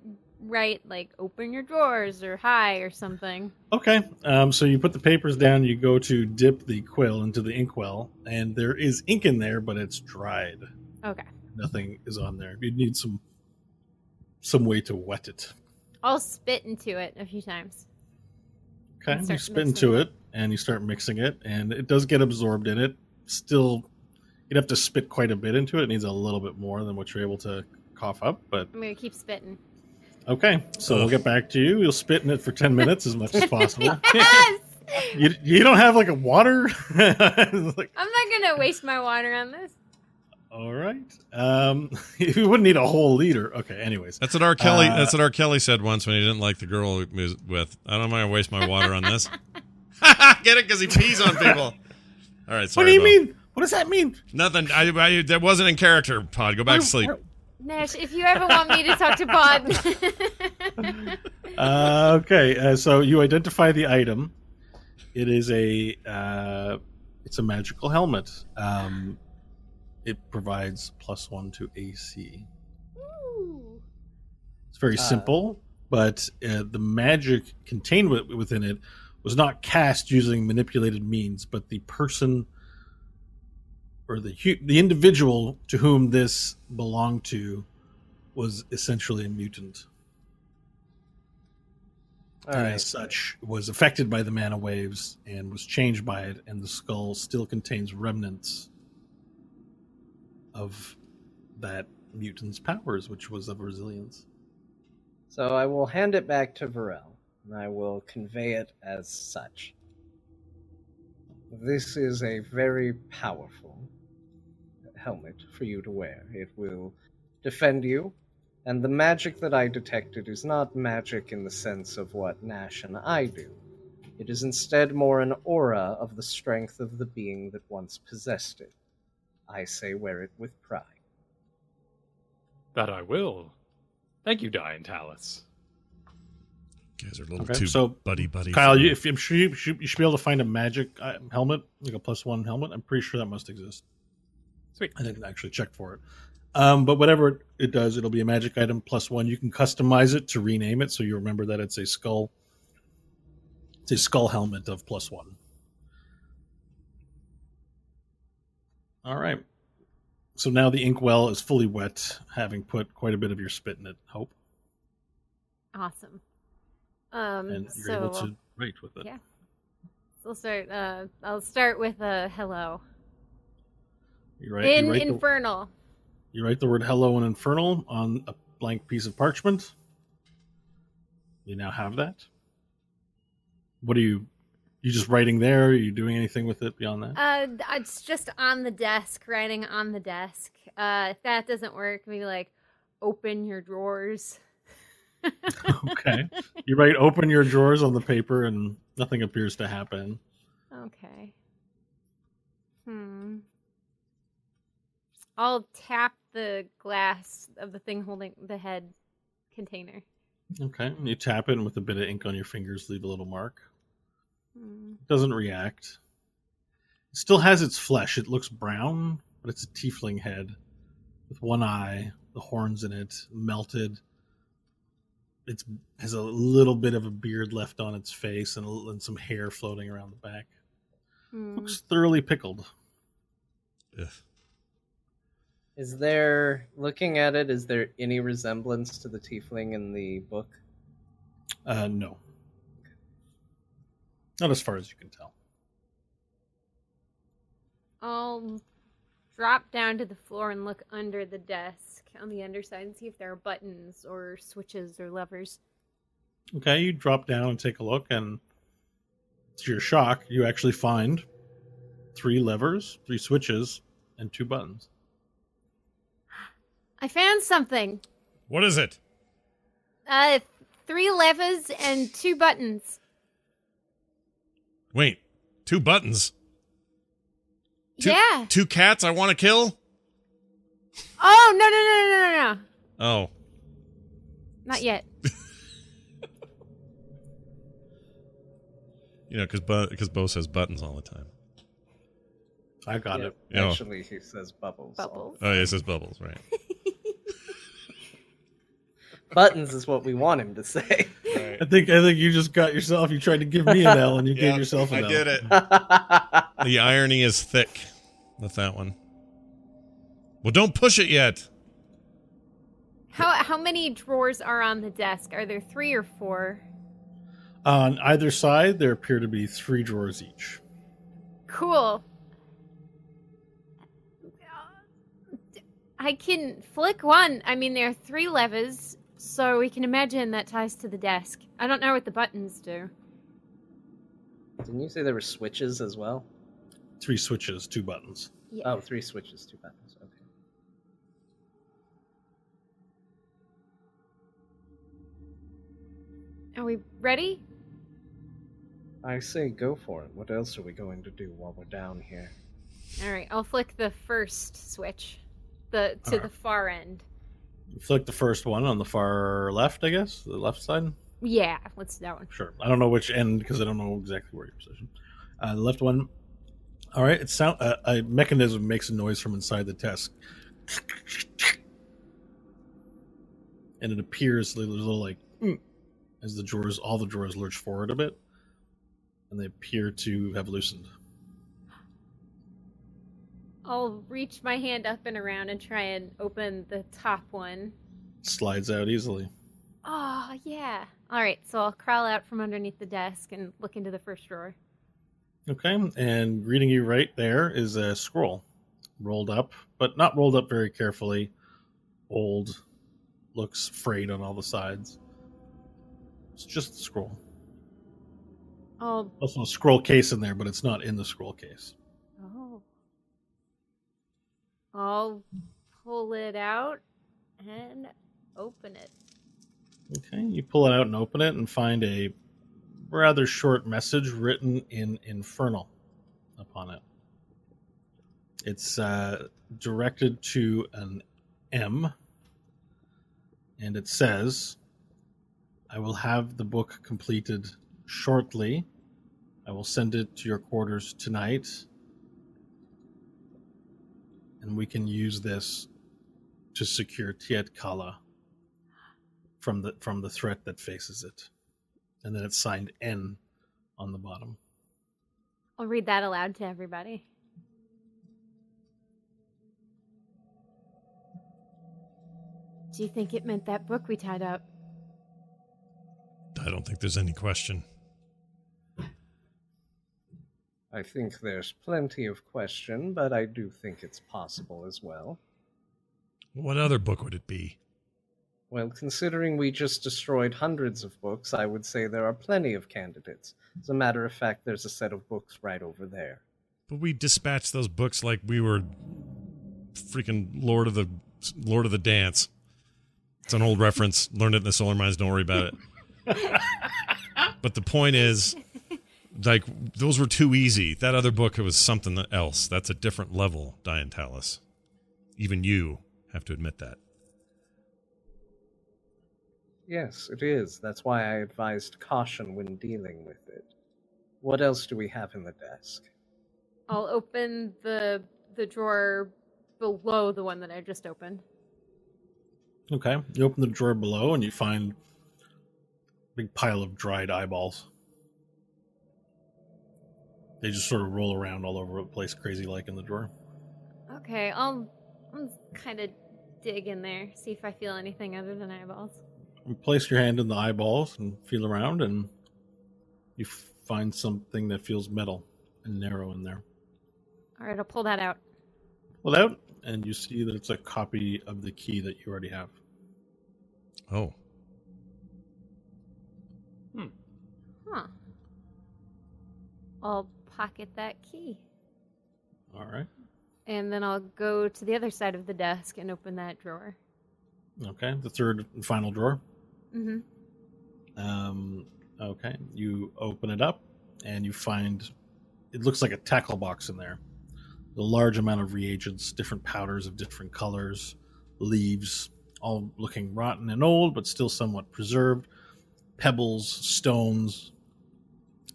write like "open your drawers" or "hi" or something? Okay. Um, so you put the papers down, you go to dip the quill into the inkwell, and there is ink in there, but it's dried. Okay. Nothing is on there. You need some some way to wet it. I'll spit into it a few times. Okay. You spit into it. it and you start mixing it, and it does get absorbed in it. Still, you'd have to spit quite a bit into it. It needs a little bit more than what you're able to cough up, but I'm gonna keep spitting. Okay. So we'll get back to you. You'll spit in it for 10 minutes as much as possible. Yes! you, you don't have like a water? Like, I'm not gonna waste my water on this. All right. Um, you wouldn't need a whole leader. Okay. Anyways, That's what R. Kelly. Uh, that's what R. Kelly said once when he didn't like the girl he was with. I don't mind waste my water on this. Get it? Because he pees on people. All right. what do you Bo. mean? What does that mean? Nothing. I, I. That wasn't in character. Pod. Go back to sleep. Nash, if you ever want me to talk to Bod. Uh, okay. Uh, so you identify the item. It is a. Uh, it's a magical helmet. Um, it provides plus one to AC. Ooh. It's very Uh, simple, but uh, the magic contained wi- within it was not cast using manipulated means, but the person or the the individual to whom this belonged to was essentially a mutant, All and right. as such was affected by the mana waves and was changed by it. And the skull still contains remnants of that mutant's powers, which was of resilience. So I will hand it back to Varel, and I will convey it as such. This is a very powerful helmet for you to wear. It will defend you, and the magic that I detected is not magic in the sense of what Nash and I do. It is instead more an aura of the strength of the being that once possessed it. I say wear it with pride. That I will. Thank you, Diantalis. You guys are a little Okay, too so, buddy buddy. Kyle, you, if I'm sure you should, you should be able to find a magic uh, helmet, like a plus one helmet. I'm pretty sure that must exist. Sweet. I didn't actually check for it. Um, but whatever it, does, it'll be a magic item plus one. You can customize it to rename it so you remember that it's a skull. It's a skull helmet of plus one. All right. So now the inkwell is fully wet, having put quite a bit of your spit in it. Hope, Awesome. Um, and you're so able to write with it. yeah. I'll start. Uh, I'll start with a hello You write, in you write the- infernal. You write the word hello in infernal on a blank piece of parchment. You now have that. What are you you just writing there? Are you doing anything with it beyond that? Uh, it's just on the desk, writing on the desk. Uh, if that doesn't work, maybe like open your drawers. okay. You write open your drawers on the paper and nothing appears to happen. Okay. Hmm. I'll tap the glass of the thing holding the head container. Okay. You tap it and with a bit of ink on your fingers leave a little mark. It doesn't react. It still has its flesh. It looks brown, but it's a tiefling head with one eye, the horns in it, melted. It has a little bit of a beard left on its face and, a and some hair floating around the back. Hmm. Looks thoroughly pickled. Ugh. Is there, looking at it, is there any resemblance to the tiefling in the book? Uh, no. Not as far as you can tell. I'll drop down to the floor and look under the desk on the underside and see if there are buttons or switches or levers. Okay, you drop down and take a look, and to your shock, you actually find three levers, three switches, and two buttons. I found something. What is it? Uh, three levers and two buttons. Wait, two buttons. Two, yeah. Two cats I want to kill? Oh no no no no no no! Oh. Not yet. You know, because because Bo says buttons all the time. I got Yeah, it. Yeah. Actually, he says bubbles. Bubbles. Oh, yeah, it says bubbles, right? Buttons is what we want him to say. I think I think you just got yourself. You tried to give me an L, and you gave yourself an I L. did it. The irony is thick with that one. Well, don't push it yet. How how many drawers are on the desk? Are there three or four? On either side, there appear to be three drawers each. Cool. I can flick one. I mean, there are three levers, so we can imagine that ties to the desk. I don't know what the buttons do. Didn't you say there were switches as well? Three switches, two buttons. Yeah. Oh, three switches, two buttons. Okay. Are we ready? I say go for it. What else are we going to do while we're down here? All right, I'll flick the first switch, the to the far end. Flick the first one on the far left, I guess, the left side. Yeah, let's that one. Sure. I don't know which end because I don't know exactly where your position. Uh, the left one. All right. It sound uh, a mechanism makes a noise from inside the desk, and it appears there's a little like "Mm," as the drawers, all the drawers lurch forward a bit, and they appear to have loosened. I'll reach my hand up and around and try and open the top one. Slides out easily. Oh, yeah. All right, so I'll crawl out from underneath the desk and look into the first drawer. Okay, and greeting you right there is a scroll, rolled up, but not rolled up very carefully. Old, looks frayed on all the sides. It's just a scroll. I'll. Also, a scroll case in there, but it's not in the scroll case. I'll pull it out and open it. Okay, you pull it out and open it and find a rather short message written in Infernal upon it. It's uh, directed to an M, and it says, I will have the book completed shortly. I will send it to your quarters tonight, and we can use this to secure Tiet Kala from the from the threat that faces it. And then it's signed N on the bottom. I'll read that aloud to everybody. Do you think it meant that book we tied up? I don't think there's any question. I think there's plenty of question, but I do think it's possible as well. What other book would it be? Well, considering we just destroyed hundreds of books, I would say there are plenty of candidates. As a matter of fact, there's a set of books right over there. But we dispatched those books like we were freaking Lord of the Lord of the Dance. It's an old reference. Learned it in the Solar Mines. Don't worry about it. but the point is, like those were too easy. That other book it was something else. That's a different level, Diantalis. Even you have to admit that. Yes, it is. That's why I advised caution when dealing with it. What else do we have in the desk? I'll open the the drawer below the one that I just opened. Okay. You open the drawer below and you find a big pile of dried eyeballs. They just sort of roll around all over the place, crazy like in the drawer. Okay, I'll, I'll kind of dig in there, see if I feel anything other than eyeballs. You place your hand in the eyeballs and feel around, and you find something that feels metal and narrow in there. All right, I'll pull that out. Pull it out, and you see that it's a copy of the key that you already have. Oh, Hmm. Huh. I'll pocket that key. All right. And then I'll go to the other side of the desk and open that drawer. Okay. The third and final drawer. Mm-hmm. Um, okay. You open it up, and you find it looks like a tackle box in there. A large amount of reagents, different powders of different colors, leaves, all looking rotten and old, but still somewhat preserved. Pebbles, stones,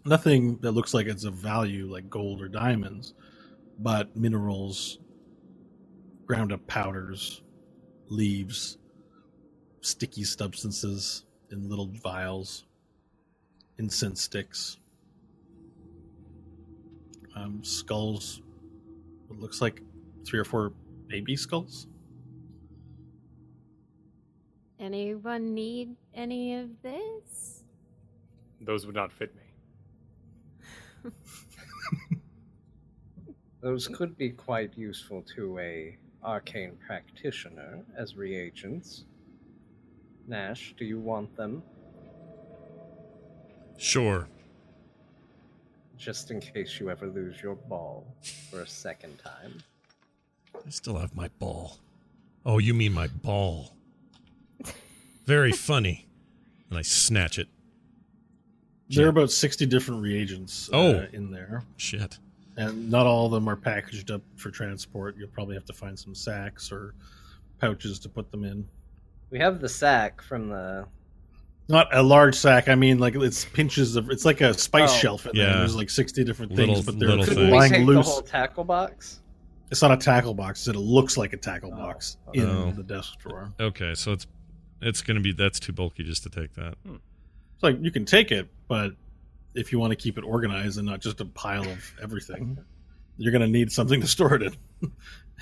nothing that looks like it's of value, like gold or diamonds, but minerals, ground up powders, leaves, sticky substances in little vials, incense sticks, um, skulls. It looks like three or four baby skulls. Anyone need any of this? Those would not fit me. Those could be quite useful to a arcane practitioner as reagents. Nash, do you want them? sure. Just in case you ever lose your ball for a second time. I still have my ball. Oh, you mean my ball? Very funny. And I snatch it There are about 60 different reagents uh, Oh. in there, Shit. and not all of them are packaged up for transport. You'll probably have to find some sacks or pouches to put them in. We have the sack from the. Not a large sack. I mean, like it's pinches of. It's like a spice Oh. shelf in Yeah. there. There's like 60 different Little- things, but they're little Could things. we lying take loose. the whole tackle box? It's not a tackle box. It looks like a tackle Oh. box in Oh. the desk drawer. Okay, so it's it's gonna be that's too bulky just to take that. It's like you can take it, but if you want to keep it organized and not just a pile of everything, mm-hmm. you're going to need something to store it in,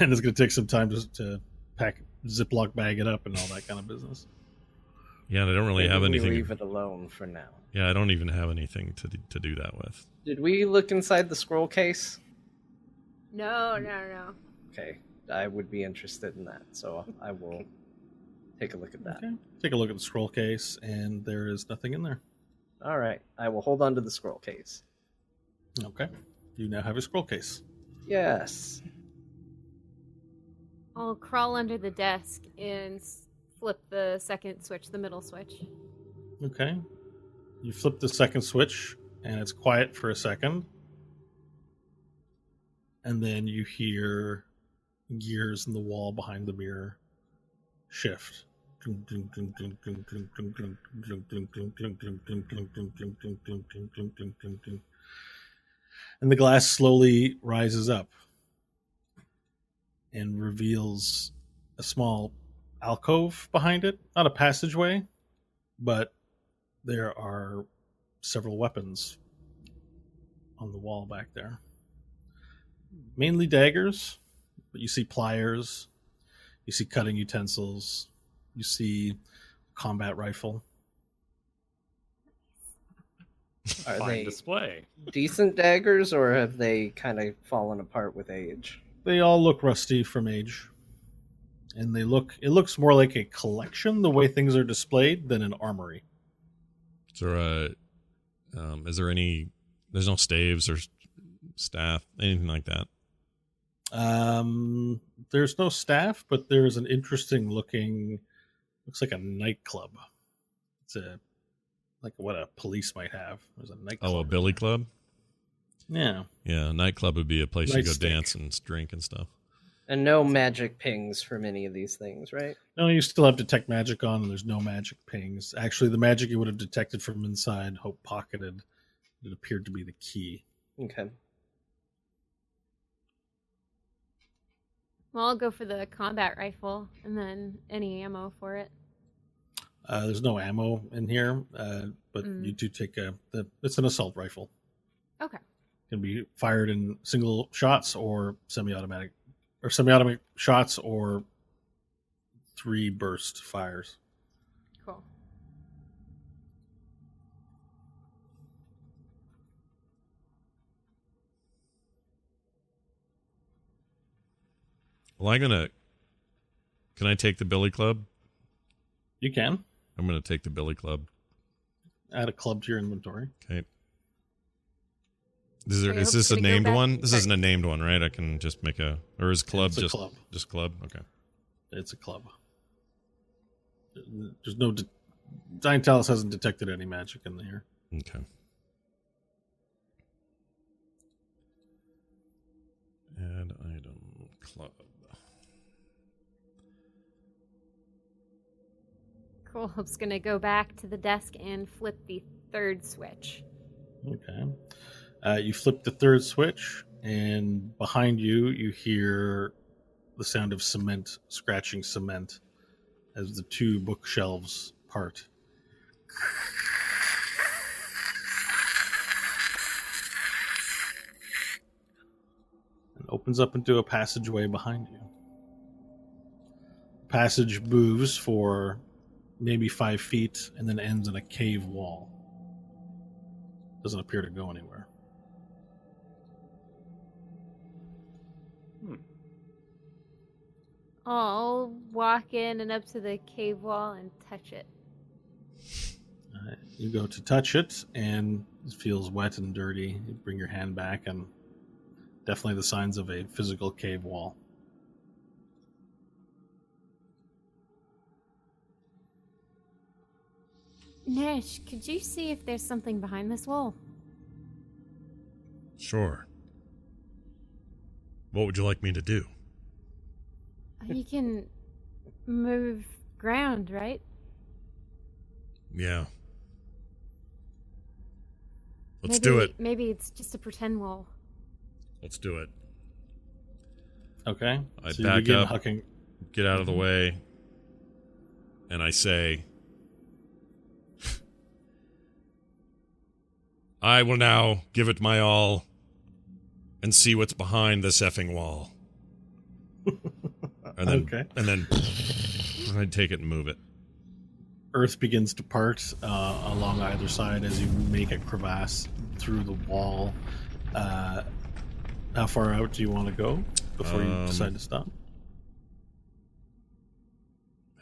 and it's going to take some time to, to pack, Ziploc bag it up, and all that kind of business. Yeah, and I don't really Maybe have we anything. Leave it alone for now. Yeah, I don't even have anything to to do that with. Did we look inside the scroll case? No, no, no. Okay, I would be interested in that, so I will take a look at that. Okay. Take a look at the scroll case, and there is nothing in there. All right, I will hold on to the scroll case. Okay. You now have a scroll case. Yes. I'll crawl under the desk and flip the second switch, the middle switch. Okay. You flip the second switch, and it's quiet for a second. And then you hear gears in the wall behind the mirror shift. And the glass slowly rises up and reveals a small alcove behind it. Not a passageway, but there are several weapons on the wall back there. Mainly daggers, but you see pliers, you see cutting utensils, you see combat rifle. Are Fine they display. decent daggers, or have they kind of fallen apart with age? They all look rusty from age. And they look it looks more like a collection the way things are displayed than an armory. Is there a um, is there any? There's no staves or staff, anything like that. Um, there's no staff, but there's an interesting looking, looks like a nightclub. It's a like what a police might have. There's a nightclub. Oh, a billy club. Yeah, Yeah, a nightclub would be a place you go Nightstick. dance and drink and stuff. And no magic pings from any of these things, right? no, you still have detect magic on, and there's no magic pings. Actually, the magic you would have detected from inside Hope pocketed. It appeared to be the key. Okay. Well, I'll go for the combat rifle and then any ammo for it. Uh, there's no ammo in here, uh, but Mm. you do take a. The, it's an assault rifle. Okay. Can be fired in single shots or semi-automatic, or semi-automatic shots or three burst fires. Well, I'm gonna. Can I take the billy club? You can I'm gonna take the billy club. add a club to your inventory. Okay. Is there Okay, is Hope's this a named one? This isn't a named one, right? I can just make a or is club It's a just club. just club? Okay. It's a club. There's no. De- Diantalis hasn't detected any magic in here. Okay. Add item club. Cool. Hope's gonna go back to the desk and flip the third switch. Okay. Uh, you flip the third switch, and behind you, you hear the sound of cement scratching cement as the two bookshelves part. And opens up into a passageway behind you. Passage moves for maybe five feet and then ends in a cave wall doesn't appear to go anywhere. I'll walk in and up to the cave wall and touch it. Uh, you go to touch it, and it feels wet and dirty. You bring your hand back, and definitely the signs of a physical cave wall. Nash, could you see if there's something behind this wall? Sure. What would you like me to do? Uh, you can move ground, right? Yeah. Let's maybe, do it. Maybe it's just a pretend wall. Let's do it. Okay. I so back up. hucking. Get out of the mm-hmm. way. And I say, I will now give it my all and see what's behind this effing wall. And then, Okay. and then I take it and move it. Earth begins to part uh, along either side as you make a crevasse through the wall. Uh, how far out do you want to go before you Um, decide to stop?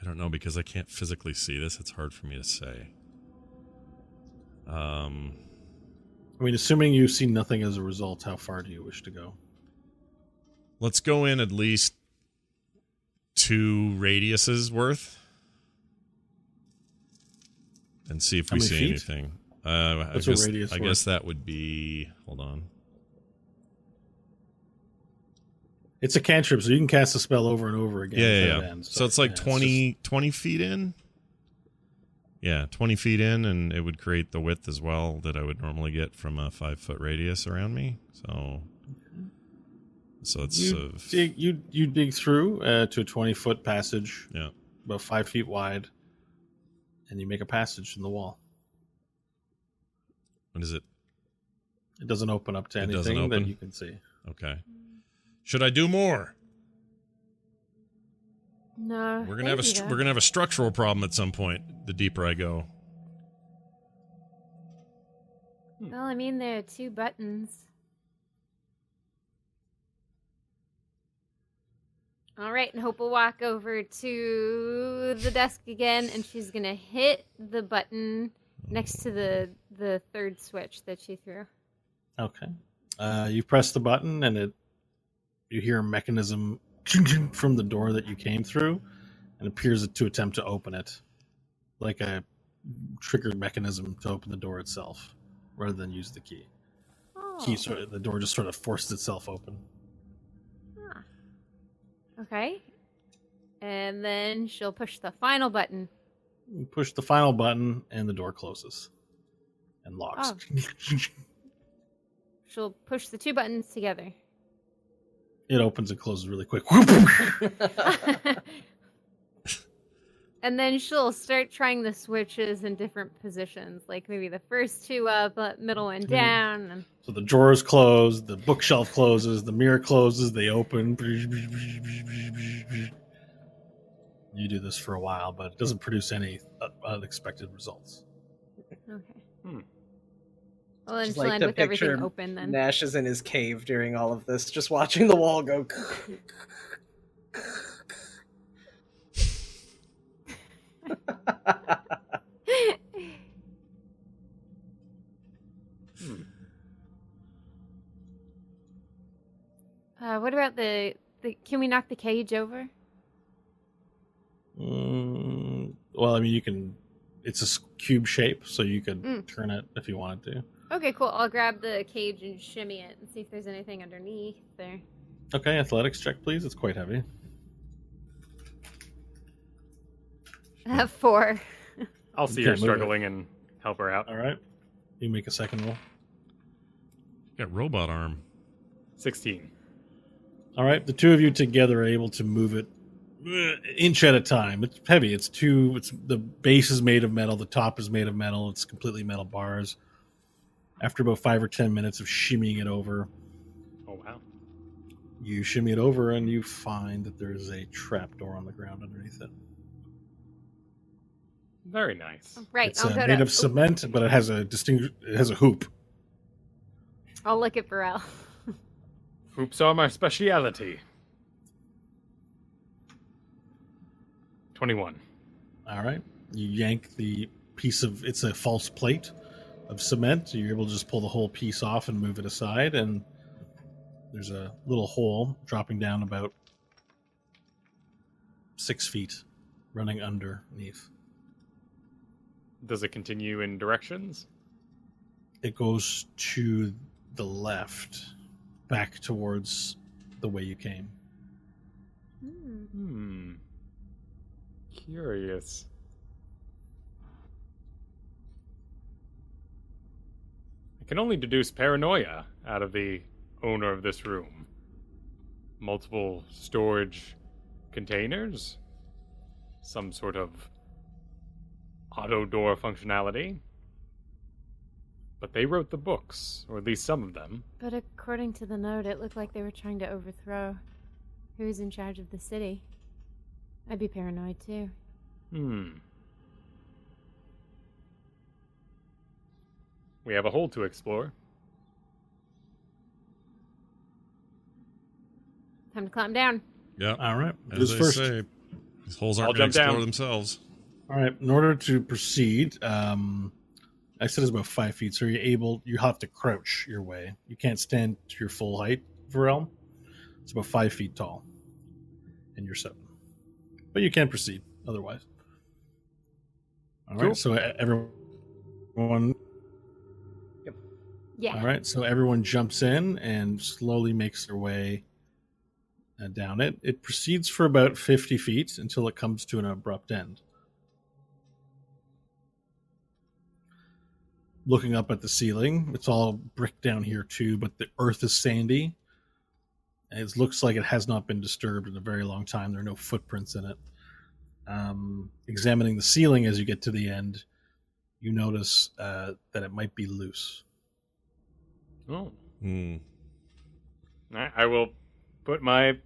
I don't know because I can't physically see this. It's hard for me to say. Um, I mean, assuming you see nothing as a result, how far do you wish to go? let's go in at least two radiuses worth and see if How we see feet? anything. Uh, What's I a guess, radius I worth? guess that would be. Hold on. It's a cantrip, so you can cast a spell over and over again. Yeah, yeah, yeah. ends. So it's like yeah, 20, 20 feet in. Yeah, 20 feet in, and it would create the width as well that I would normally get from a five foot radius around me. So, so it's you, uh, dig, you you dig through uh, to a twenty foot passage, yeah. about five feet wide, and you make a passage in the wall. What is it? It doesn't open up to It anything that you can see. Okay. Should I do more? No. We're gonna have a maybe we're gonna have a structural problem at some point. The deeper I go. Well, I mean, there are two buttons. All right, and Hope will walk over to the desk again, and she's gonna hit the button next to the the third switch that she threw. Okay. Uh, you press the button, and it you hear a mechanism from the door that you came through, and appears to attempt to open it, like a triggered mechanism to open the door itself, rather than use the key. Oh. Key sort of, the door just sort of forced itself open. Huh. Okay. And then she'll push the final button. You push the final button, and the door closes and locks. Oh. She'll push the two buttons together. It opens and closes really quick. and then she'll start trying the switches in different positions, like maybe the first two up, middle one down. And... So the drawers close, the bookshelf closes, the mirror closes, they open. You do this for a while, but it doesn't produce any uh, unexpected results. Okay. Hmm. Well, then Just she'll like end to with everything picture open then. Nash is in his cave during all of this, just watching the wall go. uh, what about the, the? Can we knock the cage over? Mm, well, I mean, you can. It's a cube shape, so you could Mm. turn it if you wanted to. Okay, cool. I'll grab the cage and shimmy it and see if there's anything underneath there. Okay, athletics check, please. It's quite heavy. I have four. I'll see You her can't move it. struggling and help her out. All right. You make a second roll. Got robot arm. 16. All right, the two of you together are able to move it uh, inch at a time. It's heavy. It's two. It's the base is made of metal. The top is made of metal. It's completely metal bars. After about five or ten minutes of shimmying it over, Oh, wow. you shimmy it over and you find that there is a trap door on the ground underneath it. Very nice. Right. it's I'll uh, go made to. of cement, but it has a distinct. It has a hoop. I'll look at Varel. Hoops are my speciality. 21. All right. You yank the piece of it's a false plate of cement. So you're able to just pull the whole piece off and move it aside, and there's a little hole dropping down about six feet, running underneath. Does it continue in directions? It goes to the left, back towards the way you came. Hmm. Hmm. Curious. I can only deduce paranoia out of the owner of this room. Multiple storage containers? Some sort of auto door functionality? But they wrote the books, or at least some of them. But according to the note, it looked like they were trying to overthrow who's in charge of the city. I'd be paranoid too. Hmm. We have a hole to explore. Time to climb down. Yeah. All right. As Who's they first? say, these holes I'll aren't going to jump explore down. themselves. All right. In order to proceed, um, I said it's about five feet, so you're able. You have to crouch your way. You can't stand to your full height, Varel. It's about five feet tall, and you're seven, but you can proceed otherwise. All right. Cool. So everyone. Yeah. All right. So everyone jumps in and slowly makes their way uh, down it. It proceeds for about fifty feet until it comes to an abrupt end. looking up at the ceiling. It's all brick down here too, but the earth is sandy. And it looks like it has not been disturbed in a very long time. There are no footprints in it. Um, examining the ceiling as you get to the end, you notice uh, that it might be loose. Oh. Hmm. I, I will put my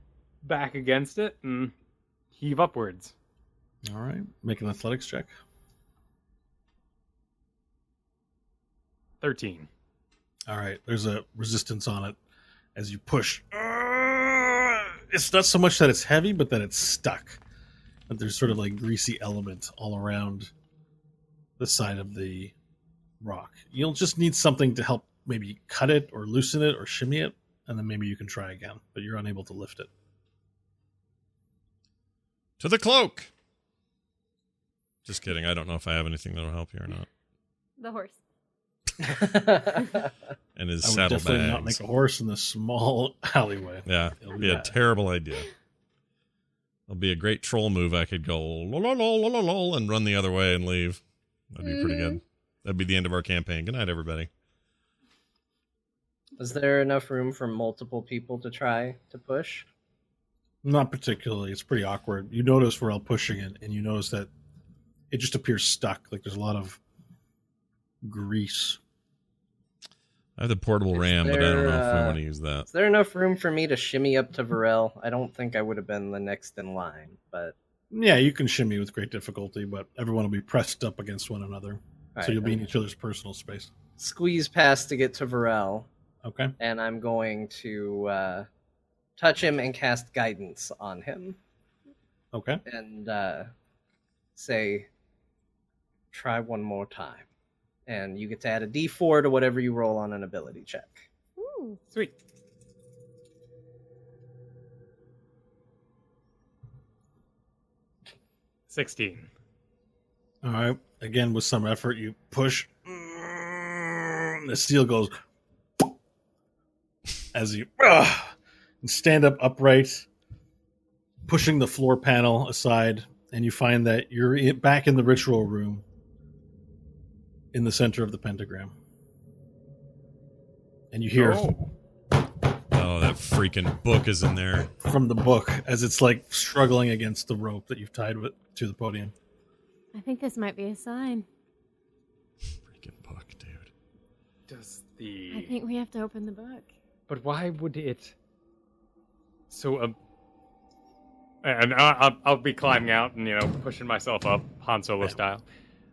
back against it and heave upwards. All right, make an athletics check. 13. All right, there's a resistance on it as you push. Uh, It's not so much that it's heavy, but that it's stuck. That there's sort of like greasy element all around the side of the rock. You'll just need something to help maybe cut it or loosen it or shimmy it, and then maybe you can try again, but you're unable to lift it. To the cloak. Just kidding. I don't know if I have anything that'll help you or not. The horse. And his I would saddle definitely not bags. make a horse in this small alleyway. Yeah, It'll it'd be be a terrible idea. It'll be a great troll move. I could go lol lol lol lol lol and run the other way and leave. That'd be pretty mm-hmm. good. That'd be the end of our campaign. Good night, everybody. Is there enough room for multiple people to try to push? Not particularly. It's pretty awkward. You notice Varel pushing it, and you notice that it just appears stuck. Like there's a lot of grease. I have the portable Is ram, but I don't know if we uh, want to use that. Is there enough room for me to shimmy up to Varel? I don't think I would have been the next in line, but Yeah, you can shimmy with great difficulty, but everyone will be pressed up against one another. so Alright, you'll be in each other's personal space. squeeze past to get to Varel, Okay. and I'm going to uh, touch him and cast guidance on him, Okay. and uh, say, "Try one more time," and you get to add a D4 to whatever you roll on an ability check. Ooh. Sweet. Sixteen. All right. Again, with some effort, you push. The steel goes as you and stand up upright, pushing the floor panel aside, and you find that you're back in the ritual room in the center of the pentagram. And you hear Oh. Oh, that freaking book is in there. from the book as it's like struggling against the rope that you've tied with, to the podium. I think this might be a sign. Freaking book, dude. Does the I think we have to open the book. But why would it? So, um, and I- I'll, I'll be climbing out and you know pushing myself up Han Solo style,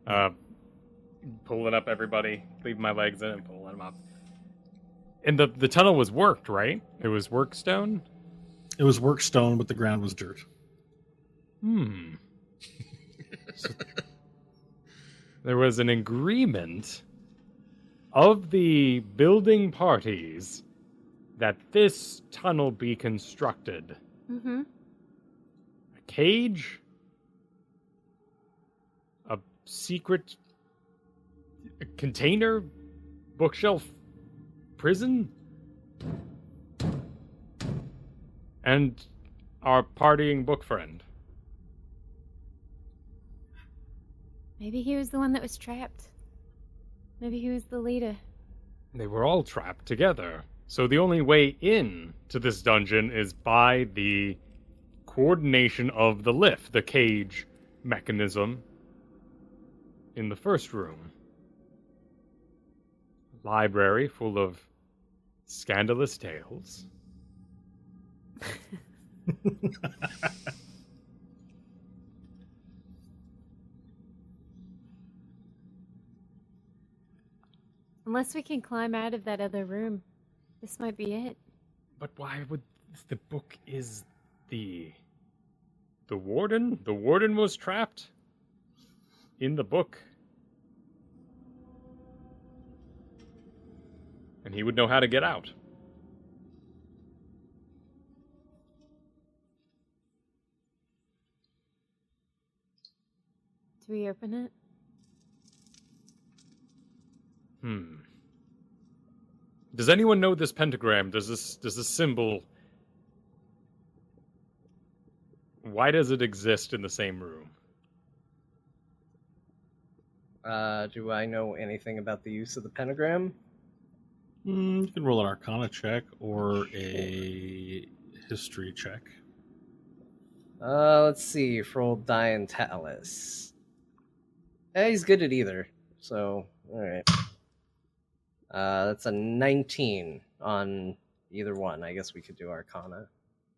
uh, pulling up everybody, leaving my legs in and pulling them up. And the the tunnel was worked, right? It was work stone. It was work stone, but the ground was dirt. Hmm. there was an agreement of the building parties that this tunnel be constructed. Mm-hmm. A cage? A secret container, bookshelf, prison, and our partying book friend. Maybe he was the one that was trapped. Maybe he was the leader. They were all trapped together. So the only way in to this dungeon is by the coordination of the lift, the cage mechanism in the first room. Library full of scandalous tales. Unless we can climb out of that other room. This might be it. But why would the book is the the warden? The warden was trapped in the book. And he would know how to get out. Do we open it? Hmm. Does anyone know this pentagram? Does this does this symbol why does it exist in the same room? Uh, do I know anything about the use of the pentagram? Mm, you can roll an Arcana check or a history check. Uh, let's see. For old Diantalis. Eh, he's good at either. So, alright. Uh, that's a 19 on either one. I guess we could do Arcana.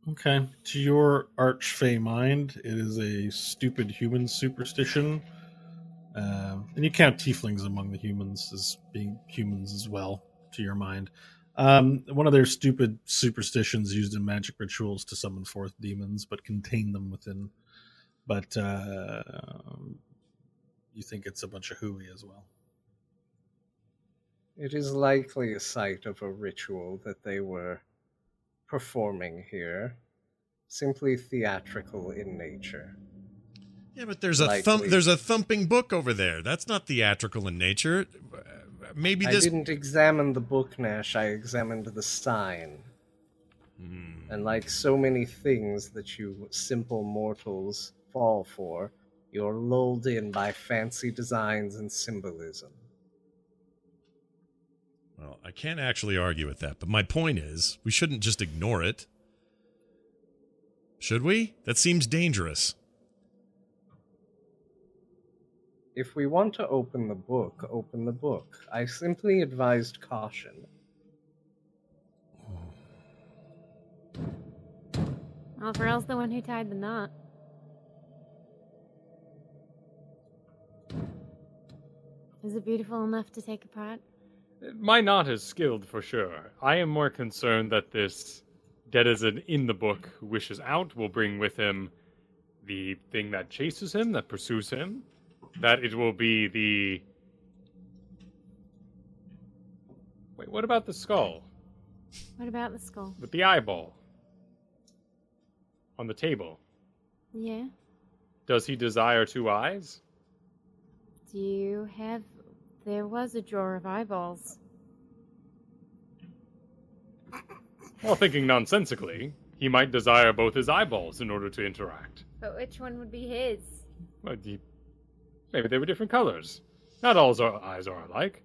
Okay. To your archfey mind, it is a stupid human superstition. Um, and you count tieflings among the humans as being humans as well, to your mind. Um, one of their stupid superstitions used in magic rituals to summon forth demons, but contain them within. But uh, you think it's a bunch of hooey as well. It is likely a site of a ritual that they were performing here, simply theatrical in nature. Yeah, but there's a thump. There's a thumping book over there. That's not theatrical in nature. Maybe I this. didn't examine the book, Nash. I examined the sign. Hmm. And like so many things that you simple mortals fall for, you're lulled in by fancy designs and symbolism. Well, I can't actually argue with that, but my point is, we shouldn't just ignore it. Should we? That seems dangerous. If we want to open the book, open the book. I simply advised caution. Well, Varel's the one who tied the knot. Is it beautiful enough to take apart? My knot is skilled for sure. I am more concerned that this denizen in the book who wishes out will bring with him the thing that chases him, that pursues him. That it will be the. Wait, what about the skull? What about the skull? With the eyeball? On the table. Yeah. Does he desire two eyes? Do you have. There was a drawer of eyeballs. Well, thinking nonsensically, he might desire both his eyeballs in order to interact. But which one would be his? Well, he- maybe they were different colors. Not all our eyes are alike.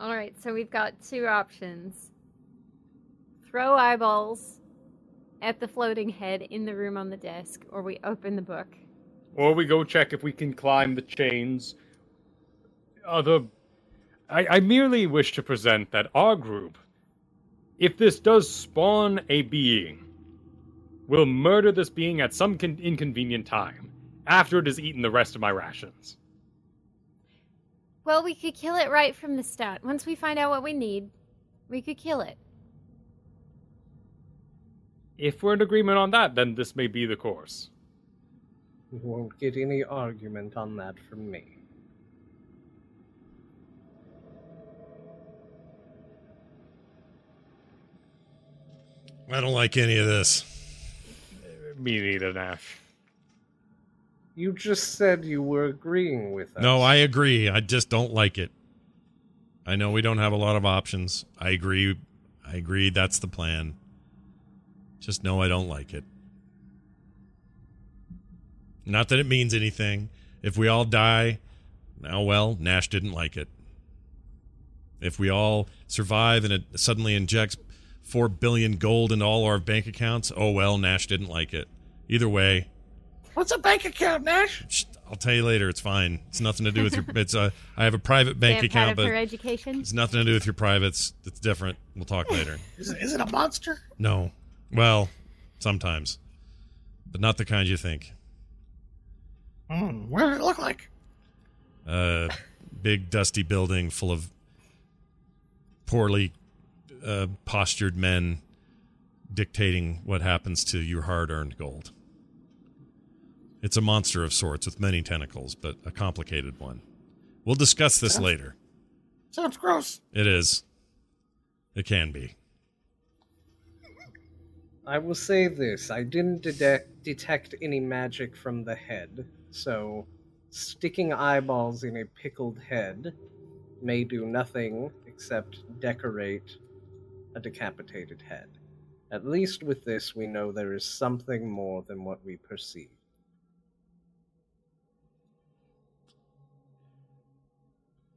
Alright, so we've got two options throw eyeballs at the floating head in the room on the desk, or we open the book. Or we go check if we can climb the chains. Other. I, I merely wish to present that our group, if this does spawn a being, will murder this being at some con- inconvenient time, after it has eaten the rest of my rations. Well, we could kill it right from the start. Once we find out what we need, we could kill it. If we're in agreement on that, then this may be the course. You won't get any argument on that from me. I don't like any of this. Me neither, Nash. You just said you were agreeing with us. No, I agree. I just don't like it. I know we don't have a lot of options. I agree. I agree. That's the plan. Just know I don't like it. Not that it means anything. If we all die, now well, Nash didn't like it. If we all survive and it suddenly injects four billion gold in all our bank accounts, oh well, Nash didn't like it. Either way, What's a bank account, Nash? I'll tell you later. It's fine. It's nothing to do with your. It's a. I have a private bank Damn part account, of her but education. it's nothing to do with your privates. It's different. We'll talk later. Is it, is it a monster? No. Well, sometimes, but not the kind you think. Hmm, what does it look like? Uh, big dusty building full of poorly uh, postured men dictating what happens to your hard-earned gold. It's a monster of sorts with many tentacles, but a complicated one. We'll discuss this later. Sounds gross. It is. It can be. I will say this I didn't detect, detect any magic from the head, so sticking eyeballs in a pickled head may do nothing except decorate a decapitated head. At least with this, we know there is something more than what we perceive.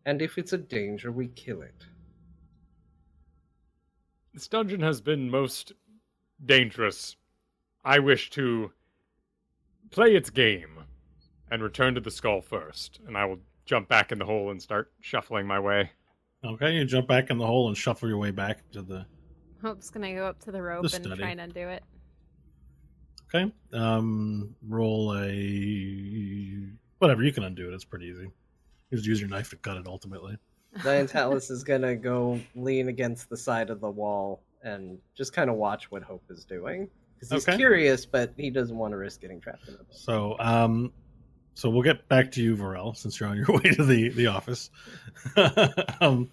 And if it's a danger, we kill it. This dungeon has been most dangerous. I wish to play its game and return to the skull first, and I will jump back in the hole and start shuffling my way. Okay, you jump back in the hole and shuffle your way back to the. Hope's gonna go up to the rope The and study. try and undo it. Okay, um, roll a whatever you can undo it. It's pretty easy. You just use your knife to cut it. Ultimately, Diantalis is gonna go lean against the side of the wall and just kind of watch what Hope is doing. Because he's Okay. curious, but he doesn't want to risk getting trapped in the boat. so um, so we'll get back to you, Varel, since you're on your way to the the office. um,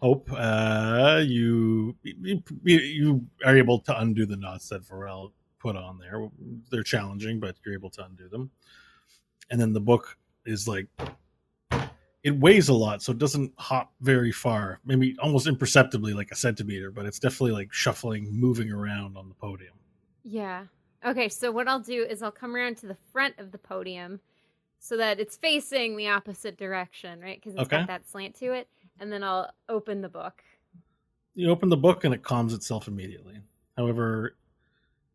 Hope, uh, you, you you are able to undo the knots that Varel put on there. They're challenging, but you're able to undo them. And then the book is like it weighs a lot, so it doesn't hop very far. Maybe almost imperceptibly, like a centimeter, but it's definitely like shuffling, moving around on the podium. Yeah. Okay, so what I'll do is I'll come around to the front of the podium so that it's facing the opposite direction, right? Because it's Okay. got that slant to it. And then I'll open the book. You open the book and it calms itself immediately. However,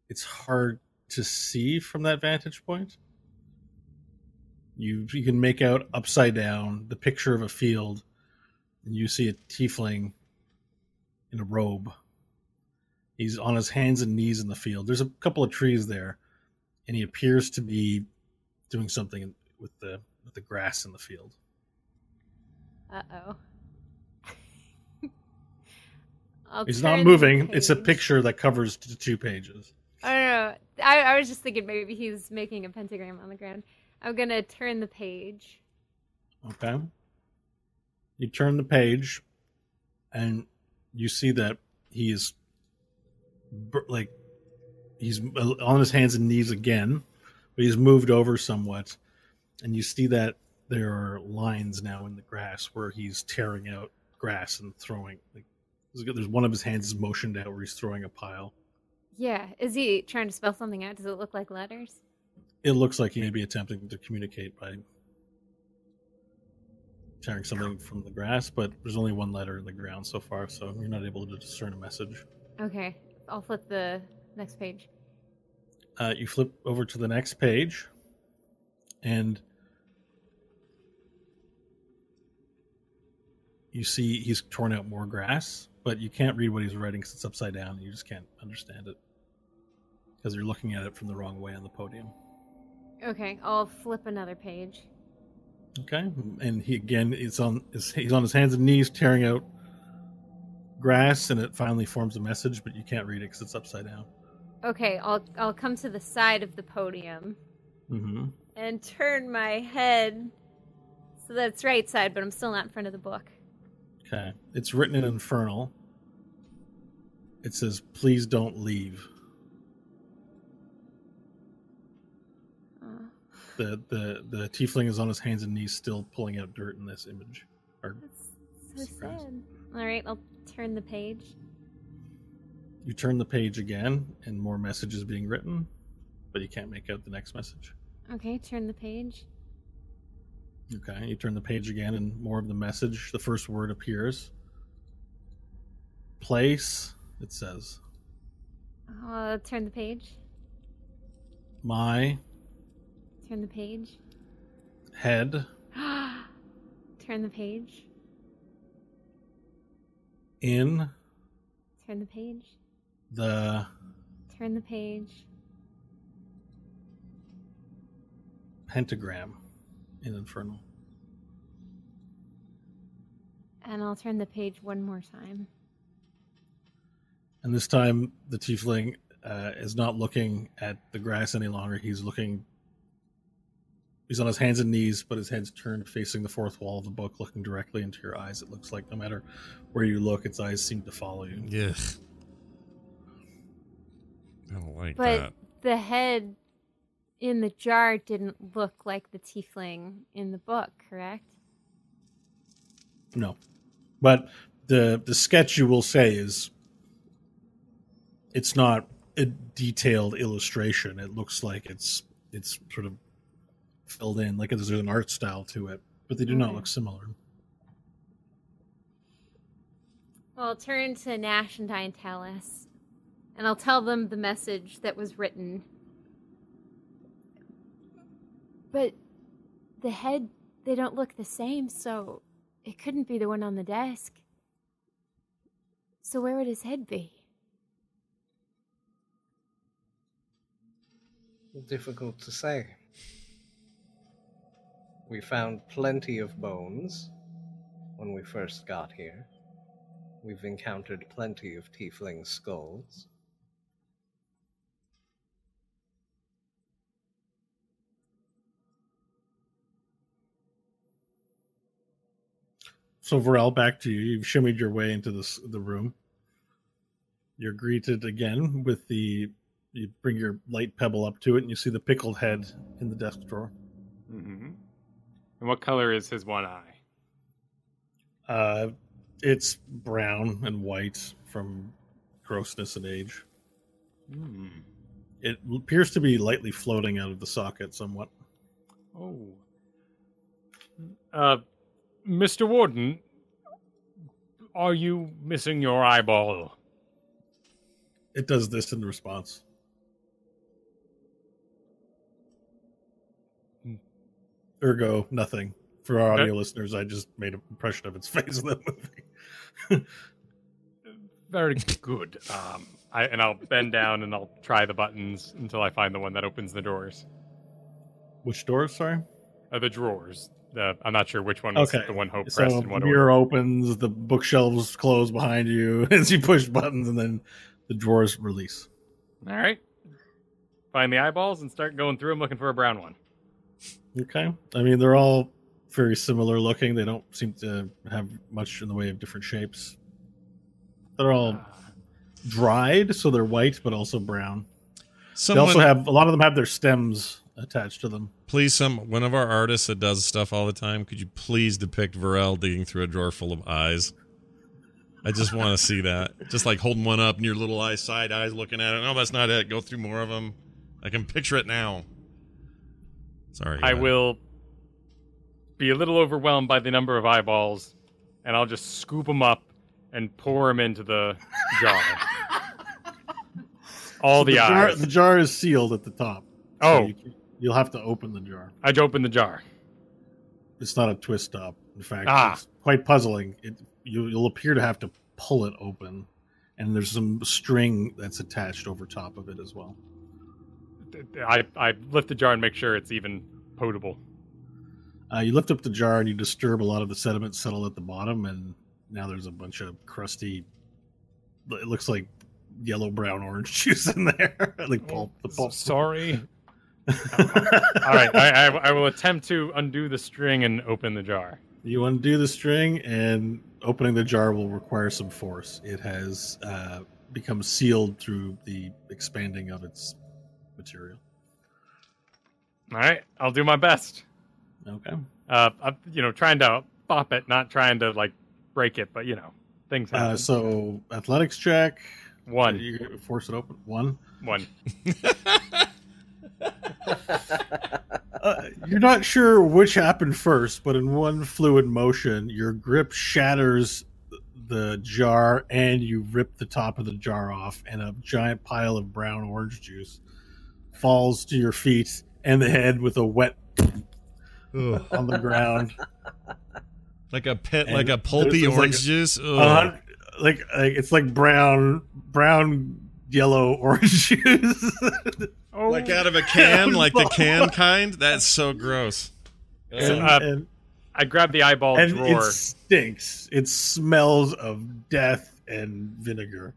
it's hard to see from that vantage point. You you can make out upside down the picture of a field, and you see a tiefling in a robe. He's on his hands and knees in the field. There's a couple of trees there, and he appears to be doing something with the with the grass in the field. Uh oh. He's not moving. It's a picture that covers t- two pages. I don't know. I, I was just thinking maybe he's making a pentagram on the ground. I'm gonna turn the page. Okay. You turn the page, and you see that he's br- like he's on his hands and knees again, but he's moved over somewhat, and you see that there are lines now in the grass where he's tearing out grass and throwing. Like, there's one of his hands is motioned out where he's throwing a pile. Yeah. Is he trying to spell something out? Does it look like letters? It looks like he may be attempting to communicate by tearing something from the grass, but there's only one letter in the ground so far, so you're not able to discern a message. Okay. I'll flip the next page. Uh, you flip over to the next page, and you see he's torn out more grass, but you can't read what he's writing because it's upside down, and you just can't understand it because you're looking at it from the wrong way on the podium. Okay. I'll flip another page. Okay, and he again is on is he's on his hands and knees tearing out grass, and it finally forms a message, but you can't read it because it's upside down. Okay. I'll I'll come to the side of the podium Mm-hmm. and turn my head so that it's right side, but I'm still not in front of the book. Okay, it's written in infernal. It says, "Please don't leave." Uh, The the the tiefling is on his hands and knees, still pulling out dirt in this image. Or that's So sad. All right, I'll turn the page. You turn the page again, and more messages being written, but you can't make out the next message. Okay, turn the page. Okay, you turn the page again, and more of the message. The first word appears. Place, it says. Uh, turn the page. My Turn the page. head turn the page. in Turn the page. the Turn the page. pentagram in Infernal. And I'll turn the page one more time. And this time, the tiefling uh, is not looking at the grass any longer. He's looking. He's on his hands and knees, but his head's turned facing the fourth wall of the book, looking directly into your eyes. It looks like no matter where you look, its eyes seem to follow you. Yeah. I don't like But that. the head in the jar didn't look like the tiefling in the book, correct? No, but the the sketch you will say is it's not a detailed illustration. It looks like it's it's sort of filled in, like there's an art style to it, but they do not look similar. Well, I'll turn to Nash and Diantalis, and I'll tell them the message that was written. But the head, they don't look the same, so it couldn't be the one on the desk. So where would his head be? Difficult to say. We found plenty of bones when we first got here. We've encountered plenty of tiefling skulls. So Varel, back to you. You've shimmied your way into this the room. You're greeted again with the. You bring your light pebble up to it, and you see the pickled head in the desk drawer. hmm And what color is his one eye? Uh, it's brown and white from grossness and age. Hmm. It appears to be lightly floating out of the socket somewhat. Oh. Uh, Mr. Warden, are you missing your eyeball? It does this in response. Ergo, nothing. For our audio listeners, I just made an impression of its face in the movie. Very good. Um, I, and I'll bend down and I'll try the buttons until I find the one that opens the doors. Which doors, sorry? Uh, the drawers. The, I'm not sure which one was Okay. the one Hope So pressed in the what mirror order. opens, the bookshelves close behind you as you push buttons, and then the drawers release. All right. Find the eyeballs and start going through them looking for a brown one. Okay. I mean, they're all very similar looking. They don't seem to have much in the way of different shapes. They're all dried, so they're white, but also brown. Someone, They also have a lot of them have their stems attached to them. please, some one of our artists that does stuff all the time. Could you please depict Varel digging through a drawer full of eyes? I just want to see that. Just like holding one up and your little eye, side eyes looking at it. No, that's not it. Go through more of them. I can picture it now. Sorry. I will be a little overwhelmed by the number of eyeballs, and I'll just scoop them up and pour them into the jar. All the, jar, eyes. the jar is sealed at the top. so Oh. you, you'll have to open the jar. I'd open the jar. It's not a twist up. In fact, Ah. it's quite puzzling. It you, you'll appear to have to pull it open, and there's some string that's attached over top of it as well. I, I lift the jar and make sure it's even potable. Uh, you lift up the jar and you disturb a lot of the sediment settle at the bottom, and now there's a bunch of crusty. It looks like yellow, brown, orange juice in there, like pulp. The pulp. Sorry. All right, I, I, I will attempt to undo the string and open the jar. You undo the string, and opening the jar will require some force. It has uh, become sealed through the expanding of its material. All right, I'll do my best. Okay. Uh, I'm, you know, trying to pop it, not trying to like break it, but you know, things happen. Uh, so athletics check. One. You force it open. One. One. Uh, you're not sure which happened first, but in one fluid motion, your grip shatters the jar and you rip the top of the jar off, and a giant pile of brown orange juice falls to your feet and the head with a wet Ugh. on the ground. like a pit, And like a pulpy like orange a- juice. Like, like it's like brown, brown, yellow orange juice. Oh, like out of a can, like the can kind. That's so gross. and, Uh, and, I grabbed the eyeball and drawer. it stinks. It smells of death and vinegar.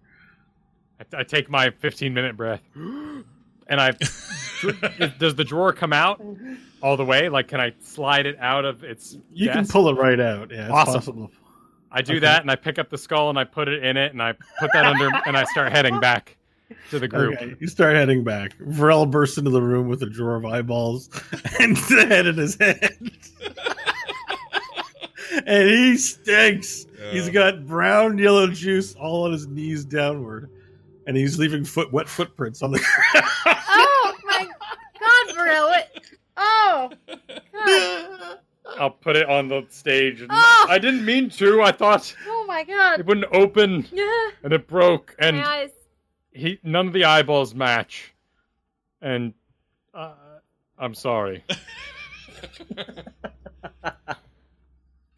I, I take my 15 minute breath, and I does the drawer come out all the way? Like, can I slide it out of its? You can pull it right out. Yeah, it's Awesome. possible. I do Okay. that, and I pick up the skull and I put it in it, and I put that under, and I start heading back to the group. Okay, you start heading back. Varel bursts into the room with a drawer of eyeballs and the head in his head. and he stinks. He's got brown yellow juice all on his knees downward. And he's leaving foot wet footprints on the ground. Oh my God, Varel! What? Oh, God. I'll put it on the stage. And Oh! I didn't mean to. I thought oh my god! it wouldn't open, Yeah. and it broke, and My eyes. He none of the eyeballs match. And uh, I'm sorry.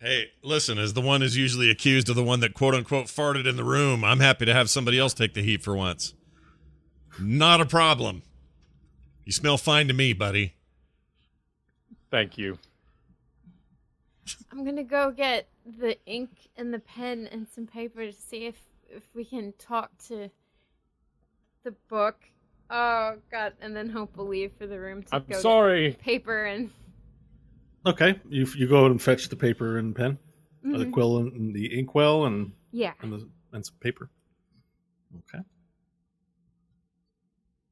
Hey, listen, as the one who's usually accused of the one that quote unquote farted in the room, I'm happy to have somebody else take the heat for once. Not a problem. You smell fine to me, buddy. Thank you. I'm gonna go get the ink and the pen and some paper to see if if we can talk to the book. Oh God! And then Hope will leave for the room to I'm go sorry. get paper and okay, you you go and fetch the paper and pen, or the quill and, and the inkwell and yeah, and, the, and some paper. Okay.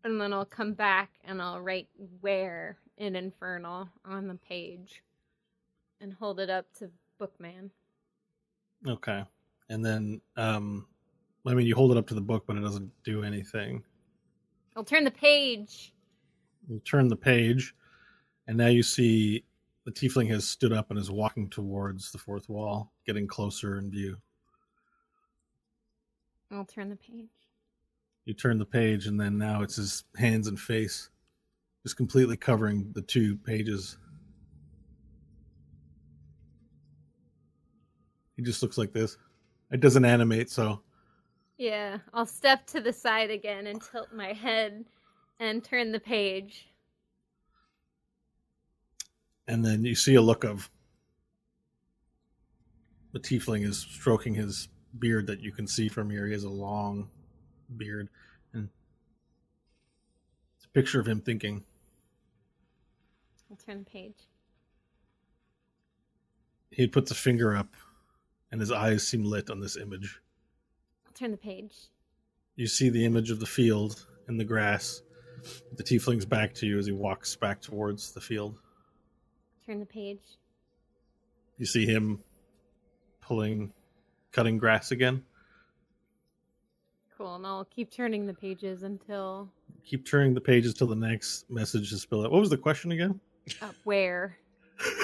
and then I'll come back and I'll write where in Infernal on the page, and hold it up to Bookman. Okay. And then, um, I mean, you hold it up to the book, but it doesn't do anything. I'll turn the page. You turn the page, and now you see the tiefling has stood up and is walking towards the fourth wall, getting closer in view. I'll turn the page. You turn the page, and then now it's his hands and face, just completely covering the two pages. He just looks like this. It doesn't animate, so Yeah, I'll step to the side again and tilt my head and turn the page. and then you see a look of the tiefling is stroking his beard that you can see from here. He has a long beard, and it's a picture of him thinking. I'll turn the page. He puts a finger up, and his eyes seem lit on this image. Turn the page. You see the image of the field and the grass. The tiefling's back to you as he walks back towards the field. Turn the page. You see him pulling, cutting grass again. Cool, and I'll keep turning the pages until Keep turning the pages till the next message is spelled out. What was the question again? uh, where.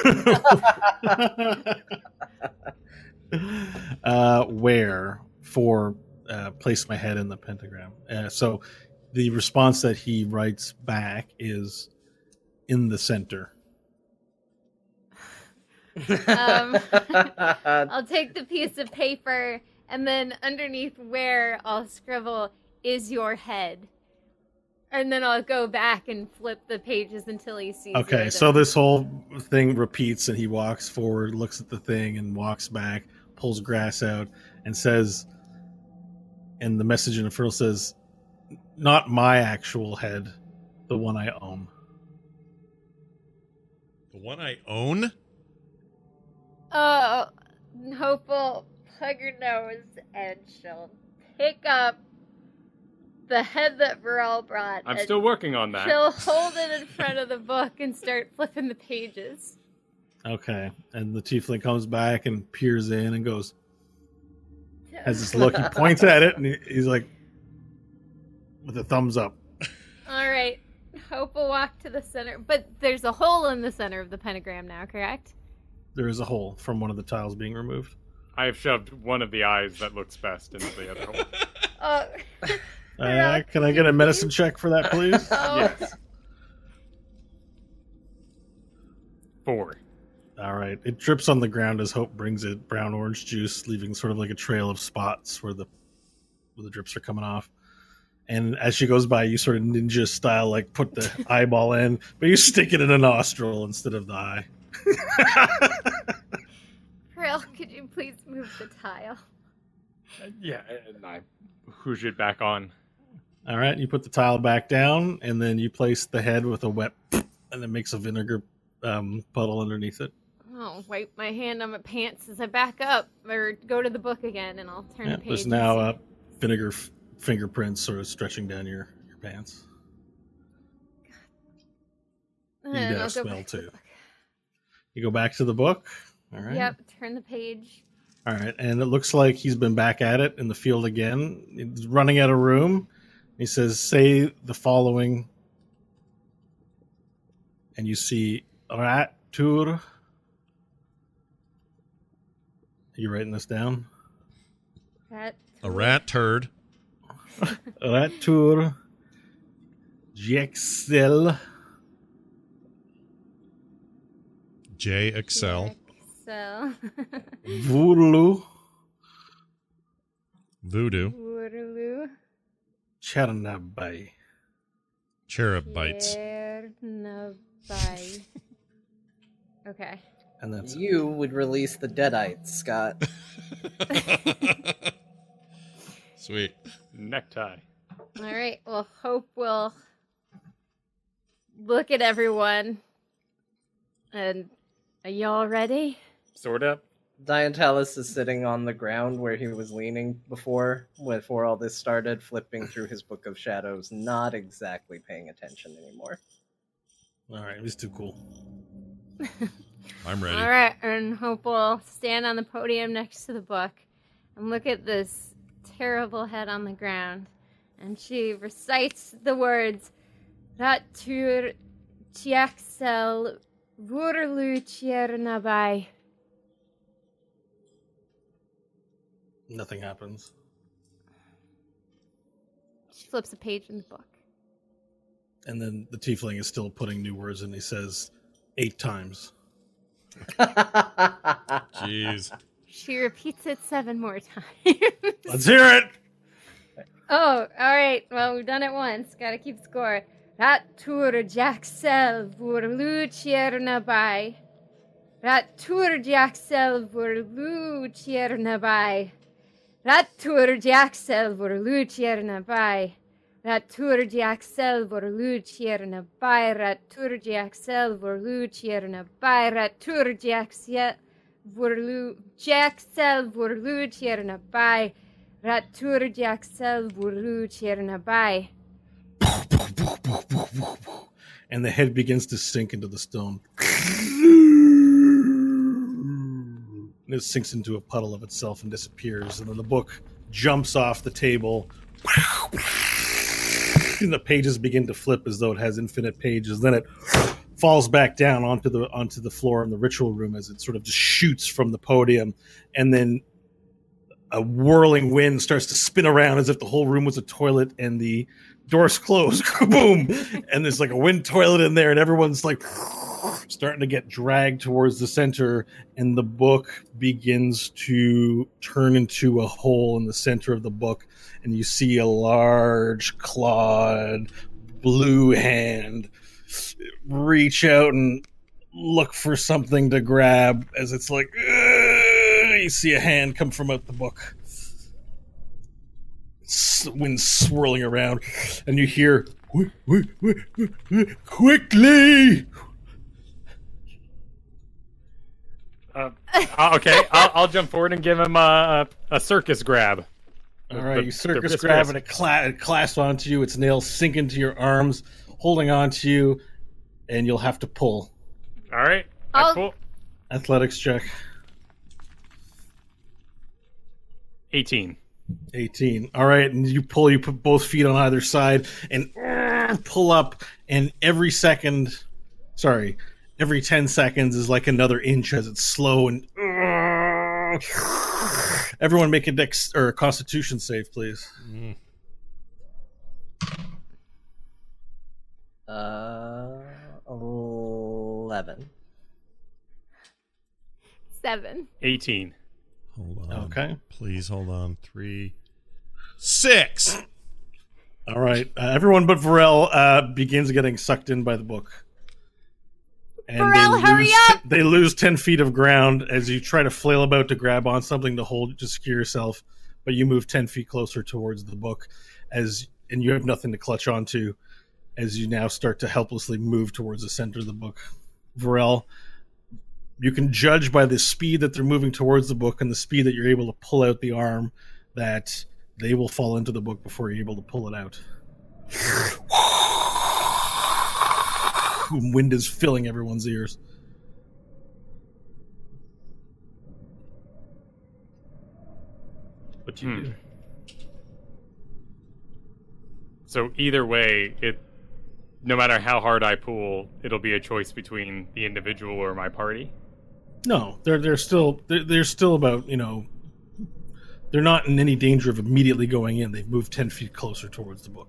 uh, where for uh, place my head in the pentagram. Uh, so the response that he writes back is in the center. Um, I'll take the piece of paper and then underneath where I'll scribble is your head. And then I'll go back and flip the pages until he sees Okay, it. so this whole thing repeats, and he walks forward, looks at the thing, and walks back, pulls grass out, and says, and the message in the Infernal says, "Not my actual head, the one I own." The one I own? Oh, Hope will plug her nose and she'll pick up the head that Varel brought. I'm still working on that. She'll hold it in front of the book and start flipping the pages. Okay, and the tiefling comes back and peers in and goes, has this look. He points at it and he's like, with a thumbs up. All right. Hope will walk to the center, but there's a hole in the center of the pentagram now, correct? There is a hole from one of the tiles being removed. I have shoved one of the eyes that looks best into the other hole. Uh, Uh, can I get a medicine check for that, please? oh, Yes. Four. All right. It drips on the ground as Hope brings it brown orange juice, leaving sort of like a trail of spots where the where the drips are coming off. And as she goes by, you sort of ninja style, like put the eyeball in, but you stick it in a nostril instead of the eye. Pearl, could you please move the tile? Yeah, and I whoosh it back on. All right, you put the tile back down, and then you place the head with a wet, and it makes a vinegar um, puddle underneath it. Oh, wipe my hand on my pants as I back up, or go to the book again, and I'll turn Yeah, the page. there's now uh, vinegar f- fingerprints sort of stretching down your, your pants. You got a smell to too. You go back to the book. All right. Yep, turn the page. All right, and it looks like he's been back at it in the field again. He's running out of room. He says, "Say the following," and you see rat tour. Are you writing this down? That A rat turd. Rat tour. Jexel. J Excel. Voodoo. Vurlu. Voodoo. Waterloo. Chernabai. Cherub bites. Chernobyl. Okay. And that's You would release the Deadites, Scott. Sweet. Necktie. All right. Well, Hope will look at everyone. And are y'all ready? Sort of. Diantalis is sitting on the ground where he was leaning before, before all this started, flipping through his Book of Shadows, not exactly paying attention anymore. all right. He's too cool. I'm ready. All right. And Hope will stand on the podium next to the book and look at this terrible head on the ground. And she recites the words Ratur Chiaxel Vurlu Chiernabai. Nothing happens. She flips a page in the book. And then the tiefling is still putting new words in. He says eight times. Jeez. She repeats it seven more times. Let's hear it. oh, all right. Well, we've done it once. Gotta keep score. Ratur Jaxel Vurlu Chiernabai. Ratur Jaxel Vurlu Chiernabai. Ratur Jaxel Vurlu Chiernabai. Ratur Jaxel Vurlu Chiernabai. Ratur Jaxel Vurlu Chiernabai. Ratur Jaxel Vurlu Jaxel Vurlu Chiernabai. Ratur Jaxel Vurlu Chiernabai. And the head begins to sink into the stone. And it sinks into a puddle of itself and disappears. And then the book jumps off the table. The pages begin to flip as though it has infinite pages. Then it falls back down onto the onto the floor in the ritual room as it sort of just shoots from the podium. And then a whirling wind starts to spin around as if the whole room was a toilet and the doors close. Boom! And there's like a wind toilet in there, and everyone's like starting to get dragged towards the center. And the book begins to turn into a hole in the center of the book, and you see a large clawed blue hand reach out and look for something to grab as it's like you see a hand come from out the book wind swirling around and you hear "Wait, wait, wait, wait, wait, quickly Uh, uh, okay, I'll, I'll jump forward and give him a, a, a circus grab. all right The- you the circus wrist grab and it, cla- it clasps onto you its nails sink into your arms holding onto you and you'll have to pull All right, I'll- that's cool. athletics check 18. 18. All right, and you pull, you put both feet on either side and uh, pull up, and every second, sorry, every 10 seconds is like another inch as it's slow and. everyone make a dex or a constitution save, please. Uh, eleven. Seven. 18. Hold on. Okay. Please hold on. Three, six. All right. Uh, everyone but Varel uh, begins getting sucked in by the book. And Varel, hurry lose, up! They lose 10 feet of ground as you try to flail about to grab on something to hold to secure yourself, but you move 10 feet closer towards the book as and you have nothing to clutch onto as you now start to helplessly move towards the center of the book. Varel, you can judge by the speed that they're moving towards the book and the speed that you're able to pull out the arm that they will fall into the book before you're able to pull it out. Wind is filling everyone's ears. What do you Hmm. do? So either way, it no matter how hard I pull, it'll be a choice between the individual or my party. No, they're they're still they're, they're still about you know they're not in any danger of immediately going in. They've moved ten feet closer towards the book.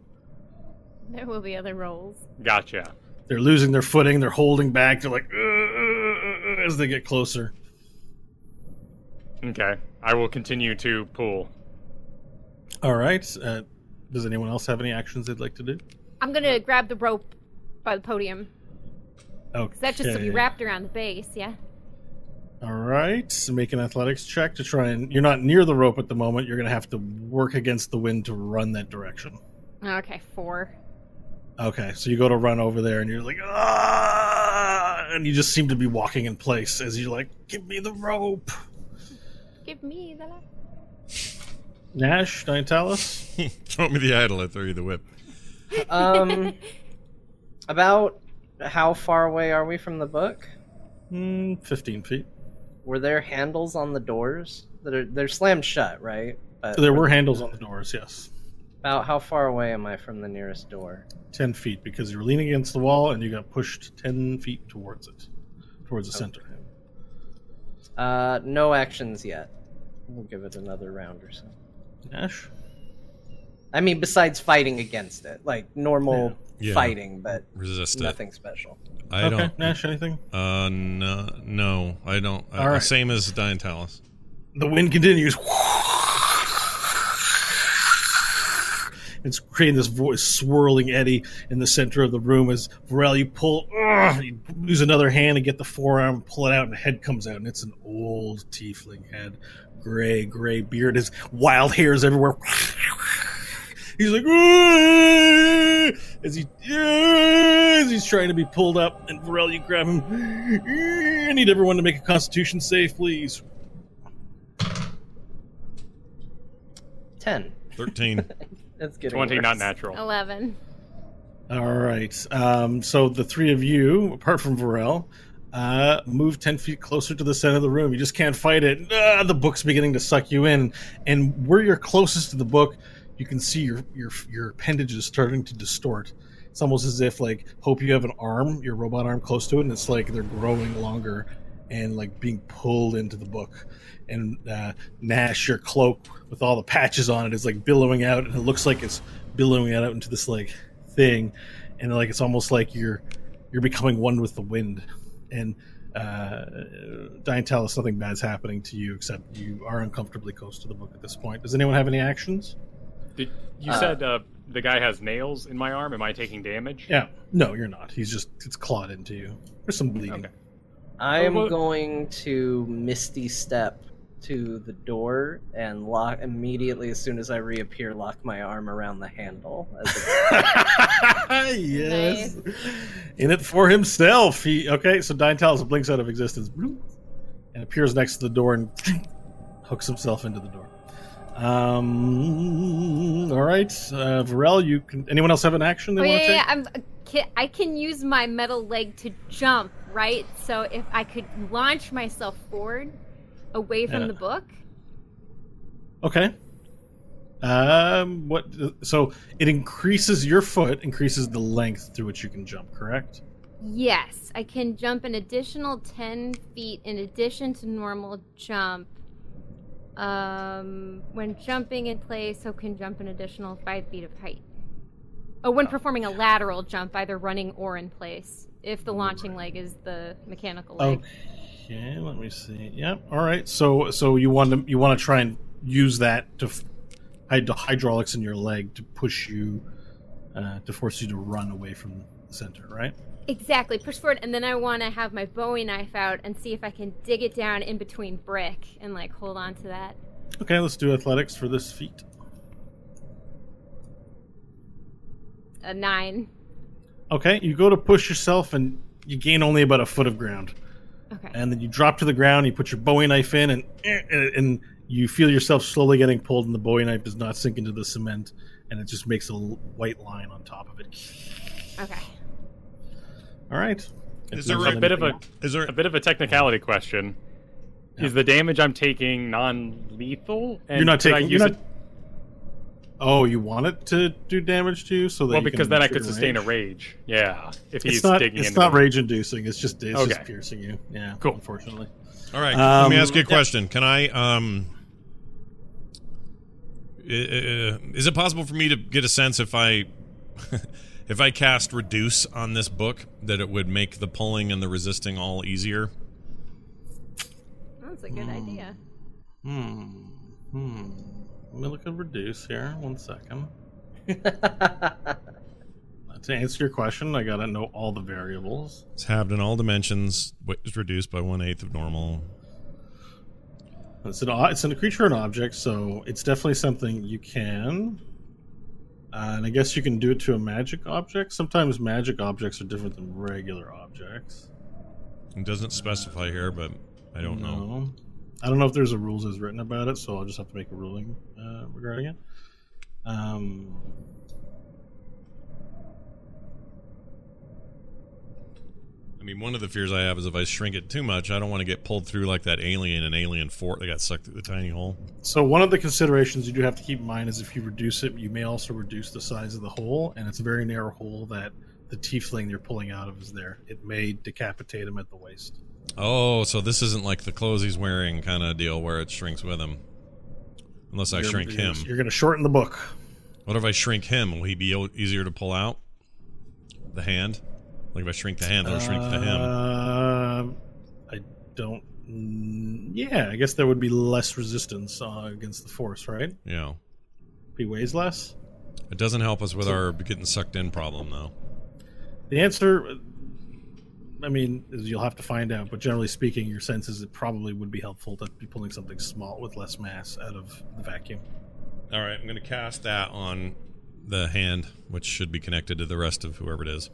There will be other rolls. Gotcha. They're losing their footing. They're holding back. They're like "Uh, uh, uh," as they get closer. Okay. I will continue to pull. All right. Uh, does anyone else have any actions they'd like to do? I'm gonna grab the rope by the podium. Okay. That's just to be wrapped around the base, yeah? All right. So make an athletics check to try and. You're not near the rope at the moment. You're going to have to work against the wind to run that direction. Okay, four. Okay. So you go to run over there and you're like, ah! And you just seem to be walking in place as you're like, give me the rope. Give me the. Nash, Diantalis? Throw me the idol. I throw you the whip. Um, about how far away are we from the book? Hmm, 15 feet. Were there handles on the doors that are they're slammed shut, right? But There were handles on the doors, yes. About how far away am I from the nearest door? 10 feet because you're leaning against the wall and you got pushed 10 feet towards it, towards the center. Uh, no actions yet. We'll give it another round or so. Nash? I mean, besides fighting against it, like normal Yeah. Yeah. fighting, but Resist it. nothing special. I okay, don't. Nash, anything? Uh, no, no, I don't. Uh, All right. Same as Dian Diantalis. The wind continues. It's creating this voice swirling eddy in the center of the room as Varel, you pull, ugh, you use another hand to get the forearm, pull it out, and the head comes out, and it's an old tiefling head, gray, gray beard, his wild hairs everywhere. He's like, as he as he's trying to be pulled up, and Varel, you grab him. I need everyone to make a Constitution save, please. Ten. Thirteen. That's good. 20, not natural. Eleven. All right. Um, so the three of you, apart from Varel, uh, move 10 feet closer to the center of the room. You just can't fight it. Ah, the book's beginning to suck you in. And where you're closest to the book, you can see your, your, your appendages starting to distort. It's almost as if, like, hope you have an arm, your robot arm close to it, and it's like they're growing longer and, like, being pulled into the book. And uh, Nash, your cloak with all the patches on it, is like billowing out, and it looks like it's billowing out into this, like, thing. And like it's almost like you're you're becoming one with the wind. And uh Diantalis, nothing bad's happening to you except you are uncomfortably close to the book at this point. Does anyone have any actions? Did, you Uh, said uh, the guy has nails in my arm. Am I taking damage? yeah. No you're not. He's just it's clawed into you. There's some bleeding. Okay. I am Oh, going to misty step to the door and lock immediately as soon as I reappear. Lock my arm around the handle. As it, yes in it for himself he okay so Diantalis blinks out of existence and appears next to the door and hooks himself into the door um all right uh Varel you can anyone else have an action they Oh want yeah, to yeah, take yeah. I'm, can, I can use my metal leg to jump, right? So if I could launch myself forward, away from Yeah. the book. Okay. Um. What? So it increases your foot, increases the length through which you can jump. Correct. Yes, I can jump an additional 10 feet in addition to normal jump. Um, when jumping in place, so can jump an additional 5 feet of height. Oh, when performing a lateral jump, either running or in place, if the launching leg is the mechanical leg. Okay. Let me see. Yep. All right. So so you want to you want to try and use that to hide the hydraulics in your leg to push you uh, to force you to run away from the center, right? Exactly, push forward, and then I want to have my Bowie knife out and see if I can dig it down in between brick and like hold on to that. Okay. Let's do athletics for this feat. A nine. Okay. You go to push yourself and you gain only about a foot of ground. Okay. and then you drop to the ground. You put your Bowie knife in, and and, and you feel yourself slowly getting pulled, and the Bowie knife does not sink into the cement, and it just makes a white line on top of it. Okay. All right. Is If there a bit of a anything- Is there a bit of a technicality question. Is the damage I'm taking non-lethal? And You're not taking. You're it not, oh, you want it to do damage to you, so that well you because then I could trigger sustain a rage? rage. Yeah, if he's It's not. digging It's into not rage inducing. It's just. It's just piercing you. Yeah. Cool. Unfortunately. All right, let me Um, ask you a yeah. question. Can I um i- i- is it possible for me to get a sense if I if I cast reduce on this book that it would make the pulling and the resisting all easier? That's a good idea. Hmm. Hmm. Let me look at reduce here. One second. to answer your question, I gotta know all the variables. It's halved in all dimensions, but is reduced by one eighth of normal. It's an it's a creature and object, so it's definitely something you can. Uh, and I guess you can do it to a magic object. Sometimes magic objects are different than regular objects. It doesn't specify here, but I don't know. I don't know if there's a rules as written about it, so I'll just have to make a ruling uh, regarding it. Um, I mean, one of the fears I have is if I shrink it too much, I don't want to get pulled through like that alien in Alien 4 that got sucked through the tiny hole. so one of the considerations you do have to keep in mind is if you reduce it, you may also reduce the size of the hole, and it's a very narrow hole that the tiefling you're pulling out of is there. It may decapitate him at the waist. Oh, so this isn't like the clothes he's wearing kind of deal where it shrinks with him. Unless I You're- shrink you're- him. You're going to shorten the book. What if I shrink him? Will he be o- easier to pull out? The hand? Like if I shrink the hand, it'll shrink the him. Uh, I don't. mm, Yeah, I guess there would be less resistance uh, against the force, right? Yeah. He weighs less. It doesn't help us with our getting sucked in problem, though. The answer, I mean, you'll have to find out. But generally speaking, your sense is it probably would be helpful to be pulling something small with less mass out of the vacuum. All right, I'm going to cast that on the hand, which should be connected to the rest of whoever it is.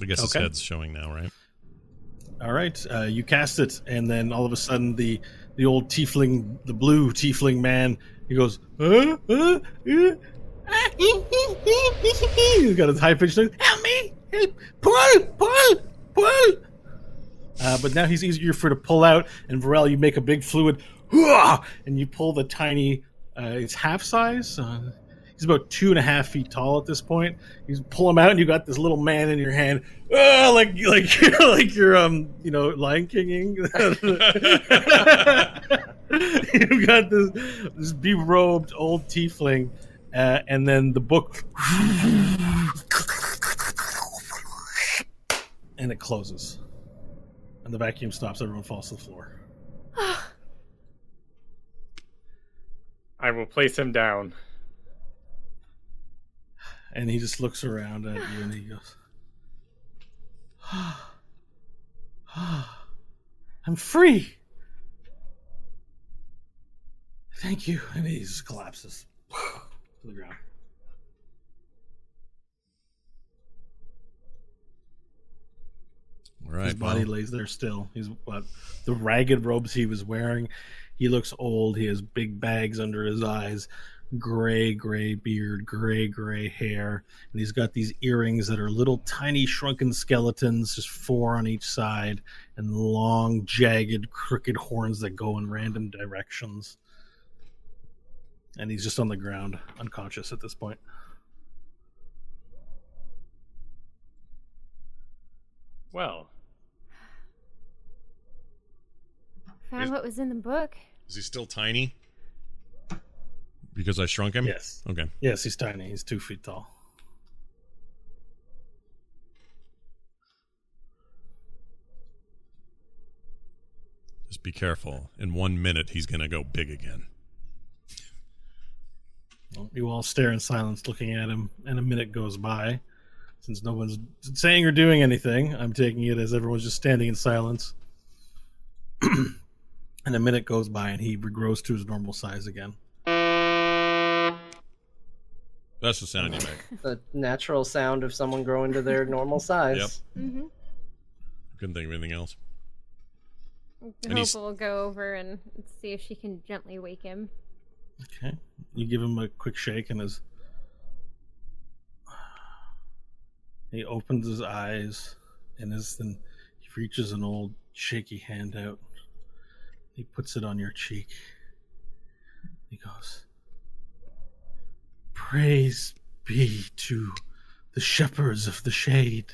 I guess his Okay. head's showing now, right? All right, uh, you cast it, and then all of a sudden, the the old tiefling, the blue tiefling man, he goes, uh, uh, he's got his high pitched noise. Help me! Help! Pull! Pull! Pull! Uh, but now he's easier for to pull out, and Varel, you make a big fluid, and you pull the tiny. Uh, it's half size. Uh, he's about two and a half feet tall at this point. You pull him out, and you got this little man in your hand, ah, like like like you're um you know Lion Kinging. You've got this this berobed old tiefling, uh, and then the book, and it closes, and the vacuum stops. Everyone falls to the floor. I will place him down. And he just looks around at you and he goes, I'm free. Thank you. And he just collapses to the ground. Right. His body well, lays there still. He's what the ragged robes he was wearing. He looks old. He has big bags under his eyes, gray, gray beard, gray, gray hair, and he's got these earrings that are little tiny shrunken skeletons, just four on each side, and long, jagged, crooked horns that go in random directions. and he's just on the ground, unconscious at this point. Well, Found what was in the book. Is he still tiny? Because I shrunk him? Yes. Okay. Yes, he's tiny. He's two feet tall. Just be careful. In one minute, he's going to go big again. You all stare in silence, looking at him, and a minute goes by. Since no one's saying or doing anything, I'm taking it as everyone's just standing in silence. and a minute goes by, and he regrows to his normal size again. That's the sound you make. The natural sound of someone growing to their normal size. Yep. Mm-hmm. Couldn't think of anything else. And Hope he's- will go over and see if she can gently wake him. Okay. You give him a quick shake, and his. He opens his eyes, and as then he reaches an old shaky hand out. He puts it on your cheek. He goes, Praise be to the shepherds of the shade.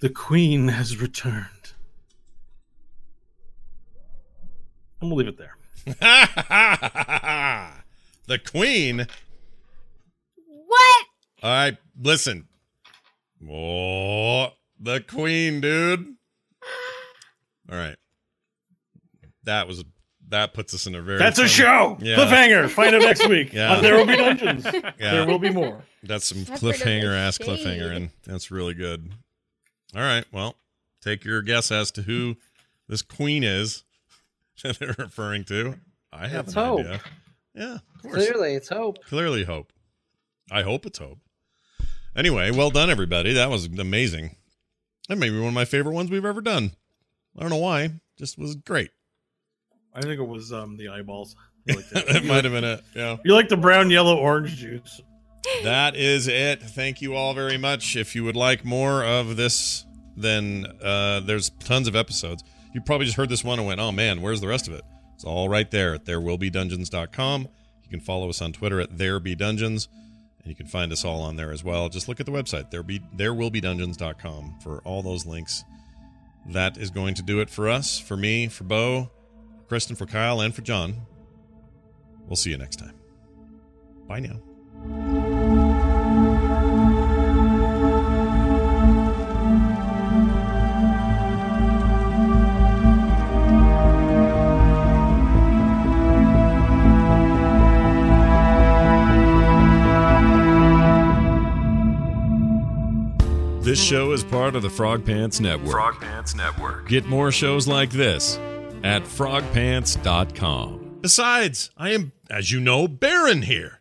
The queen has returned. And we'll leave it there. the queen. What? All right, listen. Oh, the queen, dude. All right. That was that puts us in a very That's a show. Yeah. Cliffhanger. Find out next week. Yeah. there will be dungeons. Yeah. There will be more. That's some Shepherd of the cliffhanger ass Shade. cliffhanger, and that's really good. All right, well, take your guess as to who this queen is that they're referring to. I have It's an Hope. idea. Yeah, of course. Clearly, it's hope. Clearly, hope. I hope it's hope. Anyway, well done, everybody. That was amazing. That may be one of my favorite ones we've ever done. I don't know why. Just was great. I think it was um the eyeballs. Like that. it might have been it. Yeah. You like the brown, yellow, orange juice. that is it. Thank you all very much. If you would like more of this, then uh, there's tons of episodes. You probably just heard this one and went, oh man, where's the rest of it? It's all right there at therewillbedungeons.com. You can follow us on Twitter at therebedungeons, and you can find us all on there as well. Just look at the website, there be, therewillbedungeons.com, for all those links. That is going to do it for us, for me, for Bo, Kristen, for Kyle, and for John. We'll see you next time. Bye now. This show is part of the Frog Pants Network. Frog Pants Network. Get more shows like this at frogpants.com. Besides, I am, as you know, Baron here.